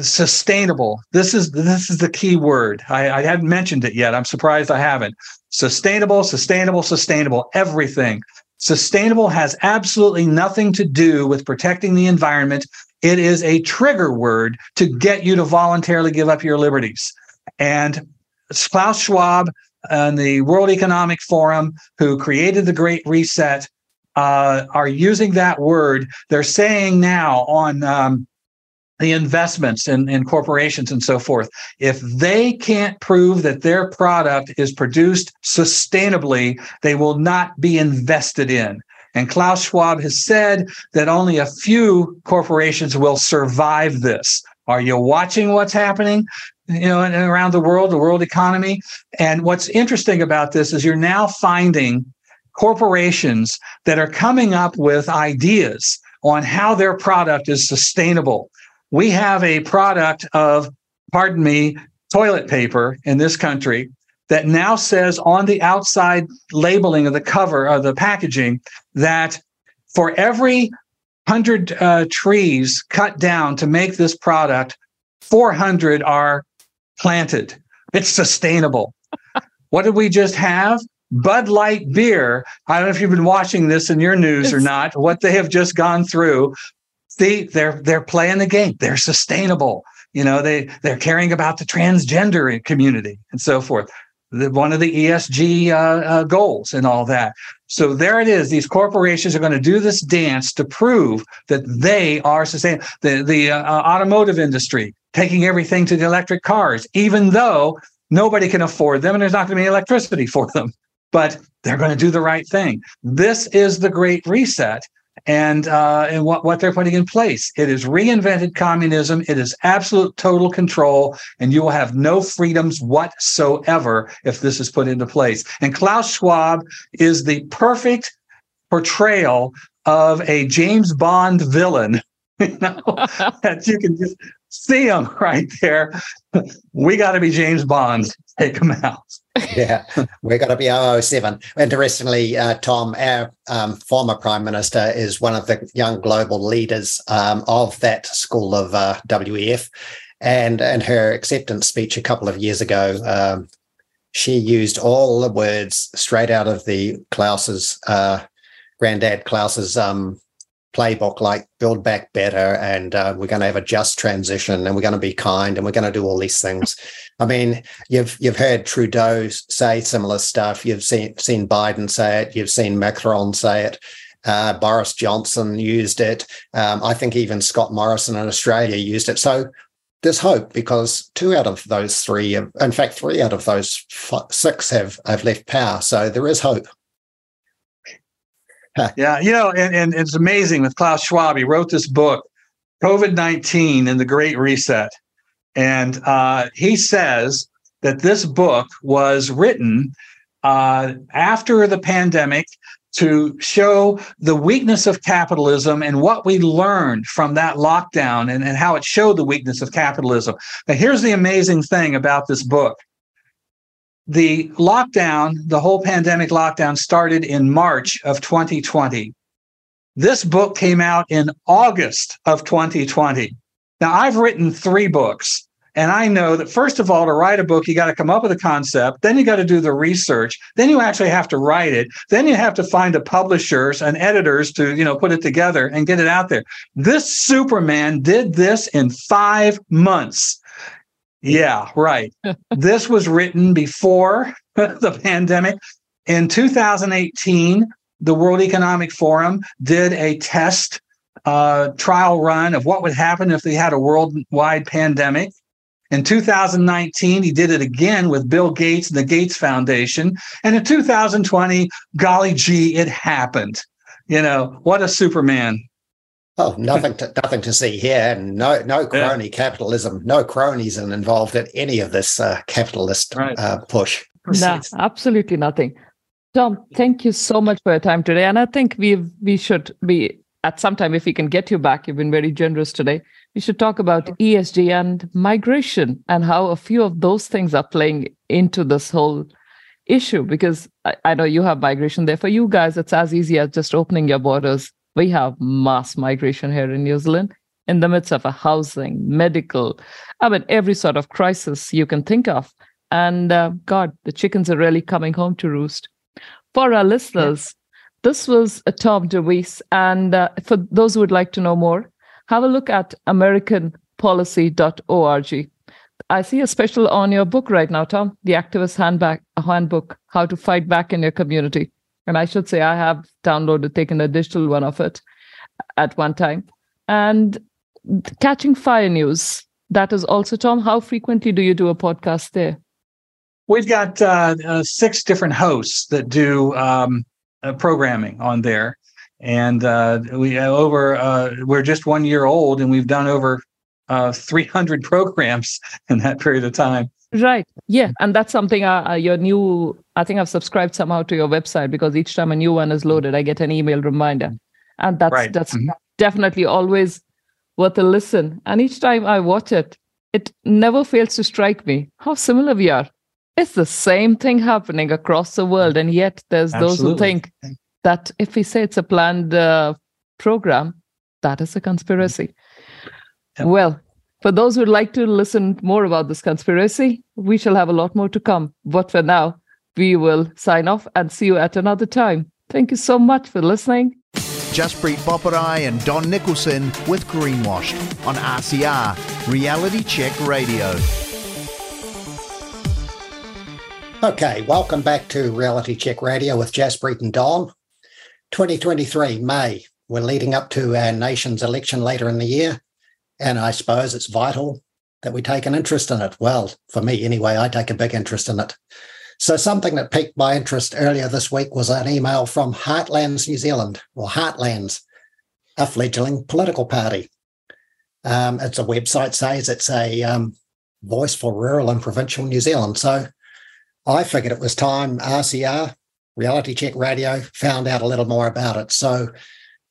sustainable. This is this is the key word. I, I hadn't mentioned it yet. I'm surprised i haven't. Sustainable sustainable sustainable. Everything. Sustainable has absolutely nothing to do with protecting the environment. It is a trigger word to get you to voluntarily give up your liberties. And Klaus Schwab and the World Economic Forum, who created the Great Reset, uh, are using that word. They're saying now on um, the investments in, in corporations and so forth, if they can't prove that their product is produced sustainably, they will not be invested in. And Klaus Schwab has said that only a few corporations will survive this. Are you watching what's happening? You know, and around the world, the world economy. And what's interesting about this is you're now finding corporations that are coming up with ideas on how their product is sustainable we have a product of, pardon me, toilet paper in this country that now says on the outside labeling of the cover of the packaging that for every 100 uh, trees cut down to make this product, 400 are planted. It's sustainable. what did we just have? Bud Light beer. I don't know if you've been watching this in your news or not, what they have just gone through they they're they're playing the game. They're sustainable. You know, they they're caring about the transgender community and so forth. The, one of the ESG uh, uh, goals and all that. So there it is. These corporations are going to do this dance to prove that they are sustainable. The the uh, automotive industry taking everything to the electric cars, even though nobody can afford them and there's not going to be electricity for them. But they're going to do the right thing. This is the great reset and uh, and what, what they're putting in place. It is reinvented communism. It is absolute total control, and you will have no freedoms whatsoever if this is put into place. And Klaus Schwab is the perfect portrayal of a James Bond villain. You know, that you can just see him right there. We got to be James Bond. Take him out yeah, we're going to be 007. Interestingly, uh, Tom, our um, former Prime Minister is one of the young global leaders um, of that school of uh, WEF. And in her acceptance speech a couple of years ago, um, she used all the words straight out of the Klaus's, uh, granddad Klaus's um, playbook like build back better and uh, we're going to have a just transition and we're going to be kind and we're going to do all these things. I mean you've you've heard trudeau say similar stuff. You've seen seen biden say it. You've seen macron say it. Uh, boris johnson used it. Um, i think even scott morrison in australia used it. So there's hope because two out of those three in fact three out of those six have have left power. So there is hope yeah, you know, and, and it's amazing with Klaus Schwab. He wrote this book, COVID 19 and the Great Reset. And uh, he says that this book was written uh, after the pandemic to show the weakness of capitalism and what we learned from that lockdown and, and how it showed the weakness of capitalism. Now, here's the amazing thing about this book the lockdown, the whole pandemic lockdown started in March of 2020. This book came out in August of 2020. Now, I've written three books. And I know that first of all, to write a book, you got to come up with a concept, then you got to do the research, then you actually have to write it, then you have to find the publishers and editors to, you know, put it together and get it out there. This Superman did this in five months. Yeah, right. this was written before the pandemic. In 2018, the World Economic Forum did a test uh, trial run of what would happen if they had a worldwide pandemic. In 2019, he did it again with Bill Gates and the Gates Foundation. And in 2020, golly gee, it happened. You know, what a Superman. Oh, nothing to nothing to see here, and no no crony yeah. capitalism, no cronies involved in any of this uh, capitalist right. uh, push. No, absolutely nothing. Tom, thank you so much for your time today, and I think we we should be at some time if we can get you back. You've been very generous today we should talk about ESG and migration and how a few of those things are playing into this whole issue. Because I, I, know you have migration there. For you guys, it's as easy as just opening your borders. We have mass migration here in New Zealand in the midst of a housing, medical, I mean, every sort of crisis you can think of. And uh, God, the chickens are really coming home to roost. For our listeners, yeah. this was a Tom DeWeese. And uh, for those who would like to know more, have a look at americanpolicy.org. I see a special on your book right now, Tom, the Activist Handback, Handbook, How to Fight Back in Your Community. And I should say I have downloaded, taken a digital one of it at one time. And Catching Fire News, that is also, Tom, how frequently do you do a podcast there? We've got uh, uh, six different hosts that do um, uh, programming on there and uh, we over uh, we're just one year old and we've done over uh, 300 programs in that period of time right yeah and that's something uh, uh, your new i think i've subscribed somehow to your website because each time a new one is loaded i get an email reminder and that's right. that's mm-hmm. definitely always worth a listen and each time i watch it it never fails to strike me how similar we are it's the same thing happening across the world and yet there's Absolutely. those who think that if we say it's a planned uh, program, that is a conspiracy. Yep. Well, for those who'd like to listen more about this conspiracy, we shall have a lot more to come. But for now, we will sign off and see you at another time. Thank you so much for listening. Jaspreet Boparai and Don Nicolson with Greenwashed on RCR, Reality Check Radio. Okay, welcome back to Reality Check Radio with Jaspreet and Don. 2023, May. We're leading up to our nation's election later in the year. And I suppose it's vital that we take an interest in it. Well, for me anyway, I take a big interest in it. So, something that piqued my interest earlier this week was an email from Heartlands New Zealand, or Heartlands, a fledgling political party. Um, it's a website says it's a um, voice for rural and provincial New Zealand. So, I figured it was time RCR Reality Check Radio, found out a little more about it. So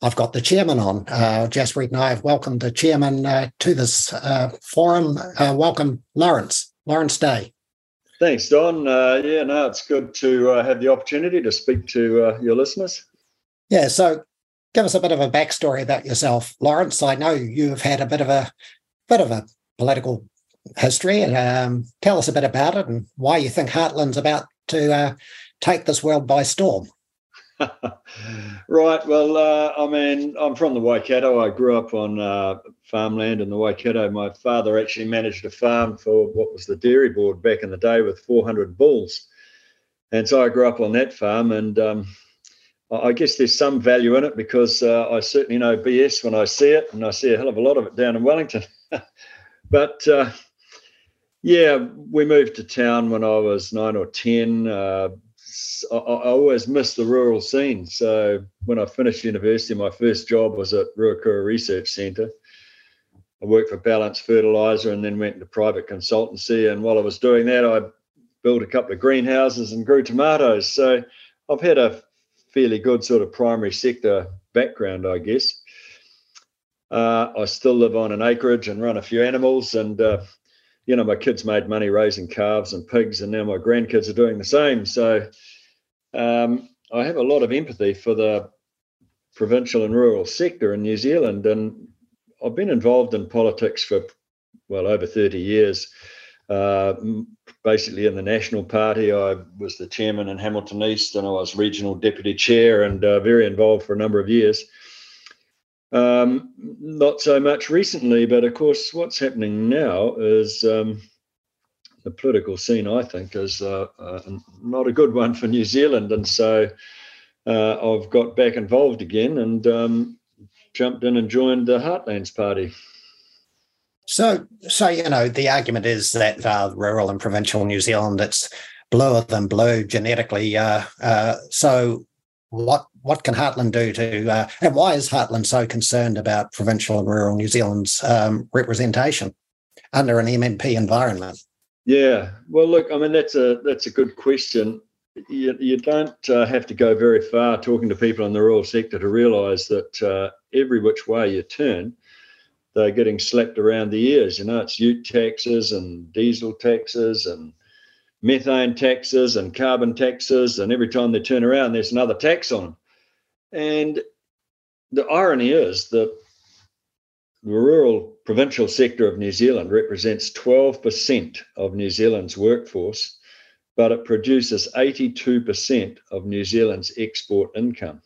I've got the chairman on. Uh, Jaspreet and I have welcomed the chairman uh, to this uh, forum. Uh, welcome, Lawrence. Lawrence Day. Thanks, Don. Uh, yeah, no, it's good to uh, have the opportunity to speak to uh, your listeners. Yeah, so give us a bit of a backstory about yourself, Lawrence. I know you've had a bit of a bit of a political history, and um, tell us a bit about it and why you think Heartland's about to take this world by storm? right. Well, uh, I mean, I'm from the Waikato. I grew up on uh, farmland in the Waikato. My father actually managed a farm for what was the dairy board back in the day with 400 bulls. And so I grew up on that farm. And um, I guess there's some value in it because uh, I certainly know BS when I see it, and I see a hell of a lot of it down in Wellington. but uh, yeah, we moved to town when I was nine or 10 uh, I, I, always miss the rural scene. So when I finished university, my first job was at Ruakura Research Centre. I worked for Ballance Fertilizer and then went into private consultancy. And while I was doing that, I built a couple of greenhouses and grew tomatoes. So I've had a fairly good sort of primary sector background, I guess. Uh, I still live on an acreage and run a few animals. And, uh, you know, my kids made money raising calves and pigs, and now my grandkids are doing the same. So um, I have a lot of empathy for the provincial and rural sector in New Zealand. And I've been involved in politics for, well, over 30 years. Uh, basically, in the National Party, I was the chairman in Hamilton East and I was regional deputy chair and uh, very involved for a number of years. Um, not so much recently, but of course, what's happening now is um, the political scene, I think, is uh, uh, not a good one for New Zealand. And so uh, I've got back involved again and um, jumped in and joined the Heartlands Party. So, so you know, the argument is that uh, rural and provincial New Zealand it's bluer than blue genetically. Uh, uh, so, what what can Heartland do to, uh, and why is Heartland so concerned about provincial and rural New Zealand's um, representation under an MMP environment? Yeah, well, look, I mean that's a that's a good question. You, you don't uh, have to go very far talking to people in the rural sector to realise that uh, every which way you turn, they're getting slapped around the ears. You know, it's ute taxes and diesel taxes and methane taxes and carbon taxes. And every time they turn around, there's another tax on them. And the irony is that the rural provincial sector of New Zealand represents 12% of New Zealand's workforce, but it produces 82% of New Zealand's export income.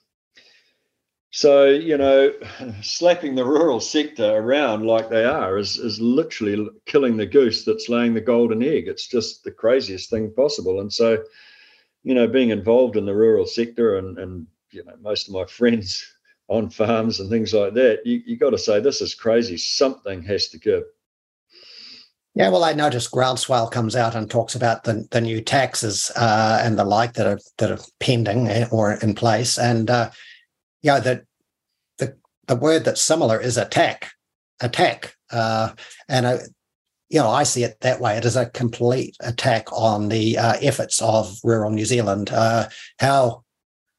So, you know, slapping the rural sector around like they are is, is literally killing the goose that's laying the golden egg. It's just the craziest thing possible. And so, you know, being involved in the rural sector and, and you know, most of my friends on farms and things like that, you, you got to say, this is crazy. Something has to give. Yeah, well, I noticed Groundswell comes out and talks about the, the new taxes uh, and the like that are that are pending eh, or in place, and uh, know, the the the word that's similar is attack, attack, uh, and you know, I see it that way. It is a complete attack on the uh, efforts of rural New Zealand. Uh, how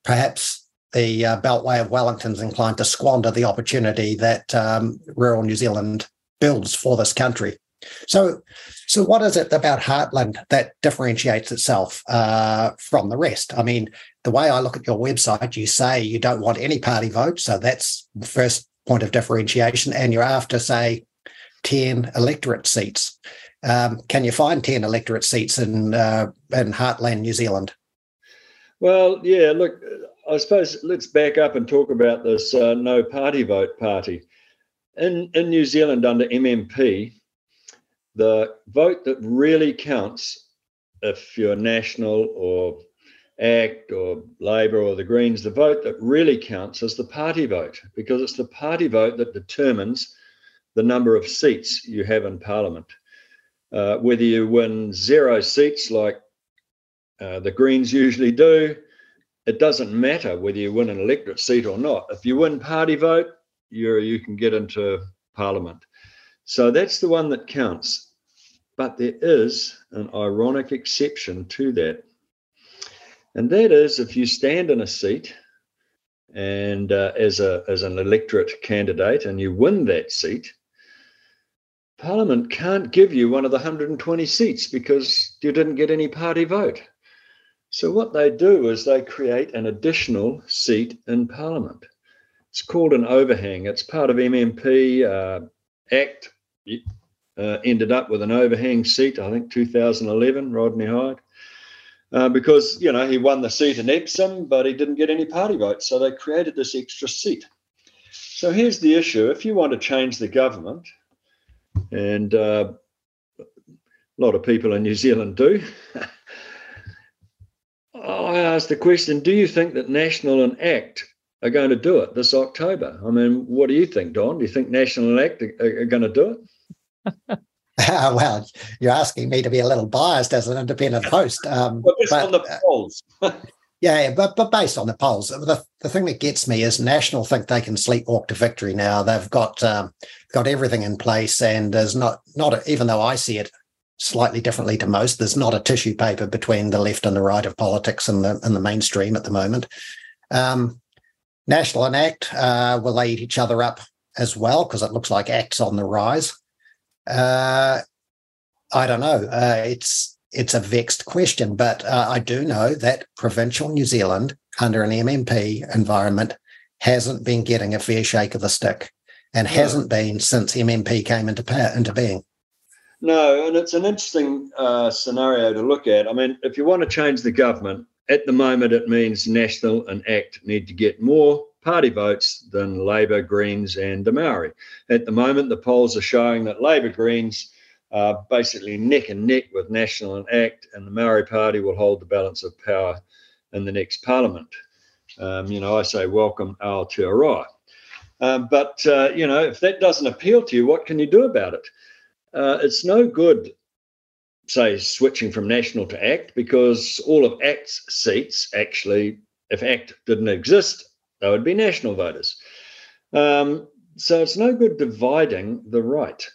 perhaps the uh, Beltway of Wellington's inclined to squander the opportunity that um, rural New Zealand builds for this country. So, so what is it about Heartland that differentiates itself uh, from the rest? I mean, the way I look at your website, you say you don't want any party vote, so that's the first point of differentiation, and you're after say ten electorate seats. Um, can you find ten electorate seats in uh, in Heartland, New Zealand? Well, yeah. Look, I suppose let's back up and talk about this uh, no party vote party. In in New Zealand under MMP, the vote that really counts if you're national or ACT or Labor or the Greens, the vote that really counts is the party vote because it's the party vote that determines the number of seats you have in Parliament. Uh, whether you win zero seats like uh, the Greens usually do, it doesn't matter whether you win an electorate seat or not. If you win party vote, you you can get into Parliament. So that's the one that counts. But there is an ironic exception to that. And that is if you stand in a seat and uh, as, a, as an electorate candidate and you win that seat, Parliament can't give you one of the 120 seats because you didn't get any party vote. So, what they do is they create an additional seat in Parliament. It's called an overhang. It's part of MMP uh, Act uh, ended up with an overhang seat, I think 2011, Rodney Hide, uh, because, you know, he won the seat in Epsom, but he didn't get any party votes. So they created this extra seat. So here's the issue if you want to change the government, and uh, a lot of people in New Zealand do. I asked the question Do you think that National and ACT are going to do it this October? I mean, what do you think, Don? Do you think National and ACT are, are going to do it? well, you're asking me to be a little biased as an independent host. Um, well, but, on the polls. Yeah, but but based on the polls, the, the thing that gets me is National think they can sleepwalk to victory now. They've got um, got everything in place, and there's not not a, even though I see it slightly differently to most, there's not a tissue paper between the left and the right of politics and the and the mainstream at the moment. Um, National and ACT uh, will they eat each other up as well because it looks like ACT's on the rise. Uh, I don't know. Uh, it's it's a vexed question, but uh, I do know that provincial New Zealand under an MMP environment hasn't been getting a fair shake of the stick and no. hasn't been since MMP came into, into being. No, and it's an interesting uh, scenario to look at. I mean, if you want to change the government, at the moment it means National and ACT need to get more party votes than Labor, Greens, and the Maori. At the moment, the polls are showing that Labor, Greens, are basically neck and neck with National and ACT, and the Maori Party will hold the balance of power in the next parliament. Um, you know, I say welcome Aotearoa. Um, but, uh, you know, if that doesn't appeal to you, what can you do about it? Uh, it's no good, say, switching from National to ACT because all of ACT's seats actually, if ACT didn't exist, they would be National voters. Um, so it's no good dividing the right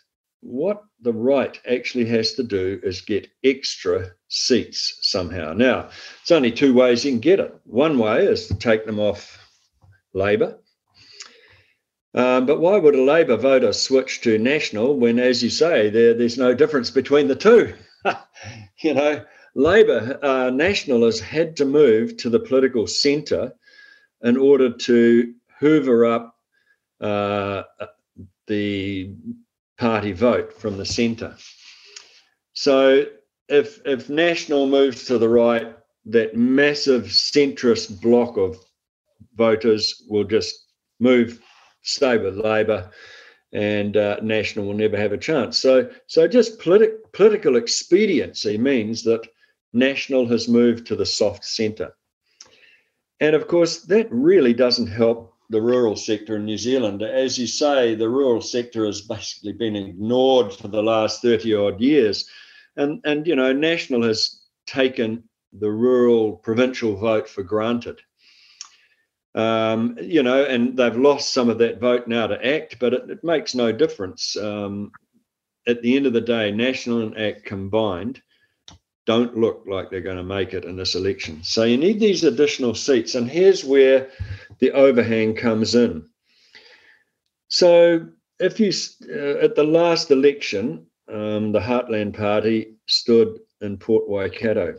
what the right actually has to do is get extra seats somehow. Now, it's only two ways you can get it. One way is to take them off Labor. Um, but why would a Labor voter switch to National when, as you say, there, there's no difference between the two? you know, Labor, uh, National has had to move to the political centre in order to hoover up uh, the party vote from the centre. So if if National moves to the right, that massive centrist block of voters will just move, stay with Labor, and uh, National will never have a chance. So so just politi- political expediency means that National has moved to the soft centre. And of course, that really doesn't help the rural sector in New Zealand. As you say, the rural sector has basically been ignored for the last 30 odd years. And, and you know, National has taken the rural provincial vote for granted. Um, you know, and they've lost some of that vote now to ACT, but it, it makes no difference. Um, at the end of the day, National and ACT combined don't look like they're going to make it in this election. So you need these additional seats. And here's where the overhang comes in. So if you, uh, at the last election, um, the Heartland Party stood in Port Waikato.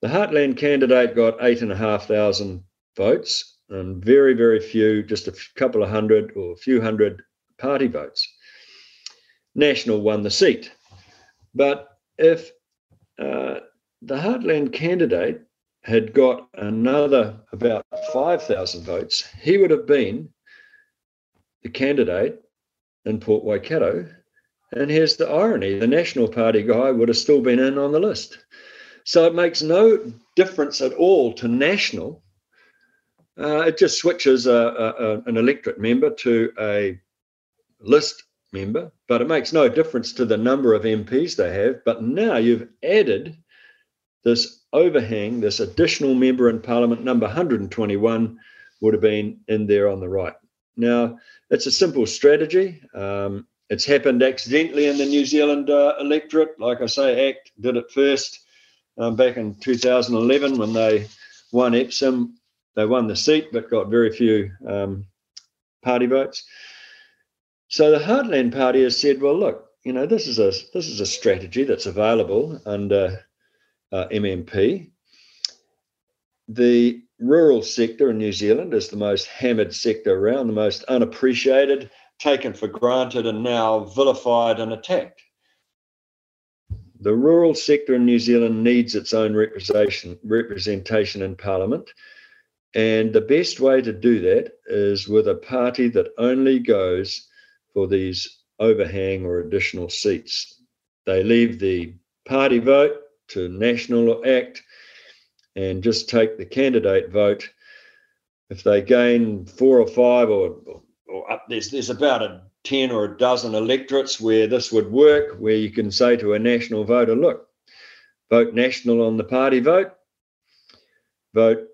The Heartland candidate got 8,500 votes, and very, very few, just a couple of hundred or a few hundred party votes. National won the seat. But if uh, the Heartland candidate had got another about 5,000 votes, he would have been the candidate in Port Waikato. And here's the irony the National Party guy would have still been in on the list. So it makes no difference at all to National. Uh, it just switches a, a, an electorate member to a list member, but it makes no difference to the number of MPs they have. But now you've added this overhang, this additional member in Parliament, number 121, would have been in there on the right. Now, it's a simple strategy. Um, it's happened accidentally in the New Zealand uh, electorate. Like I say, ACT did it first um, back in 2011 when they won Epsom. They won the seat but got very few um, party votes. So the Heartland Party has said, well, look, you know, this is a this is a strategy that's available under uh, MMP. The rural sector in New Zealand is the most hammered sector around, the most unappreciated, taken for granted, and now vilified and attacked. The rural sector in New Zealand needs its own representation, representation in Parliament. And the best way to do that is with a party that only goes for these overhang or additional seats. They leave the party vote to National Act and just take the candidate vote. If they gain four or five or, or up, there's, there's about a 10 or a dozen electorates where this would work, where you can say to a national voter, look, vote national on the party vote. vote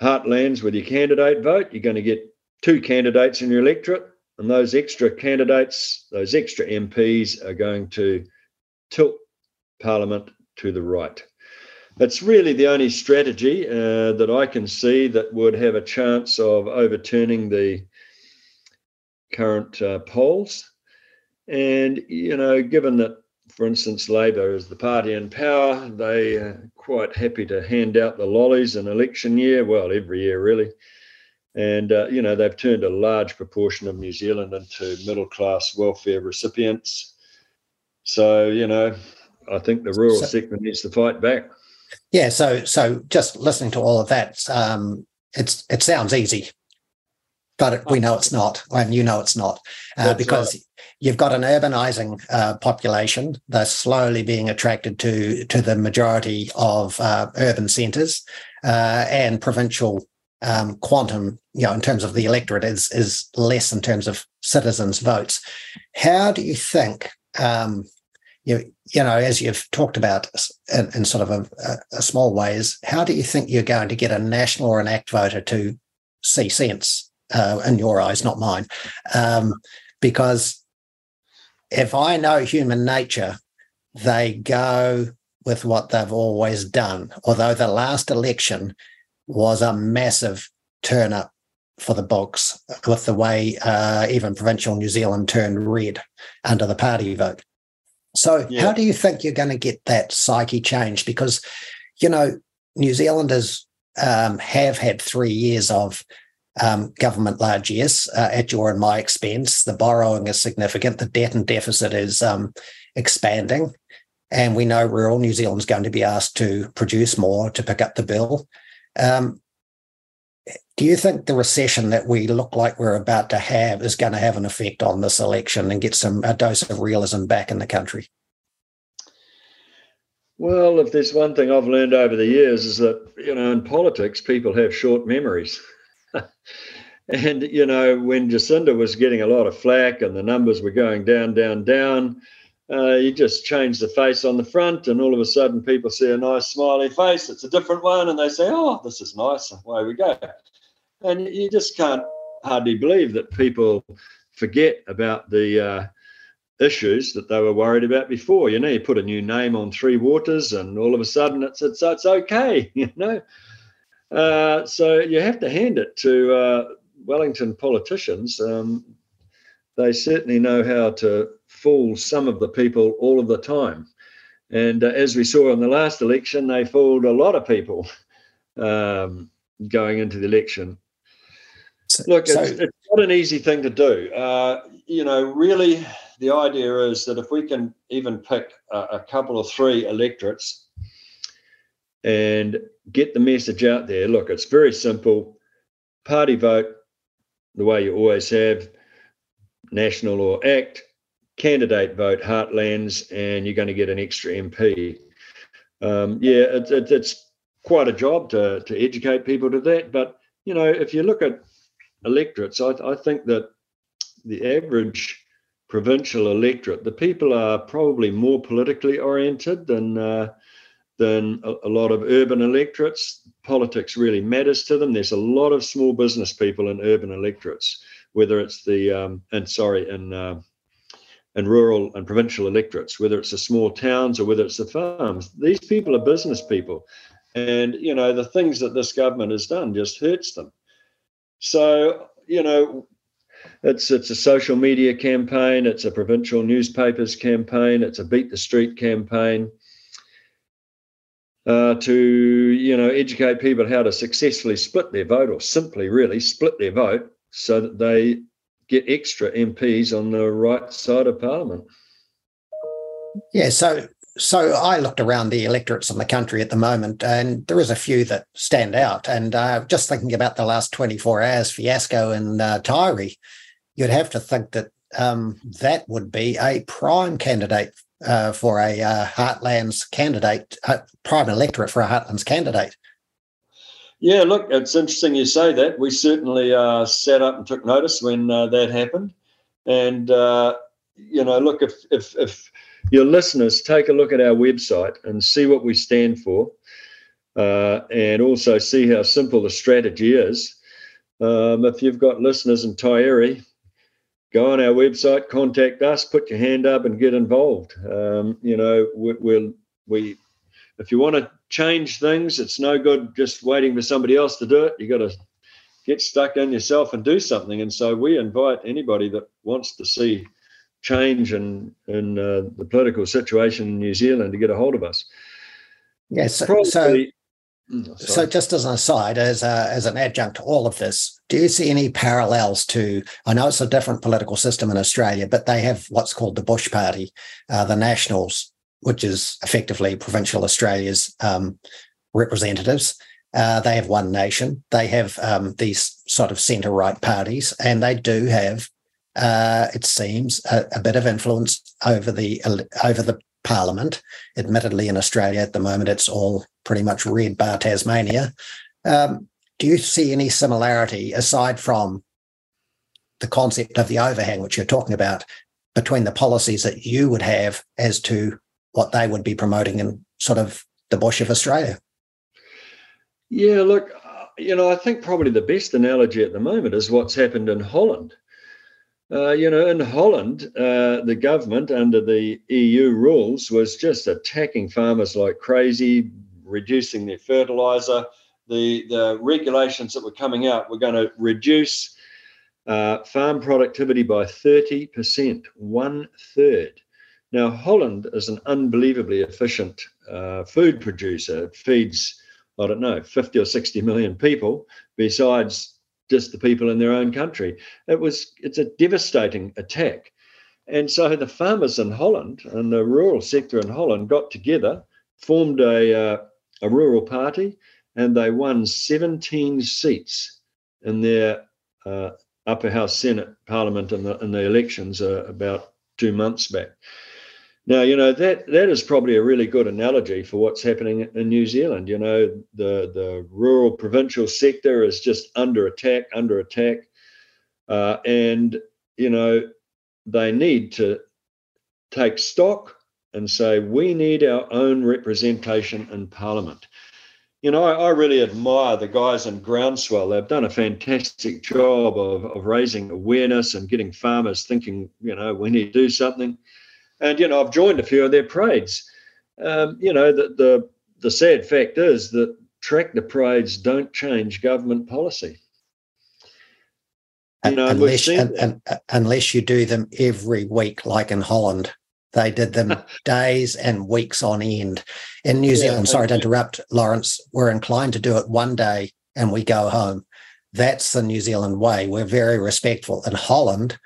heartlands with your candidate vote, you're going to get two candidates in your electorate, and those extra candidates, those extra MPs, are going to tilt Parliament to the right. It's really the only strategy uh, that I can see that would have a chance of overturning the current uh, polls. And, you know, given that, for instance, Labor is the party in power, they are quite happy to hand out the lollies in election year, well, every year really. And, uh, you know, they've turned a large proportion of New Zealand into middle class welfare recipients. So, you know, I think the rural so, sector needs to fight back. Yeah. So, so just listening to all of that, um, it's it sounds easy, but it, we know it's not, and you know it's not, uh, because right. you've got an urbanizing uh, population. They're slowly being attracted to to the majority of uh, urban centres, uh, and provincial um, quantum, you know, in terms of the electorate, is is less in terms of citizens' votes. How do you think? Um, you, you know, as you've talked about in, in sort of a, a, small ways, how do you think you're going to get a national or an ACT voter to see sense uh, in your eyes, not mine? Um, because if I know human nature, they go with what they've always done. Although the last election was a massive turn up for the box with the way uh, even provincial New Zealand turned red under the party vote. So, yeah. how do you think you're going to get that psyche change? Because, you know, New Zealanders um, have had three years of um, government largesse uh, at your and my expense. The borrowing is significant. The debt and deficit is um, expanding. And we know rural New Zealand's going to be asked to produce more to pick up the bill. Um, do you think the recession that we look like we're about to have is going to have an effect on this election and get some a dose of realism back in the country? Well, if there's one thing I've learned over the years is that you know in politics people have short memories. and you know when Jacinda was getting a lot of flack and the numbers were going down, down, down, uh, you just change the face on the front, and all of a sudden people see a nice smiley face. It's a different one, and they say, "Oh, this is nice." Away we go and you just can't hardly believe that people forget about the uh, issues that they were worried about before. You know, you put a new name on Three Waters, and all of a sudden it's it's it's okay. You know, uh, so you have to hand it to uh, Wellington politicians. Um, they certainly know how to fool some of the people all of the time. And uh, as we saw in the last election, they fooled a lot of people um, going into the election. So, Look, so, it's, it's, not an easy thing to do. Uh, you know, really, the idea is that if we can even pick a, a couple of three electorates and get the message out there, look, it's very simple. Party vote, the way you always have, national or ACT, candidate vote, heartlands, and you're going to get an extra MP. Um, yeah, it, it, it's quite a job to, to educate people to that. But, you know, if you look at electorates, I, I think that the average provincial electorate, the people are probably more politically oriented than uh, than a, a, lot of urban electorates. Politics really matters to them. There's a lot of small business people in urban electorates, whether it's the um, and sorry in uh, in rural and provincial electorates, whether it's the small towns or whether it's the farms. These people are business people, and you know the things that this government has done just hurts them. So, you know, it's it's a social media campaign, it's a provincial newspapers campaign, it's a beat the street campaign. Uh, to you know educate people how to successfully split their vote or simply really split their vote so that they get extra MPs on the right side of parliament. Yeah, so so I looked around the electorates in the country at the moment, and there is a few that stand out. And uh, just thinking about the last 24 hours fiasco in uh, Taieri, you'd have to think that um, that would be a prime candidate uh, for a uh, Heartlands candidate, uh, prime electorate for a Heartlands candidate. Yeah, look, it's interesting you say that. We certainly uh, sat up and took notice when uh, that happened. And, you know, look, if, if, if your listeners take a look at our website and see what we stand for. uh, and also see how simple the strategy is. Um, if you've got listeners in Taieri, go on our website, contact us, put your hand up, and get involved. Um, you know, we, we'll, we, if you want to change things, it's no good just waiting for somebody else to do it. You got to get stuck in yourself and do something. And so we invite anybody that wants to see change in in uh, the political situation in New Zealand to get a hold of us. Yes. So, so, mm, so, just as an aside, as a, as an adjunct to all of this, do you see any parallels to? I know it's a different political system in Australia, but they have what's called the Bush Party, uh, the Nationals, which is effectively provincial Australia's um, representatives. Uh, they have one nation. They have um, these sort of centre right parties, and they do have, uh, it seems, a, a, bit of influence over the over the parliament. Admittedly, in Australia at the moment, it's all pretty much red bar Tasmania. Um, do you see any similarity aside from the concept of the overhang, which you're talking about, between the policies that you would have as to what they would be promoting in sort of the bush of Australia? Yeah, look, uh, you know, I think probably the best analogy at the moment is what's happened in Holland. Uh, you know, in Holland, uh, the government under the EU rules was just attacking farmers like crazy, reducing their fertilizer. The, the regulations that were coming out were going to reduce uh, farm productivity by 30%, one third. Now, Holland is an unbelievably efficient uh, food producer. It feeds I don't know, 50 or 60 million people besides just the people in their own country. It was it's a devastating attack. And so the farmers in Holland and the rural sector in Holland got together, formed a, uh, a rural party, and they won 17 seats in their uh, upper house Senate Parliament in the, in the elections uh, about two months back. Now, you know, that that is probably a really good analogy for what's happening in New Zealand. You know, the, the rural provincial sector is just under attack, under attack. Uh, and, you know, they need to take stock and say, we need our own representation in Parliament. You know, I, I really admire the guys in Groundswell. They've done a fantastic job of, of raising awareness and getting farmers thinking, you know, we need to do something and you know, I've joined a few of their parades. Um, you know, the, the the sad fact is that tractor parades don't change government policy. You know, unless, unless you do them every week, like in Holland, they did them days and weeks on end. In New Zealand, yeah, sorry to interrupt, Lawrence, we're inclined to do it one day and we go home. That's the New Zealand way. We're very respectful. In Holland,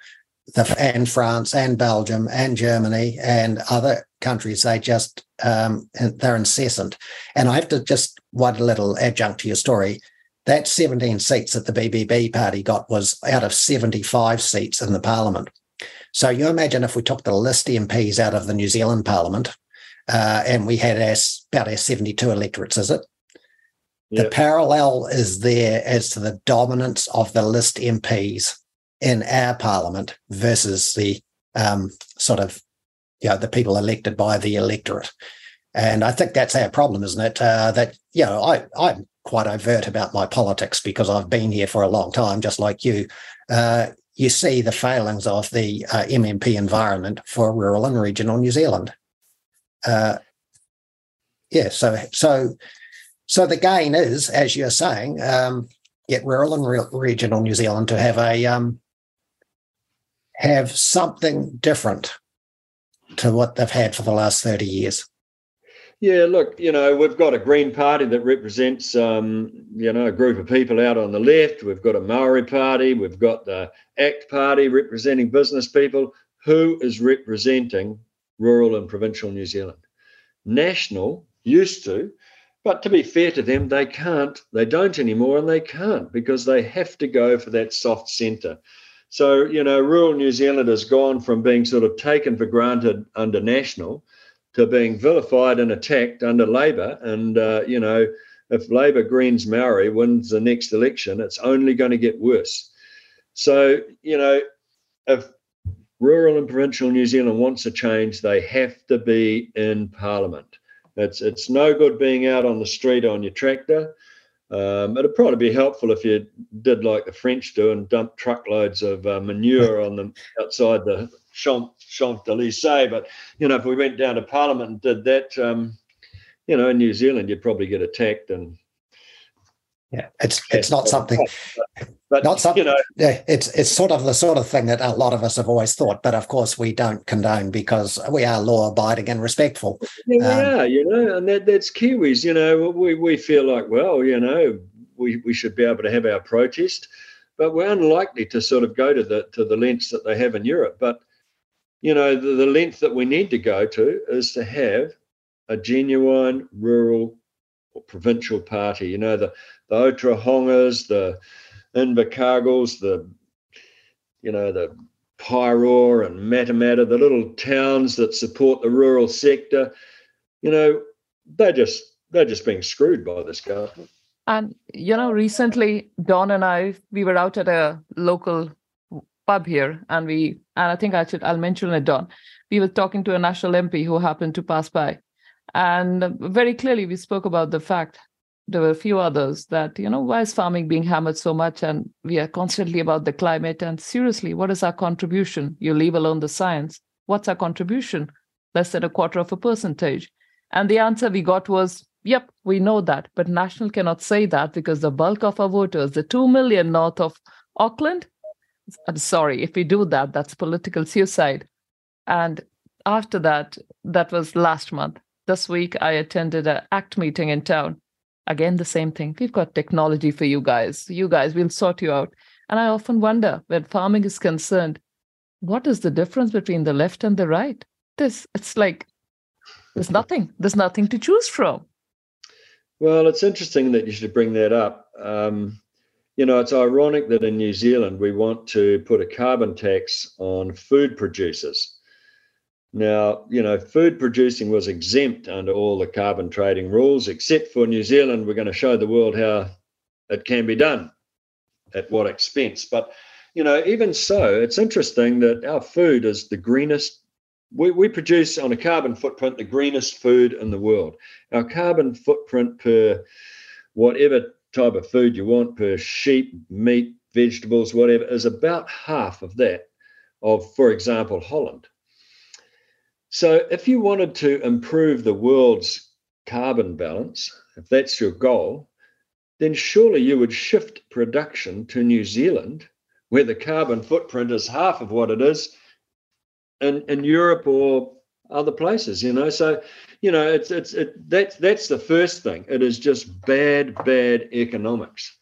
the, and France and Belgium and Germany and other countries, they just um, they're incessant. And I have to just one little adjunct to your story. That 17 seats that the BBB party got was out of 75 seats in the parliament. So you imagine if we took the list MPs out of the New Zealand parliament uh, and we had our, about our 72 electorates, is it? Yep. The parallel is there as to the dominance of the list MPs in our parliament versus the um, sort of you know the people elected by the electorate. And I think that's our problem, isn't it? Uh, that you know, I I'm quite overt about my politics because I've been here for a long time, just like you. Uh, you see the failings of the uh, MMP environment for rural and regional New Zealand. Uh, yeah, so so so the gain is, as you're saying, um, get rural and re- regional New Zealand to have a um, have something different to what they've had for the last 30 years? Yeah, look, you know, we've got a Green Party that represents, um, you know, a group of people out on the left. We've got a Maori Party. We've got the ACT Party representing business people. Who is representing rural and provincial New Zealand? National used to, but to be fair to them, they can't. They don't anymore, and they can't because they have to go for that soft centre. So, you know, rural New Zealand has gone from being sort of taken for granted under national to being vilified and attacked under Labor. And, uh, you know, if Labor Greens Maori wins the next election, it's only going to get worse. So, you know, if rural and provincial New Zealand wants a change, they have to be in Parliament. It's it's no good being out on the street on your tractor. Um, it'd probably be helpful if you did like the French do and dump truckloads of uh, manure on them outside the Champ Champs Elysees. But you know, if we went down to Parliament and did that, um, you know, in New Zealand, you'd probably get attacked and yeah, it's it's not something, but not something. You know, it's it's sort of the sort of thing that a lot of us have always thought, but of course we don't condone because we are law abiding and respectful. Yeah, um, you know, and that that's Kiwis. You know, we we feel like, well, you know, we we should be able to have our protest, but we're unlikely to sort of go to the to the lengths that they have in Europe. But you know, the, the length that we need to go to is to have a genuine rural or provincial party. You know, the the Otorohangas, the Invercargills, the you know the Paeroa and Matamata, the little towns that support the rural sector. You know, they're just they're just being screwed by this government. And you know, recently Don and I we were out at a local pub here, and we and I think I should I'll mention it, Don. We were talking to a national MP who happened to pass by, and very clearly we spoke about the fact there were a few others that you know why is farming being hammered so much? And we are constantly about the climate. And seriously what is our contribution? You leave alone the science. What's our contribution? Less than a quarter of a percentage. And the answer we got was yep we know that. But national cannot say that because the bulk of our voters the 2 million north of auckland i'm sorry if we do that that's political suicide. And after that that was last month. This week i attended an act meeting in town. Again the same thing. We've got technology for you guys. You guys we'll sort you out. And i often wonder when farming is concerned what is the difference between the left and the right? This it's like there's nothing. There's nothing to choose from. Well it's interesting that you should bring that up. Um, you know it's ironic that in new zealand we want to put a carbon tax on food producers now, you know, food producing was exempt under all the carbon trading rules, except for New Zealand. We're going to show the world how it can be done, at what expense. But, you know, even so, it's interesting that our food is the greenest. We, we produce on a carbon footprint the greenest food in the world. Our carbon footprint per whatever type of food you want, per sheep, meat, vegetables, whatever, is about half of that of, for example, Holland. So, if you wanted to improve the world's carbon balance, if that's your goal, then surely you would shift production to New Zealand, where the carbon footprint is half of what it is in, in Europe or other places, you know. So, you know, it's it's it, that's that's the first thing. It is just bad, bad economics.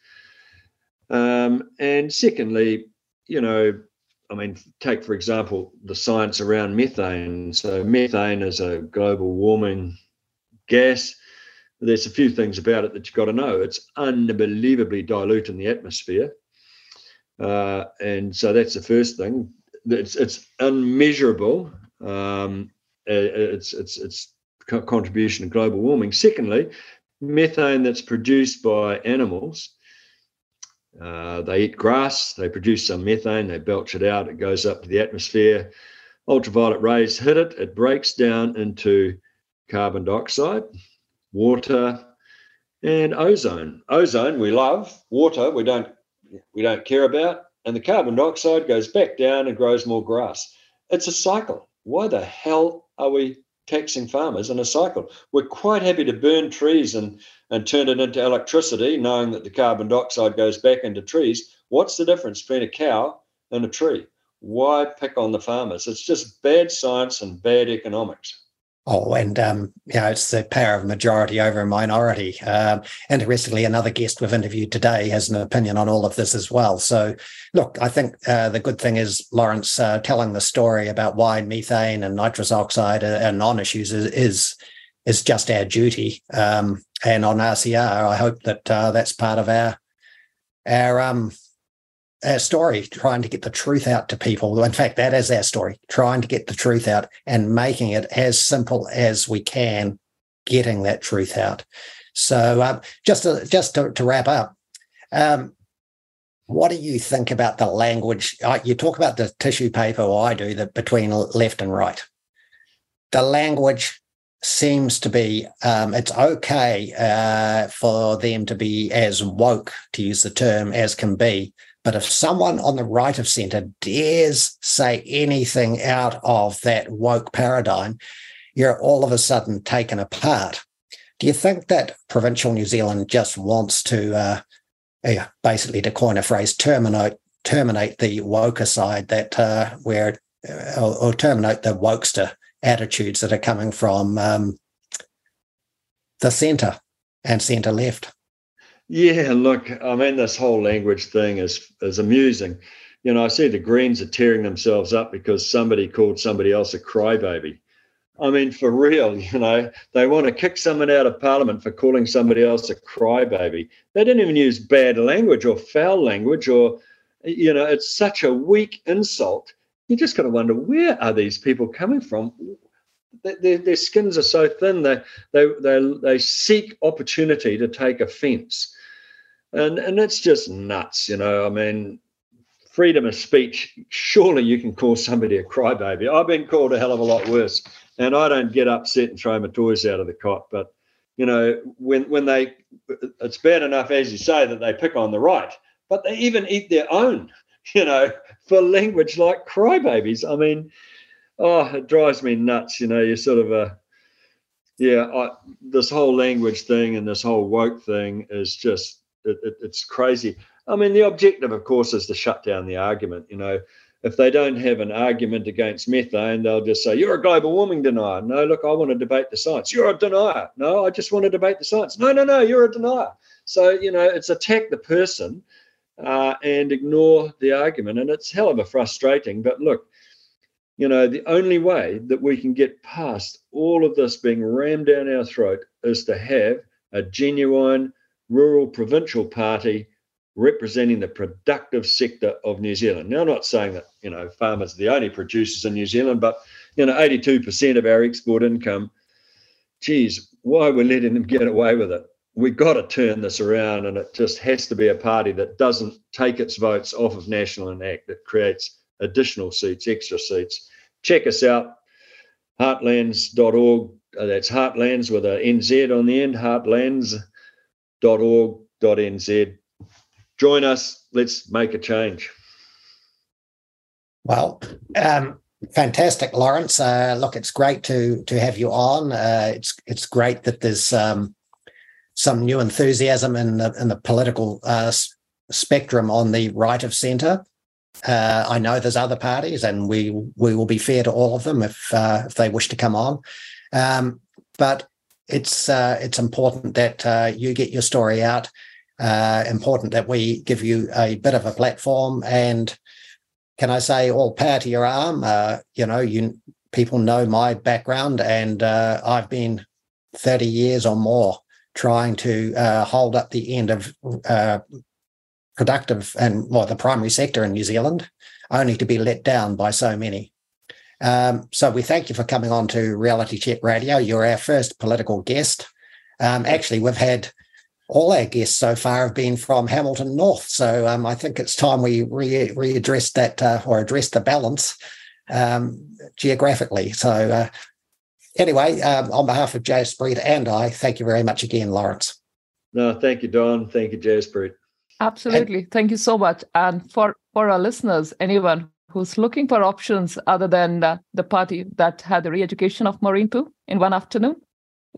Um, and secondly, you know, I mean, take for example the science around methane. So, methane is a global warming gas. There's a few things about it that you've got to know. It's unbelievably dilute in the atmosphere. Uh, and so that's the first thing. It's, it's unmeasurable. Um, it's, it's, it's contribution to global warming. Secondly, methane that's produced by animals uh, they eat grass, they produce some methane, they belch it out, it goes up to the atmosphere. Ultraviolet rays hit it, it breaks down into carbon dioxide, water, and ozone. Ozone we love, water we don't we don't care about, and the carbon dioxide goes back down and grows more grass. It's a cycle. Why the hell are we taxing farmers in a cycle. We're quite happy to burn trees and, and turn it into electricity, knowing that the carbon dioxide goes back into trees. What's the difference between a cow and a tree? Why pick on the farmers? It's just bad science and bad economics. Oh, and um, you know, it's the power of majority over minority. Um, interestingly, another guest we've interviewed today has an opinion on all of this as well. So, look, I think uh, the good thing is Lawrence uh, telling the story about why methane and nitrous oxide are, non-issues is, is, is just our duty. Um, and on RCR, I hope that uh, that's part of our our um, our story, trying to get the truth out to people. In fact, that is our story, trying to get the truth out and making it as simple as we can, getting that truth out. So, um, just to, just to, to wrap up, um, what do you think about the language? Uh, you talk about the tissue paper, or I do, that between left and right. The language seems to be um, it's okay uh, for them to be as woke, to use the term, as can be. But if someone on the right of centre dares say anything out of that woke paradigm, you're all of a sudden taken apart. Do you think that provincial New Zealand just wants to, uh, yeah, basically, to coin a phrase, terminate terminate the woker side that uh, where uh, or, or, terminate the wokester attitudes that are coming from um, the centre and centre left? Yeah, look, I mean, this whole language thing is is amusing. You know, I see the Greens are tearing themselves up because somebody called somebody else a crybaby. I mean, for real, you know, they want to kick someone out of Parliament for calling somebody else a crybaby. They didn't even use bad language or foul language, or, you know, it's such a weak insult. You just got to wonder where are these people coming from? Their, their skins are so thin they, they they they seek opportunity to take offence, and and it's just nuts, you know. I mean, freedom of speech. Surely you can call somebody a crybaby. I've been called a hell of a lot worse and I don't get upset and throw my toys out of the cot. But you know, when when they, it's bad enough as you say that they pick on the right, but they even eat their own. You know, for language like crybabies. I mean, oh, it drives me nuts. You know, you're sort of a yeah, I, this whole language thing and this whole woke thing is just it, it, it's crazy. I mean, the objective, of course, is to shut down the argument. You know, if they don't have an argument against methane, they'll just say, You're a global warming denier. No, look, I want to debate the science. You're a denier. No, I just want to debate the science. No, no, no, you're a denier. So, you know, it's attack the person uh, and ignore the argument. And it's hell of a frustrating. But look, you know, the only way that we can get past all of this being rammed down our throat is to have a genuine rural provincial party representing the productive sector of New Zealand. Now, I'm not saying that you know farmers are the only producers in New Zealand, but you know, 82% of our export income. Geez, why we're letting them get away with it? We've got to turn this around, and it just has to be a party that doesn't take its votes off of National and ACT, that creates additional seats, extra seats. Check us out, heartlands.org. Uh, that's heartlands with a NZ on the end, heartlands.org.nz join us. Let's make a change. Well, um, fantastic, Lawrence. Uh, look, it's great to to have you on. Uh, it's it's great that there's um, some new enthusiasm in the in the political uh, spectrum on the right of centre. Uh, I know there's other parties, and we we will be fair to all of them if uh, if they wish to come on. Um, but it's uh, it's important that you get your story out uh, important that we give you a bit of a platform and can I say all power to your arm? Uh, you know, you people know my background, and uh, I've been 30 years or more trying to uh, hold up the end of uh, productive and well, the primary sector in New Zealand, only to be let down by so many. Um, so we thank you for coming on to Reality Check Radio. You're our first political guest. Um, actually, we've had all our guests so far have been from Hamilton North. So um, I think it's time we re- readdress that uh, or address the balance um, geographically. So uh, anyway, um, on behalf of Jaspreet and I, thank you very much again, Lawrence. No, thank you, Don. Thank you, Jaspreet. Absolutely. And, thank you so much. And for, for our listeners, anyone who's looking for options other than uh, the party that had the re-education of Maureen Pugh in one afternoon,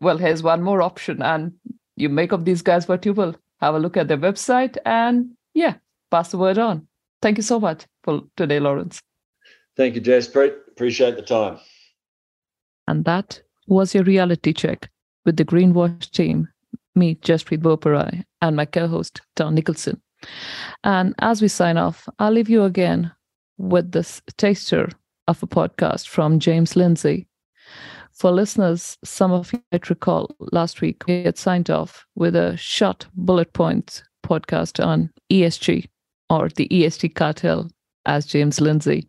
well, here's one more option. And you make of these guys what you will. Have a look at their website and yeah, pass the word on. Thank you so much for today, Lawrence. Thank you, Jasper. Appreciate the time. And that was your reality check with the Greenwash team, me, Jaspreet Boparai, and my co-host, Don Nicolson. And as we sign off, I'll leave you again with this taster of a podcast from James Lindsay for listeners, some of you might recall last week we had signed off with a short bullet points podcast on ESG or the ESG cartel, as James Lindsay,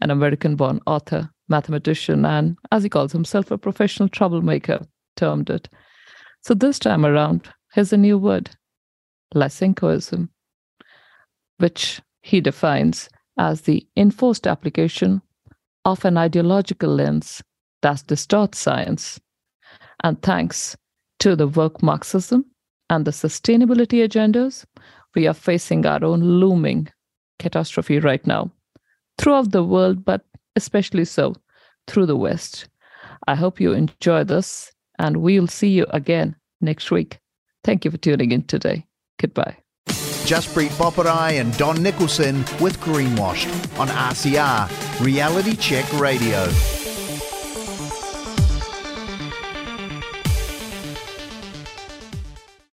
an American born author, mathematician, and as he calls himself, a professional troublemaker, termed it. So this time around, here's a new word Lysenkoism, which he defines as the enforced application of an ideological lens that distorts science And thanks to the woke Marxism and the sustainability agendas, we are facing our own looming catastrophe right now throughout the world, but especially so through the West. I hope you enjoy this, and we'll see you again next week. Thank you for tuning in today. Goodbye. Jaspreet Boparai and Don Nicolson with Greenwashed on RCR, Reality Check Radio.